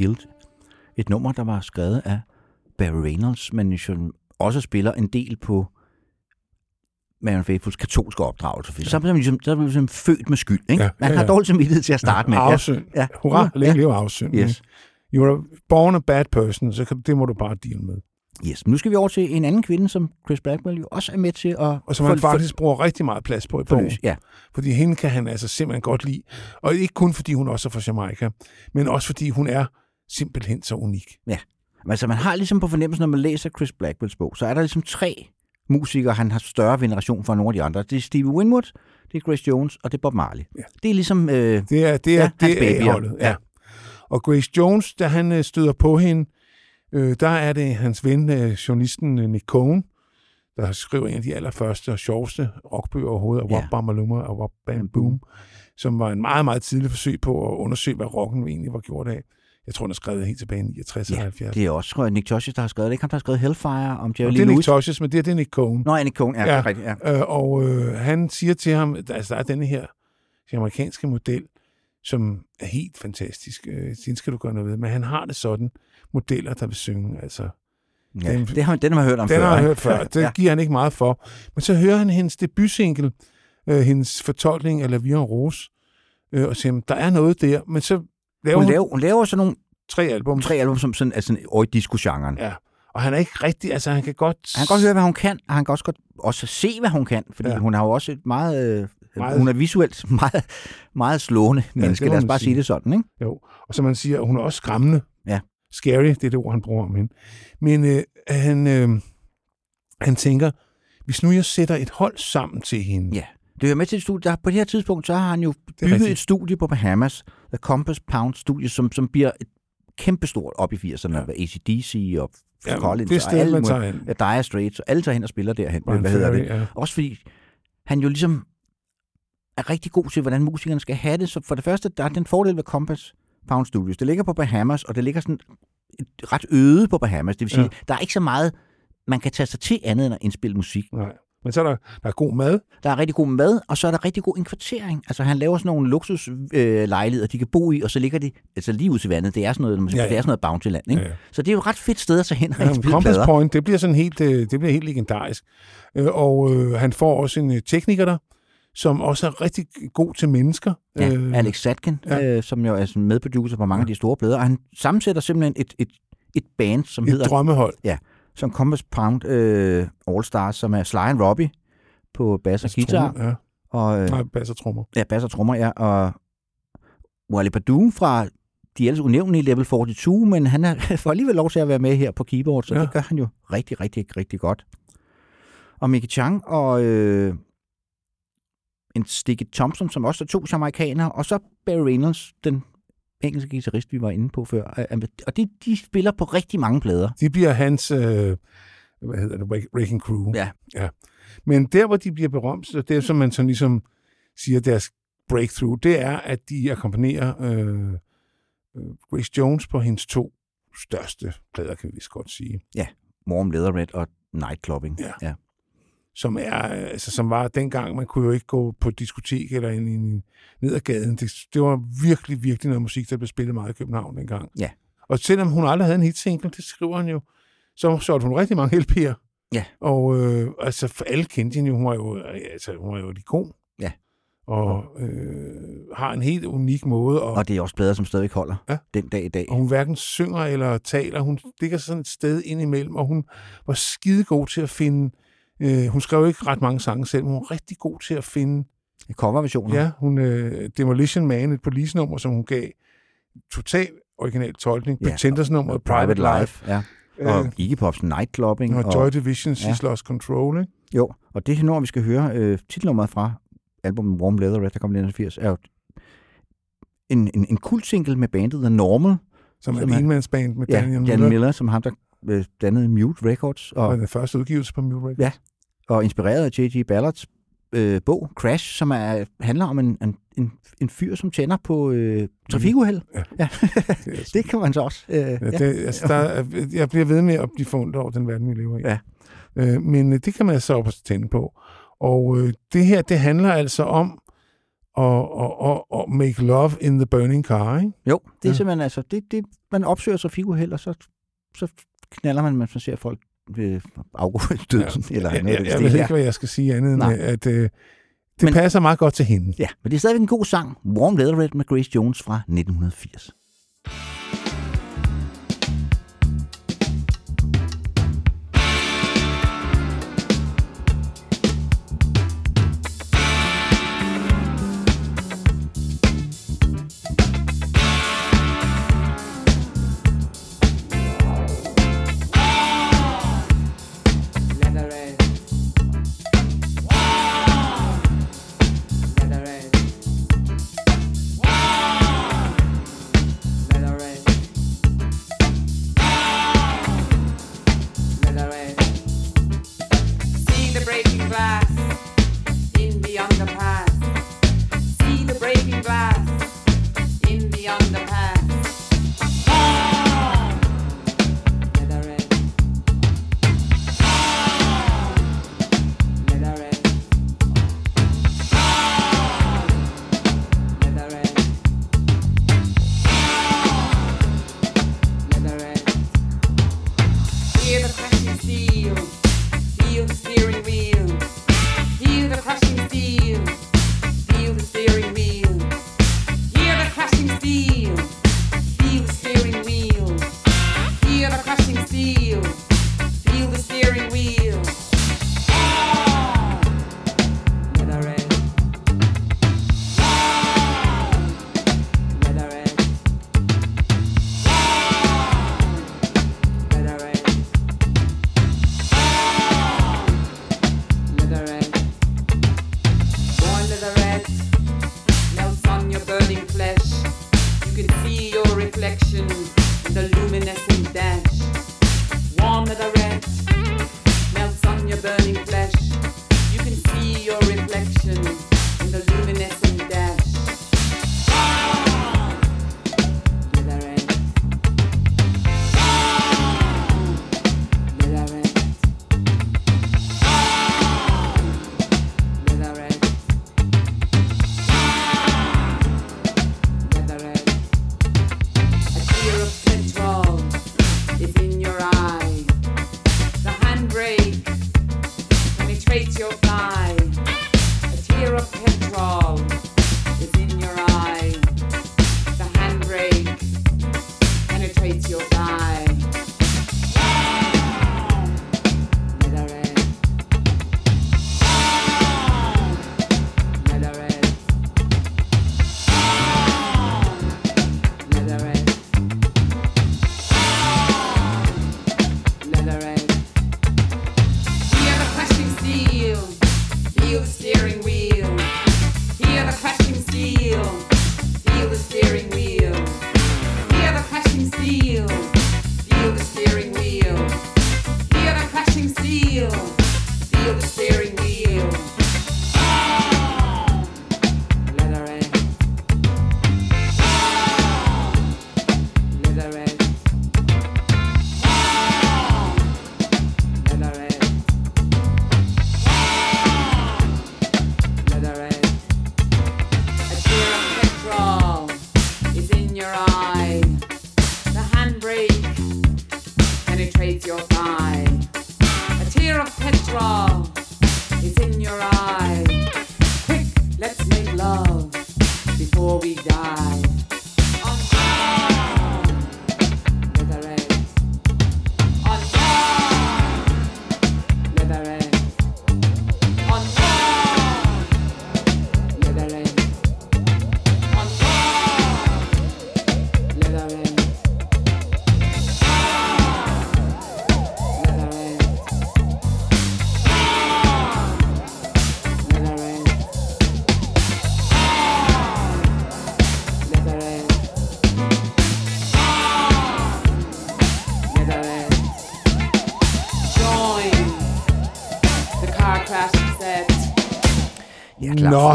Guild. Et nummer, der var skrevet af Barry Reynolds, men som også spiller en del på Marion Faithfuls katolske opdragelse. Ja. Så er man ligesom, så er man ligesom født med skyld. Ikke? Ja, ja, ja. Man har dårlig samvittighed til at starte ja, med. Afsynd. Ja. Hurra, længe leve afsynd. Yes. You are born a bad person, så det må du bare deal med. Yes, men nu skal vi over til en anden kvinde, som Chris Blackwell jo også er med til at... Og som han faktisk for... bruger rigtig meget plads på i bogen. Ja. Fordi hende kan han altså simpelthen godt lide. Og ikke kun fordi hun også er fra Jamaica, men også fordi hun er simpelthen så unik. Ja. Men altså, man har ligesom på fornemmelsen, når man læser Chris Blackwells bog, så er der ligesom tre musikere, han har større veneration for end nogle af de andre. Det er Stevie Winwood, det er Grace Jones, og det er Bob Marley. Ja. Det er ligesom... Øh, Det er, det er, ja, det er. A-holdet. Ja. Og Grace Jones, da han øh, støder på hende, øh, der er det hans ven, øh, journalisten øh, Nick Cohen, der skriver en af de allerførste og sjoveste rockbøger overhovedet, Ja. Wop Bamaluma og Wop Bam Boom, som var en meget, meget tidlig forsøg på at undersøge, hvad rocken egentlig var gjort af. Jeg tror, han har skrevet helt tilbage i 69 eller 70. det er også tror jeg, Nick Tosches, der har skrevet det. Ikke ham, der har skrevet Hellfire om Jerry Lee det er Nick Lewis. Tosches, men det er, det er Nick Cohen. Nå, ja, Nick Cohen, ja, ja. rigtigt. Ja. Øh, og øh, han siger til ham, at altså, der er denne her den amerikanske model, som er helt fantastisk. Øh, den skal du gøre noget ved. Men han har det sådan, modeller, der vil synge. Altså, Ja, det har, den har man hørt om den før. har jeg ikke? hørt før. Det ja. giver han ikke meget for. Men så hører han hendes debutsingle, øh, hendes fortolkning af La Vie en Rose, øh, og siger, der er noget der. Men så laver Hun hun, laver, hun laver sådan nogle tre album. tre album, som sådan, altså, over i disco-genren. Ja. Og han er ikke rigtig, altså han kan godt... Han kan godt høre, hvad hun kan, og han kan også godt også se, hvad hun kan, fordi Ja. ja. hun har jo også et meget, øh, Meget- hun er visuelt meget, meget slående menneske, må lad os bare sige. sige det sådan, ikke? Jo, og som man siger, hun er også skræmmende. Ja. Scary, det er det ord, han bruger om hende. Men øh, han, øh, han tænker, hvis nu jeg sætter et hold sammen til hende, Ja. Det hører med til et studie. Der, på det her tidspunkt, så har han jo bygget et studie på Bahamas, The Compass Pound Studie, som, som bliver et kæmpestort op i 80'erne, ja. ACDC og Ja, Collins det og alle tager hen. Ja, Dire Straits, og alle tager hen og spiller derhen. Brian hvad hedder det? Ja. Også fordi han jo ligesom er rigtig god til, hvordan musikerne skal have det. Så for det første, der er den fordel ved Compass Pound Studios. Det ligger på Bahamas, og det ligger sådan et ret øde på Bahamas. Det vil sige, ja. der er ikke så meget, man kan tage sig til andet end at indspille musik. Nej. Men så er der, der er god mad. Der er rigtig god mad, og så er der rigtig god inkvartering. Altså han laver sådan nogle luksuslejligheder, øh, lejligheder, de kan bo i, og så ligger de altså lige ud til vandet. Det er sådan noget, Ja, ja, ja. ja. Det er sådan noget bountyland, ikke? Ja, Ja. Så det er jo et ret fedt sted at tage hen og Ja, Compass. Point, det bliver sådan helt, øh, det bliver helt legendarisk. Øh, Og øh, han får også en øh, tekniker der, som også er rigtig god til mennesker. Ja, Øh, Alex Satkin, ja. øh, som jo er sådan medproducer på mange ja. af de store plader, og han sammensætter simpelthen et, et, et band, som Et hedder... drømmehold. Ja, som Compass Pound øh, All Stars, som er Sly and Robbie på bass og guitar. trommer, Ja. Og, øh, Nej, bass og trommer. Ja, bass og trommer, ja. Og Wally Badu fra de ellers unævnlige Level 42, men han er, får alligevel lov til at være med her på keyboard, så ja. det gør han jo rigtig, rigtig, rigtig godt. Og Mickey Chang og øh, en Sticky Thompson, som også er to jamaikanere, og så Barry Reynolds, den engelske guitarist, vi var inde på før. er med. Og de, de spiller på rigtig mange plader. De bliver hans, øh, hvad hedder det, Wreck- Wrecking Crew. Ja. ja. Men der, hvor de bliver berømt, så det som man sådan ligesom siger, deres breakthrough, det er, at de akkompagnerer øh, øh, Grace Jones på hendes to største plader, kan vi vist godt sige. Ja, Warm Red og Nightclubbing. Ja. ja. Som, er, altså, som var dengang, man kunne jo ikke gå på diskotek eller ind, ind, ned ad gaden. Det, det var virkelig, virkelig noget musik, der blev spillet meget i København dengang. Ja. Og selvom hun aldrig havde en hitsingle, det skriver han jo, så solgte hun rigtig mange LP'er. Ja. Og øh, altså, for alle kendte hende jo. Hun var jo, altså, hun var jo et ikon. Ja. Og øh, har en helt unik måde. Og, Og det er også plader, som stadig holder Ja. den dag i dag. og hun hverken synger eller taler. Hun ligger sådan et sted ind imellem, og hun var skide god til at finde... Øh, hun skrev ikke ret mange sange selv, men hun var rigtig god til at finde... Coverversioner. Ja, hun... Øh, Demolition Man, et police-nummer, som hun gav total original tolkning. Ja. Ja, Pretenders-nummeret, Private Life. Ja. Og Øh, Iggy Pops Nightclubbing. og Joy Division, She's ja. Lost Control, ikke? Jo, og det her nummer, vi skal høre, øh, titelnummeret fra albumet Warm Leather Red, der kom i 1980, er jo en, en, en kult single med bandet The Normal. Som er Som er- enmandsband med Ja, Daniel Jan Miller. Miller, som ham, der øh, dannede Mute Records. Og Og, den første udgivelse på Mute Records. Ja. Og inspireret af J.G. Ballards øh, bog, Crash, som er, handler om en, en, en, en fyr, som tænder på øh, trafikuheld. Ja. Ja. det kan man så også. Øh, Ja, det, altså, der, er- jeg bliver ved med at blive fundet over den verden, vi lever i. Ja. Øh, men øh, det kan man så også tænde på. Og øh, det her, det handler altså om at, at, at, at make love in the burning car, ikke? Jo, det er Ja. ja. simpelthen altså, det, det, man opsøger trafikuheld, og så, så knaller man, man ser folk ved afgåelsesdøden. Ja. Eller noget af jeg, jeg ved ikke, hvad jeg skal sige andet end, at øh, det Men- passer meget godt til hende. Ja, men det er stadigvæk en god sang. Warm Leatherette med Grace Jones fra 1980.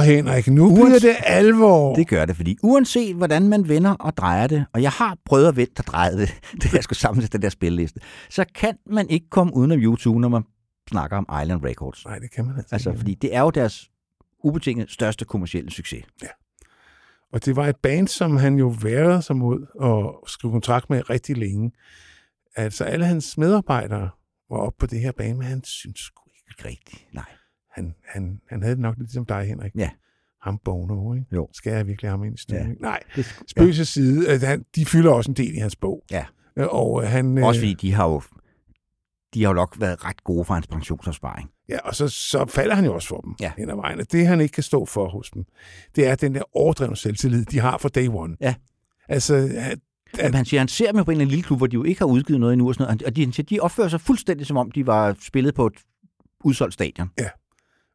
Henrik, nu bliver det alvor. Det gør det, fordi uanset hvordan man vender og drejer det, og jeg har prøvet at vente og dreje det, da jeg skulle sammensætte den der spilleliste, så kan man ikke komme uden om YouTube, når man snakker om Island Records. Nej, det kan man altså Altså, ikke. fordi det er jo deres ubetinget største kommercielle succes. Og det var et band, som han jo værede sig mod og skrev kontrakt med rigtig længe. Altså alle hans medarbejdere var oppe på det her bane, men han synes sgu ikke rigtigt. Nej. Han, han, han havde det nok lidt ligesom dig, Henrik. Ja. Ham Bono, ikke? Jo. Skal jeg virkelig ham ind i stuen? Ja. Ja. Nej, spøg til side. Han, de fylder også en del i hans bog. Ja. Øh, Og øh, han... Også øh, fordi de har jo, de har jo nok været ret gode for hans pensionsopsparing. Ja, og så, så falder han jo også for dem Ja. hen ad vejen. Og det, han ikke kan stå for hos dem, det er den der overdrevne selvtillid, de har fra day one. Ja. Altså, at, At han siger, han ser dem jo på en eller anden lille klub, hvor de jo ikke har udgivet noget endnu, og, sådan noget, og de, de opfører sig fuldstændig som om, de var spillet på et udsolgt stadion. Ja.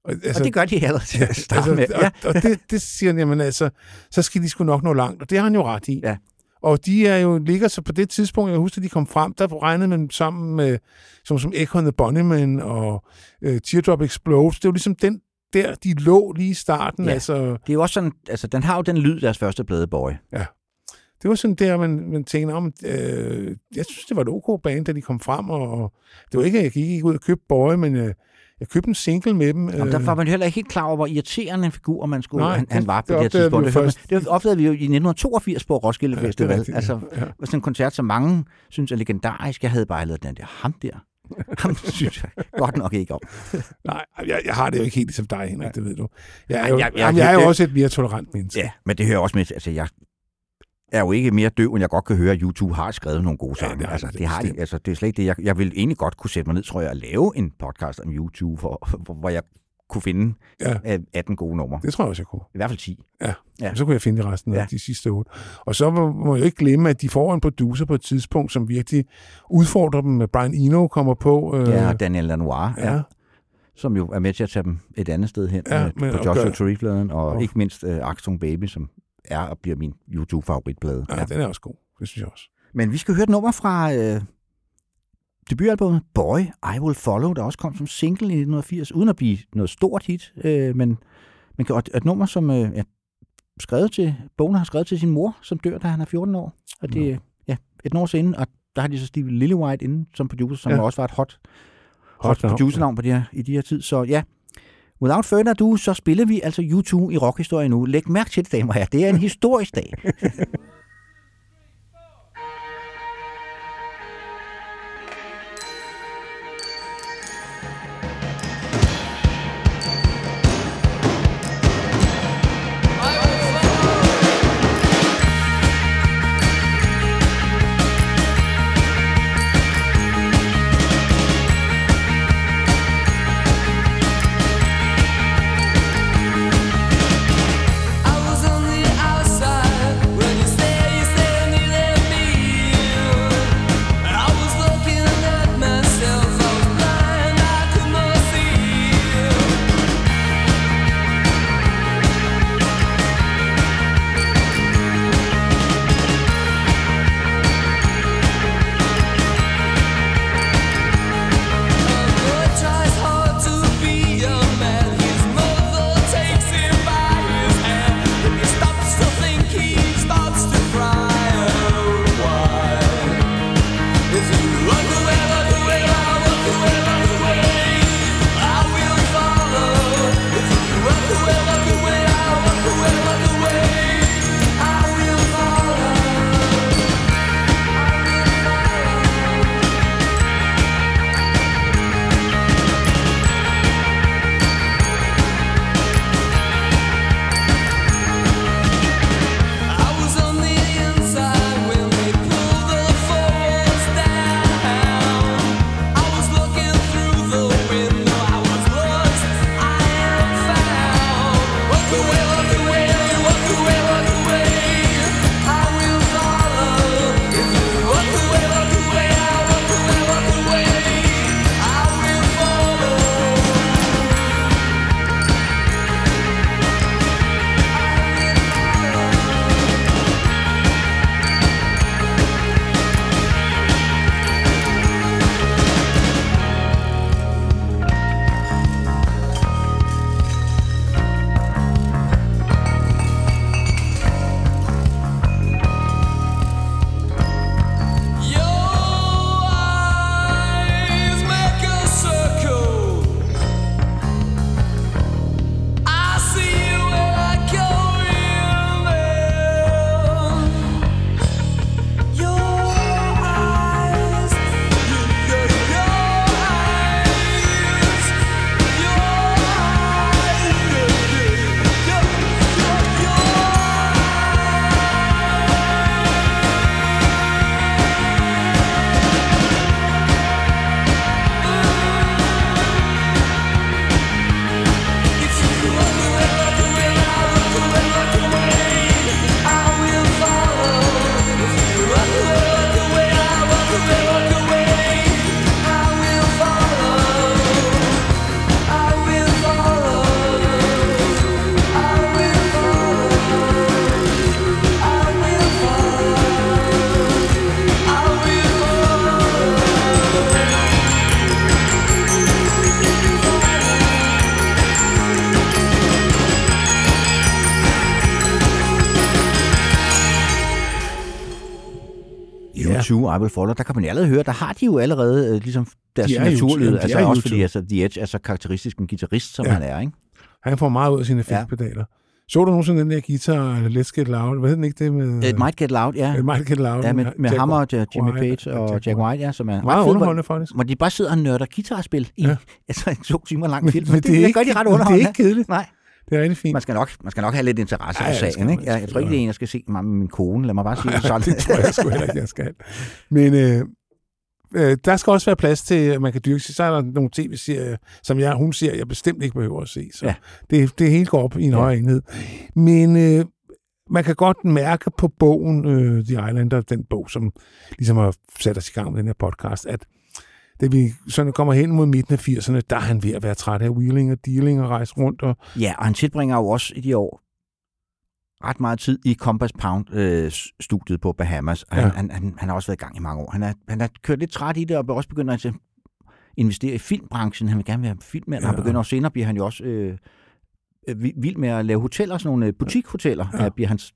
Og, og det gør de allerede til at starte med. Og, og det, det siger han, jamen altså, så skal de sgu nok nå langt, og det har han jo ret i. Ja. Og de er jo, ligger så på det tidspunkt, jeg husker, de kom frem, der regnede man sammen med, som, som Echo and the Bunnymen og uh, Teardrop Explodes. Det var ligesom den der, de lå lige i starten. Ja. Altså, Det er jo også sådan, altså den har jo den lyd, deres første plade, Boy. Ja. Det var sådan der, man, man tænkte om, øh, jeg synes, det var et ok band, da de kom frem, og, og det var ikke, jeg gik ikke ud og købte Boy, men jeg, jeg købte en single med dem. Jamen, der var man heller ikke helt klar over, hvor irriterende en figur man skulle, Nej, han, han var på det det, her tidspunkt. Det, først. det opdagede vi jo i 1982 på Roskilde Ja, Festival. rigtigt, altså, Ja. sådan en koncert, som mange synes er legendarisk. Jeg havde bare lavet den der, ham der. Ham synes jeg godt nok ikke om. Nej, jeg, jeg har det jo ikke helt ligesom dig, Henrik, det ved du. Jeg er jo, jeg- jeg, jeg- jeg, er jo også et mere tolerant menneske. Ja, men det hører også med, altså jeg er jo ikke mere døv, end jeg godt kan høre, at YouTube har skrevet nogle gode sange. det har altså, de det, har de, altså, det er slet ikke det. Jeg, jeg vil egentlig godt kunne sætte mig ned, tror jeg, og lave en podcast om YouTube, hvor, hvor- jeg kunne finde Ja. ja. 18 gode numre. Det tror jeg også, jeg kunne. I hvert fald 10. Ja, Ja. ja. så kunne jeg finde de resten af Ja. de sidste otte. Og så må jeg ikke glemme, at de får en producer på et tidspunkt, som virkelig udfordrer dem. Brian Eno kommer på. Øh, Ja, Daniel Lanois, ja. Ja. ja. som jo er med til at tage dem et andet sted hen, Ja, ja, men- på Joshua gør- Tree-pladen, og og- ikke mindst uh, Axton Baby, som er og bliver min YouTube-favoritplade. ja, den er også god. Det synes jeg også. Men vi skal høre et nummer fra øh, debutalbummet Boy, I Will Follow, der også kom som single i 1980, uden at blive noget stort hit, øh, men, men et, et nummer, som øh, er skrevet til, Boner har skrevet til sin mor, som dør, da han er 14 år. Og det er ja, et år siden, og der har de så Steve Lillywhite inde som producer, som Ja. ja. også var et hot, hot, Hot navn, producernavn på de her, i de her tid. Så ja, without further ado, så spiller vi altså U2 i rockhistorien nu. Læg mærke til det, damer og herrer. Det er en historisk dag. 2, I Will Follow, der kan man allerede høre, der har de jo allerede øh, ligesom deres De er signaturlyd. YouTube. De Altså er også YouTube. fordi altså, The Edge er så karakteristisk en guitarist, som Ja. han er, ikke? Han får meget ud af sine effektpedaler. Så du nogensinde den der guitar, eller Let's Get Loud, hvad hed den ikke det med? It Might Get Loud, ja. It Might Get Loud. Ja, med, med Jack ham og White. Jimmy Page og Jack White, ja, som er Meget fed, underholdende, faktisk. Hvor de bare sidder og nørder guitarspil i Ja. altså, en to timer lang Men- film. men det er det ikke- gør de ret men det er underholdende. ikke kedeligt. Nej. Det er rigtig fint. Man skal nok, man skal nok have lidt interesse Ja, for ja, sagen, man, ikke? Ja, skal jeg tror ikke, det er en, jeg skal se mig med min kone. Lad mig bare sige det sådan. det tror jeg sgu heller ikke, jeg skal. Men øh, øh, der skal også være plads til, at man kan dyrke sig. Så er der nogle tv-serier, som jeg, hun siger, jeg bestemt ikke behøver at se. Så Ja. det, det hele går op i en højere enhed. Men øh, man kan godt mærke på bogen, øh, The Islander, den bog, som ligesom har sat os i gang med den her podcast, at da vi sådan kommer hen mod midten af 80'erne, der er han ved at være træt af wheeling og dealing og rejse rundt. Og, Ja, og han tilbringer jo også i de år ret meget tid i Compass Pound-studiet på Bahamas. Han, Ja. ja. han, han, han har også været i gang i mange år. Han er, han er kørt lidt træt i det, og også begyndt at investere i filmbranchen. Han vil gerne være filmmand, ja. og han begynder også senere, bliver han jo også øh, øh, vi- vild med at lave hoteller, sådan nogle øh, butikhoteller, ja. bliver hans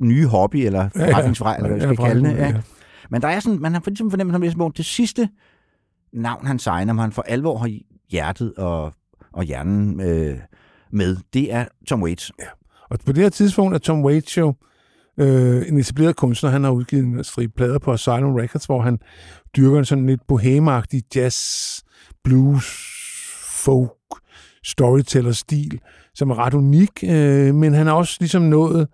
nye hobby, eller Ja, ja. forretningsvej, eller hvad vi Ja, skal kalde det. Ja. ja. Men der er sådan, man har ligesom fornemmet, som læser bogen, det sidste navn, han signer, om han for alvor har hjertet og, og hjernen øh, med, det er Tom Waits. Ja. Og på det her tidspunkt er Tom Waits jo øh, en etableret kunstner. Han har udgivet en stribe plader på Asylum Records, hvor han dyrker en sådan lidt bohemagtig jazz, blues, folk, storyteller-stil, som er ret unik, øh, men han har også ligesom nået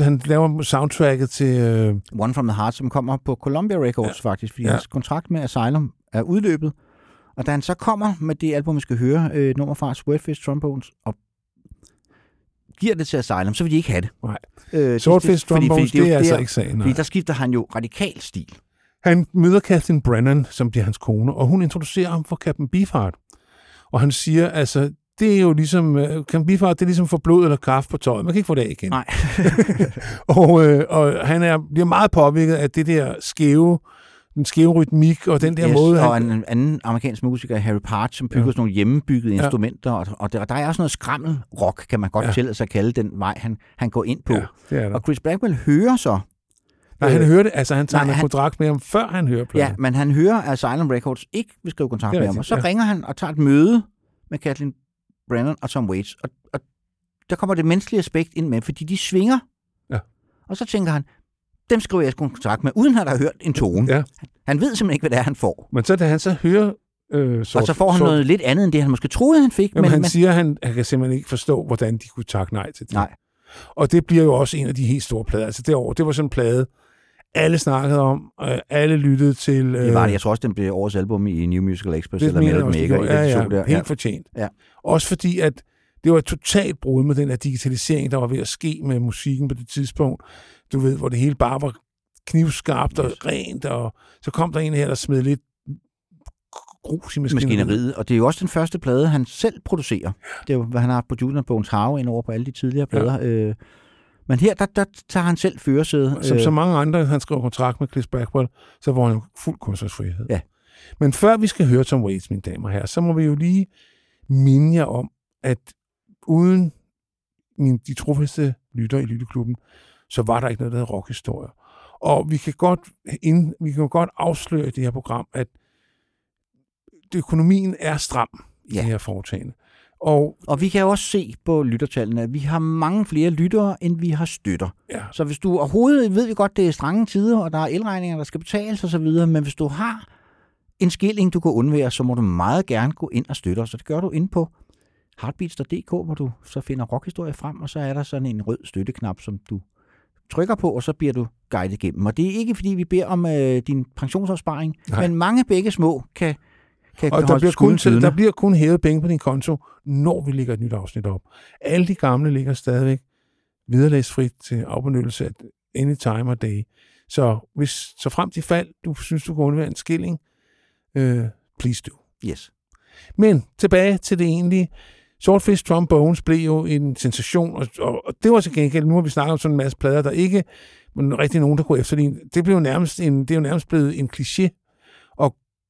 han laver soundtracket til... Øh, One from the Heart, som kommer på Columbia Records ja. faktisk, fordi Ja. hans kontrakt med Asylum er udløbet. Og da han så kommer med det album, vi skal høre, øh, nummer fra Swordfish Trombones, og giver det til Asylum, så vil de ikke have det. Nej. Øh, Swordfish Trombones, det er altså der- ikke sagen, nej. Fordi der skifter han jo radikal stil. Han møder Kathleen Brennan, som bliver hans kone, og hun introducerer ham for Captain Beefheart. Og han siger, altså, det er jo ligesom, Captain Beefheart, det er ligesom for blod eller kaffe på tøjet. Man kan ikke få det af igen. Nej. og, øh, og han er, bliver meget påvirket af det der skæve, den skæve rytmik, og den der yes, måde, og han... en anden amerikansk musiker, Harry Partch, som bygger Ja. sådan nogle hjemmebyggede Ja. instrumenter, og, og der, der er også noget skrammel rock, kan man godt Ja. tillade sig at kalde den vej, han, han går ind på. Ja, det er der. og Chris Blackwell hører så Nej, han øh, hører det, altså han tager nej, en kontrakt med ham, før han hører pladen. Ja, men han hører, at Asylum Records ikke vil skrive kontrakt med ham, og så ja. ringer han og tager et møde med Kathleen Brennan og Tom Waits, og, og der kommer det menneskelige aspekt ind med, fordi de svinger. Ja. Og så tænker han, dem skriver jeg sgu en kontrakt med, uden at have hørt en tone. Ja. Han ved simpelthen ikke, hvad det er, han får. Men så da han så hører... Øh, sort, og så får han sort, noget lidt andet, end det han måske troede, han fik. Jamen, men, han men, siger, at han, han kan simpelthen ikke forstå, hvordan de kunne takke nej til det. Nej. Og det bliver jo også en af de helt store plader. Altså år, det var sådan en plade, alle snakkede om, øh, alle lyttede til. Øh, det var det. Jeg tror også, den blev årets album i New Musical Express, det eller det Maker. Ja, ja, to der. helt fortjent. Ja. Også fordi, at det var et totalt brud med den her digitalisering, der var ved at ske med musikken på det tidspunkt. Du ved, hvor det hele bare var knivskarpt og rent, og så kom der en her, der smed lidt grus i maskineriet. maskineriet. Og det er jo også den første plade, han selv producerer. Det er jo, hvad han har produceret Bones Have ind over på alle de tidligere plader. Ja. Øh, men her, der, der tager han selv førersædet. Som så mange andre, han skrev kontrakt med Chris Blackwell, så var han jo fuld kunstnerfrihed. Ja. Men før vi skal høre Tom Waits, mine damer og herrer, så må vi jo lige minde jer om, at uden min, de trofaste lytter i Lytteklubben, så var der ikke noget, der hedder rockhistorie. Og vi kan godt, ind, vi kan godt afsløre i det her program, at økonomien er stram i Ja. det her foretagende. Og, og vi kan også se på lyttertallene, at vi har mange flere lyttere, end vi har støtter. Ja. Så hvis du overhovedet, ved vi godt, det er strange tider, og der er elregninger, der skal betales osv., men hvis du har en skilling, du kan undvære, så må du meget gerne gå ind og støtte os. Og det gør du ind på heartbeats.dk, hvor du så finder rockhistorie frem, og så er der sådan en rød støtteknap, som du trykker på, og så bliver du guidet igennem. Og det er ikke, fordi vi beder om øh, din pensionsopsparing, Nej. men mange begge små kan, kan og der bliver, kun, flydende. der bliver kun hævet penge på din konto, når vi lægger et nyt afsnit op. Alle de gamle ligger stadigvæk vederlagsfrit til afbenyttelse af any time of day. Så hvis så frem til fald, du synes, du kan undvære en skilling, øh, please do. Yes. Men tilbage til det egentlige. Swordfish Trombones blev jo en sensation, og, og, og det var så gengæld, nu har vi snakket om sådan en masse plader, der ikke men rigtig nogen, der kunne efterligne. Det blev nærmest en, det er jo nærmest blevet en kliché.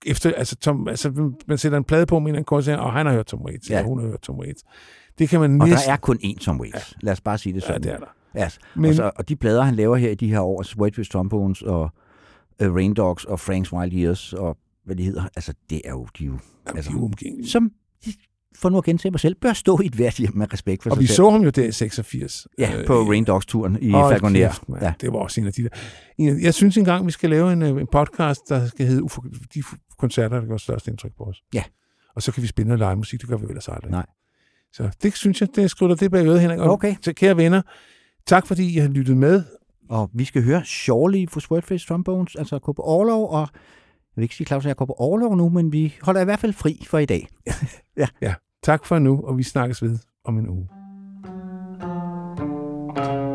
Og efter, altså, Tom, altså, man sætter en plade på med en eller anden koncert, og han har hørt Tom Waits, ja. Eller hun har hørt Tom Waits. Det kan man Og næsten... der er kun én Tom Waits. Ja. Lad os bare sige det sådan. Ja, det er der. Ja. Men-. Og, så, og de plader, han laver her i de her år, altså Whitefish Trombones og uh, Rain Dogs og Frank's Wild Years og hvad de hedder. Altså, det er jo de jo, altså, de er uomgængelige. som for nu at gentage mig selv, bør stå i et hvert hjem med respekt for Og sig vi selv. så ham jo der i 86. Ja, på Rain Dogs-turen i Hold Falconer. kæft. Ja. Det var også en af de der. Jeg synes engang, vi skal lave en, øh, en podcast, der skal hedde Ufo, de koncerter, der gør størst indtryk på os. Ja. Og så kan vi spille noget live musik, det gør vi ellers aldrig. Nej. Så det synes jeg, det skriver det bag øret, Henrik. Og Okay. Så kære venner, tak fordi I har lyttet med. Og vi skal høre Shorely for Swordface Trombones, altså gå på overlov, og jeg vil ikke sige, Claus, at jeg går på overlov nu, men vi holder i hvert fald fri for i dag. ja. Ja, tak for nu, og vi snakkes ved om en uge. Well, with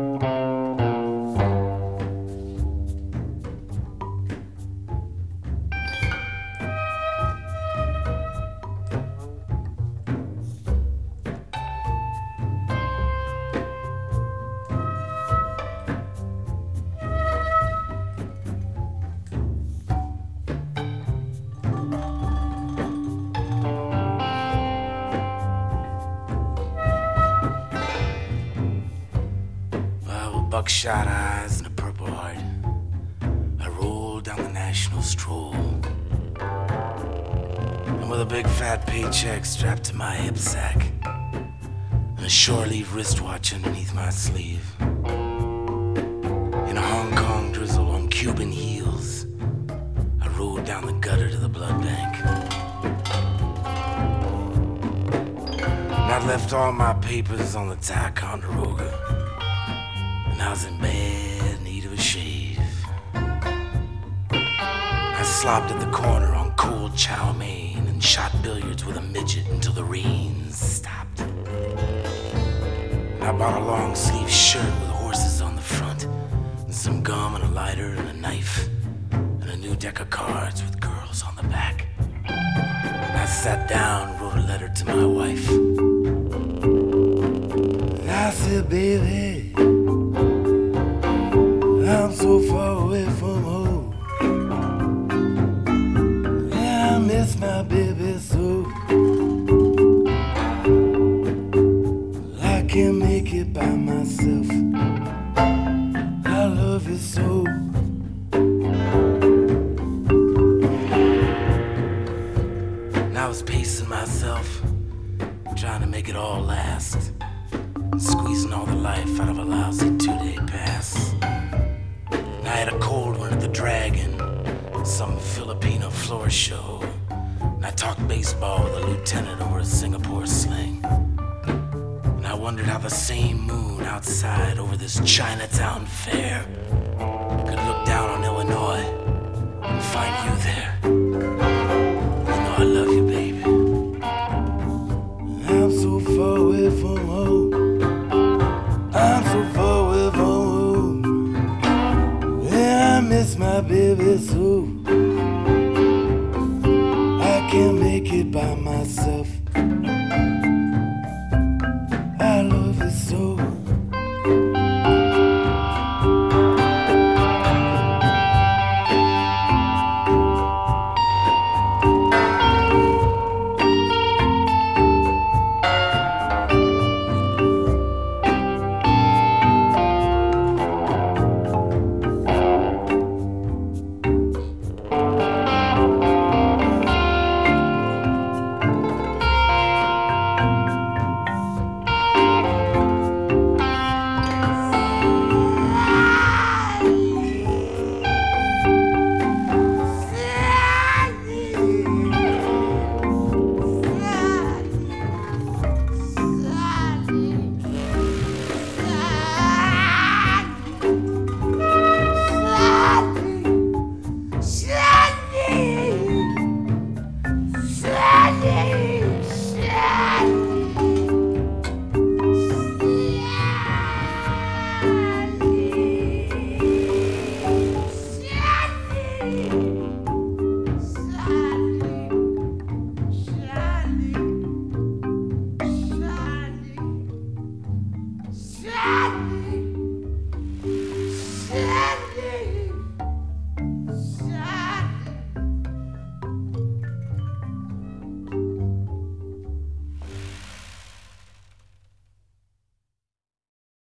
buckshot eyes and a purple heart, I rolled down the national stroll. And with a big fat paycheck strapped to my hip sack, and a shore leave wristwatch underneath my sleeve, in a Hong Kong drizzle on Cuban heels, I rode down the gutter to the blood bank. And I left all my papers on the Ticonderoga I was in bad need of a shave. I slopped at the corner on cold chow mein and shot billiards with a midget until the rain stopped. I bought a long sleeve shirt with horses on the front, and some gum and a lighter and a knife, and a new deck of cards with girls on the back. And I sat down and wrote a letter to my wife. I said, baby. So far away from home. Yeah, I miss my baby so. I can't make it by myself. I love you so. And I was pacing myself, trying to make it all last. Squeezing all the life out of a lousy two day pass. Floor show. And I talked baseball with a lieutenant over a Singapore sling. And I wondered how the same moon outside over this Chinatown fair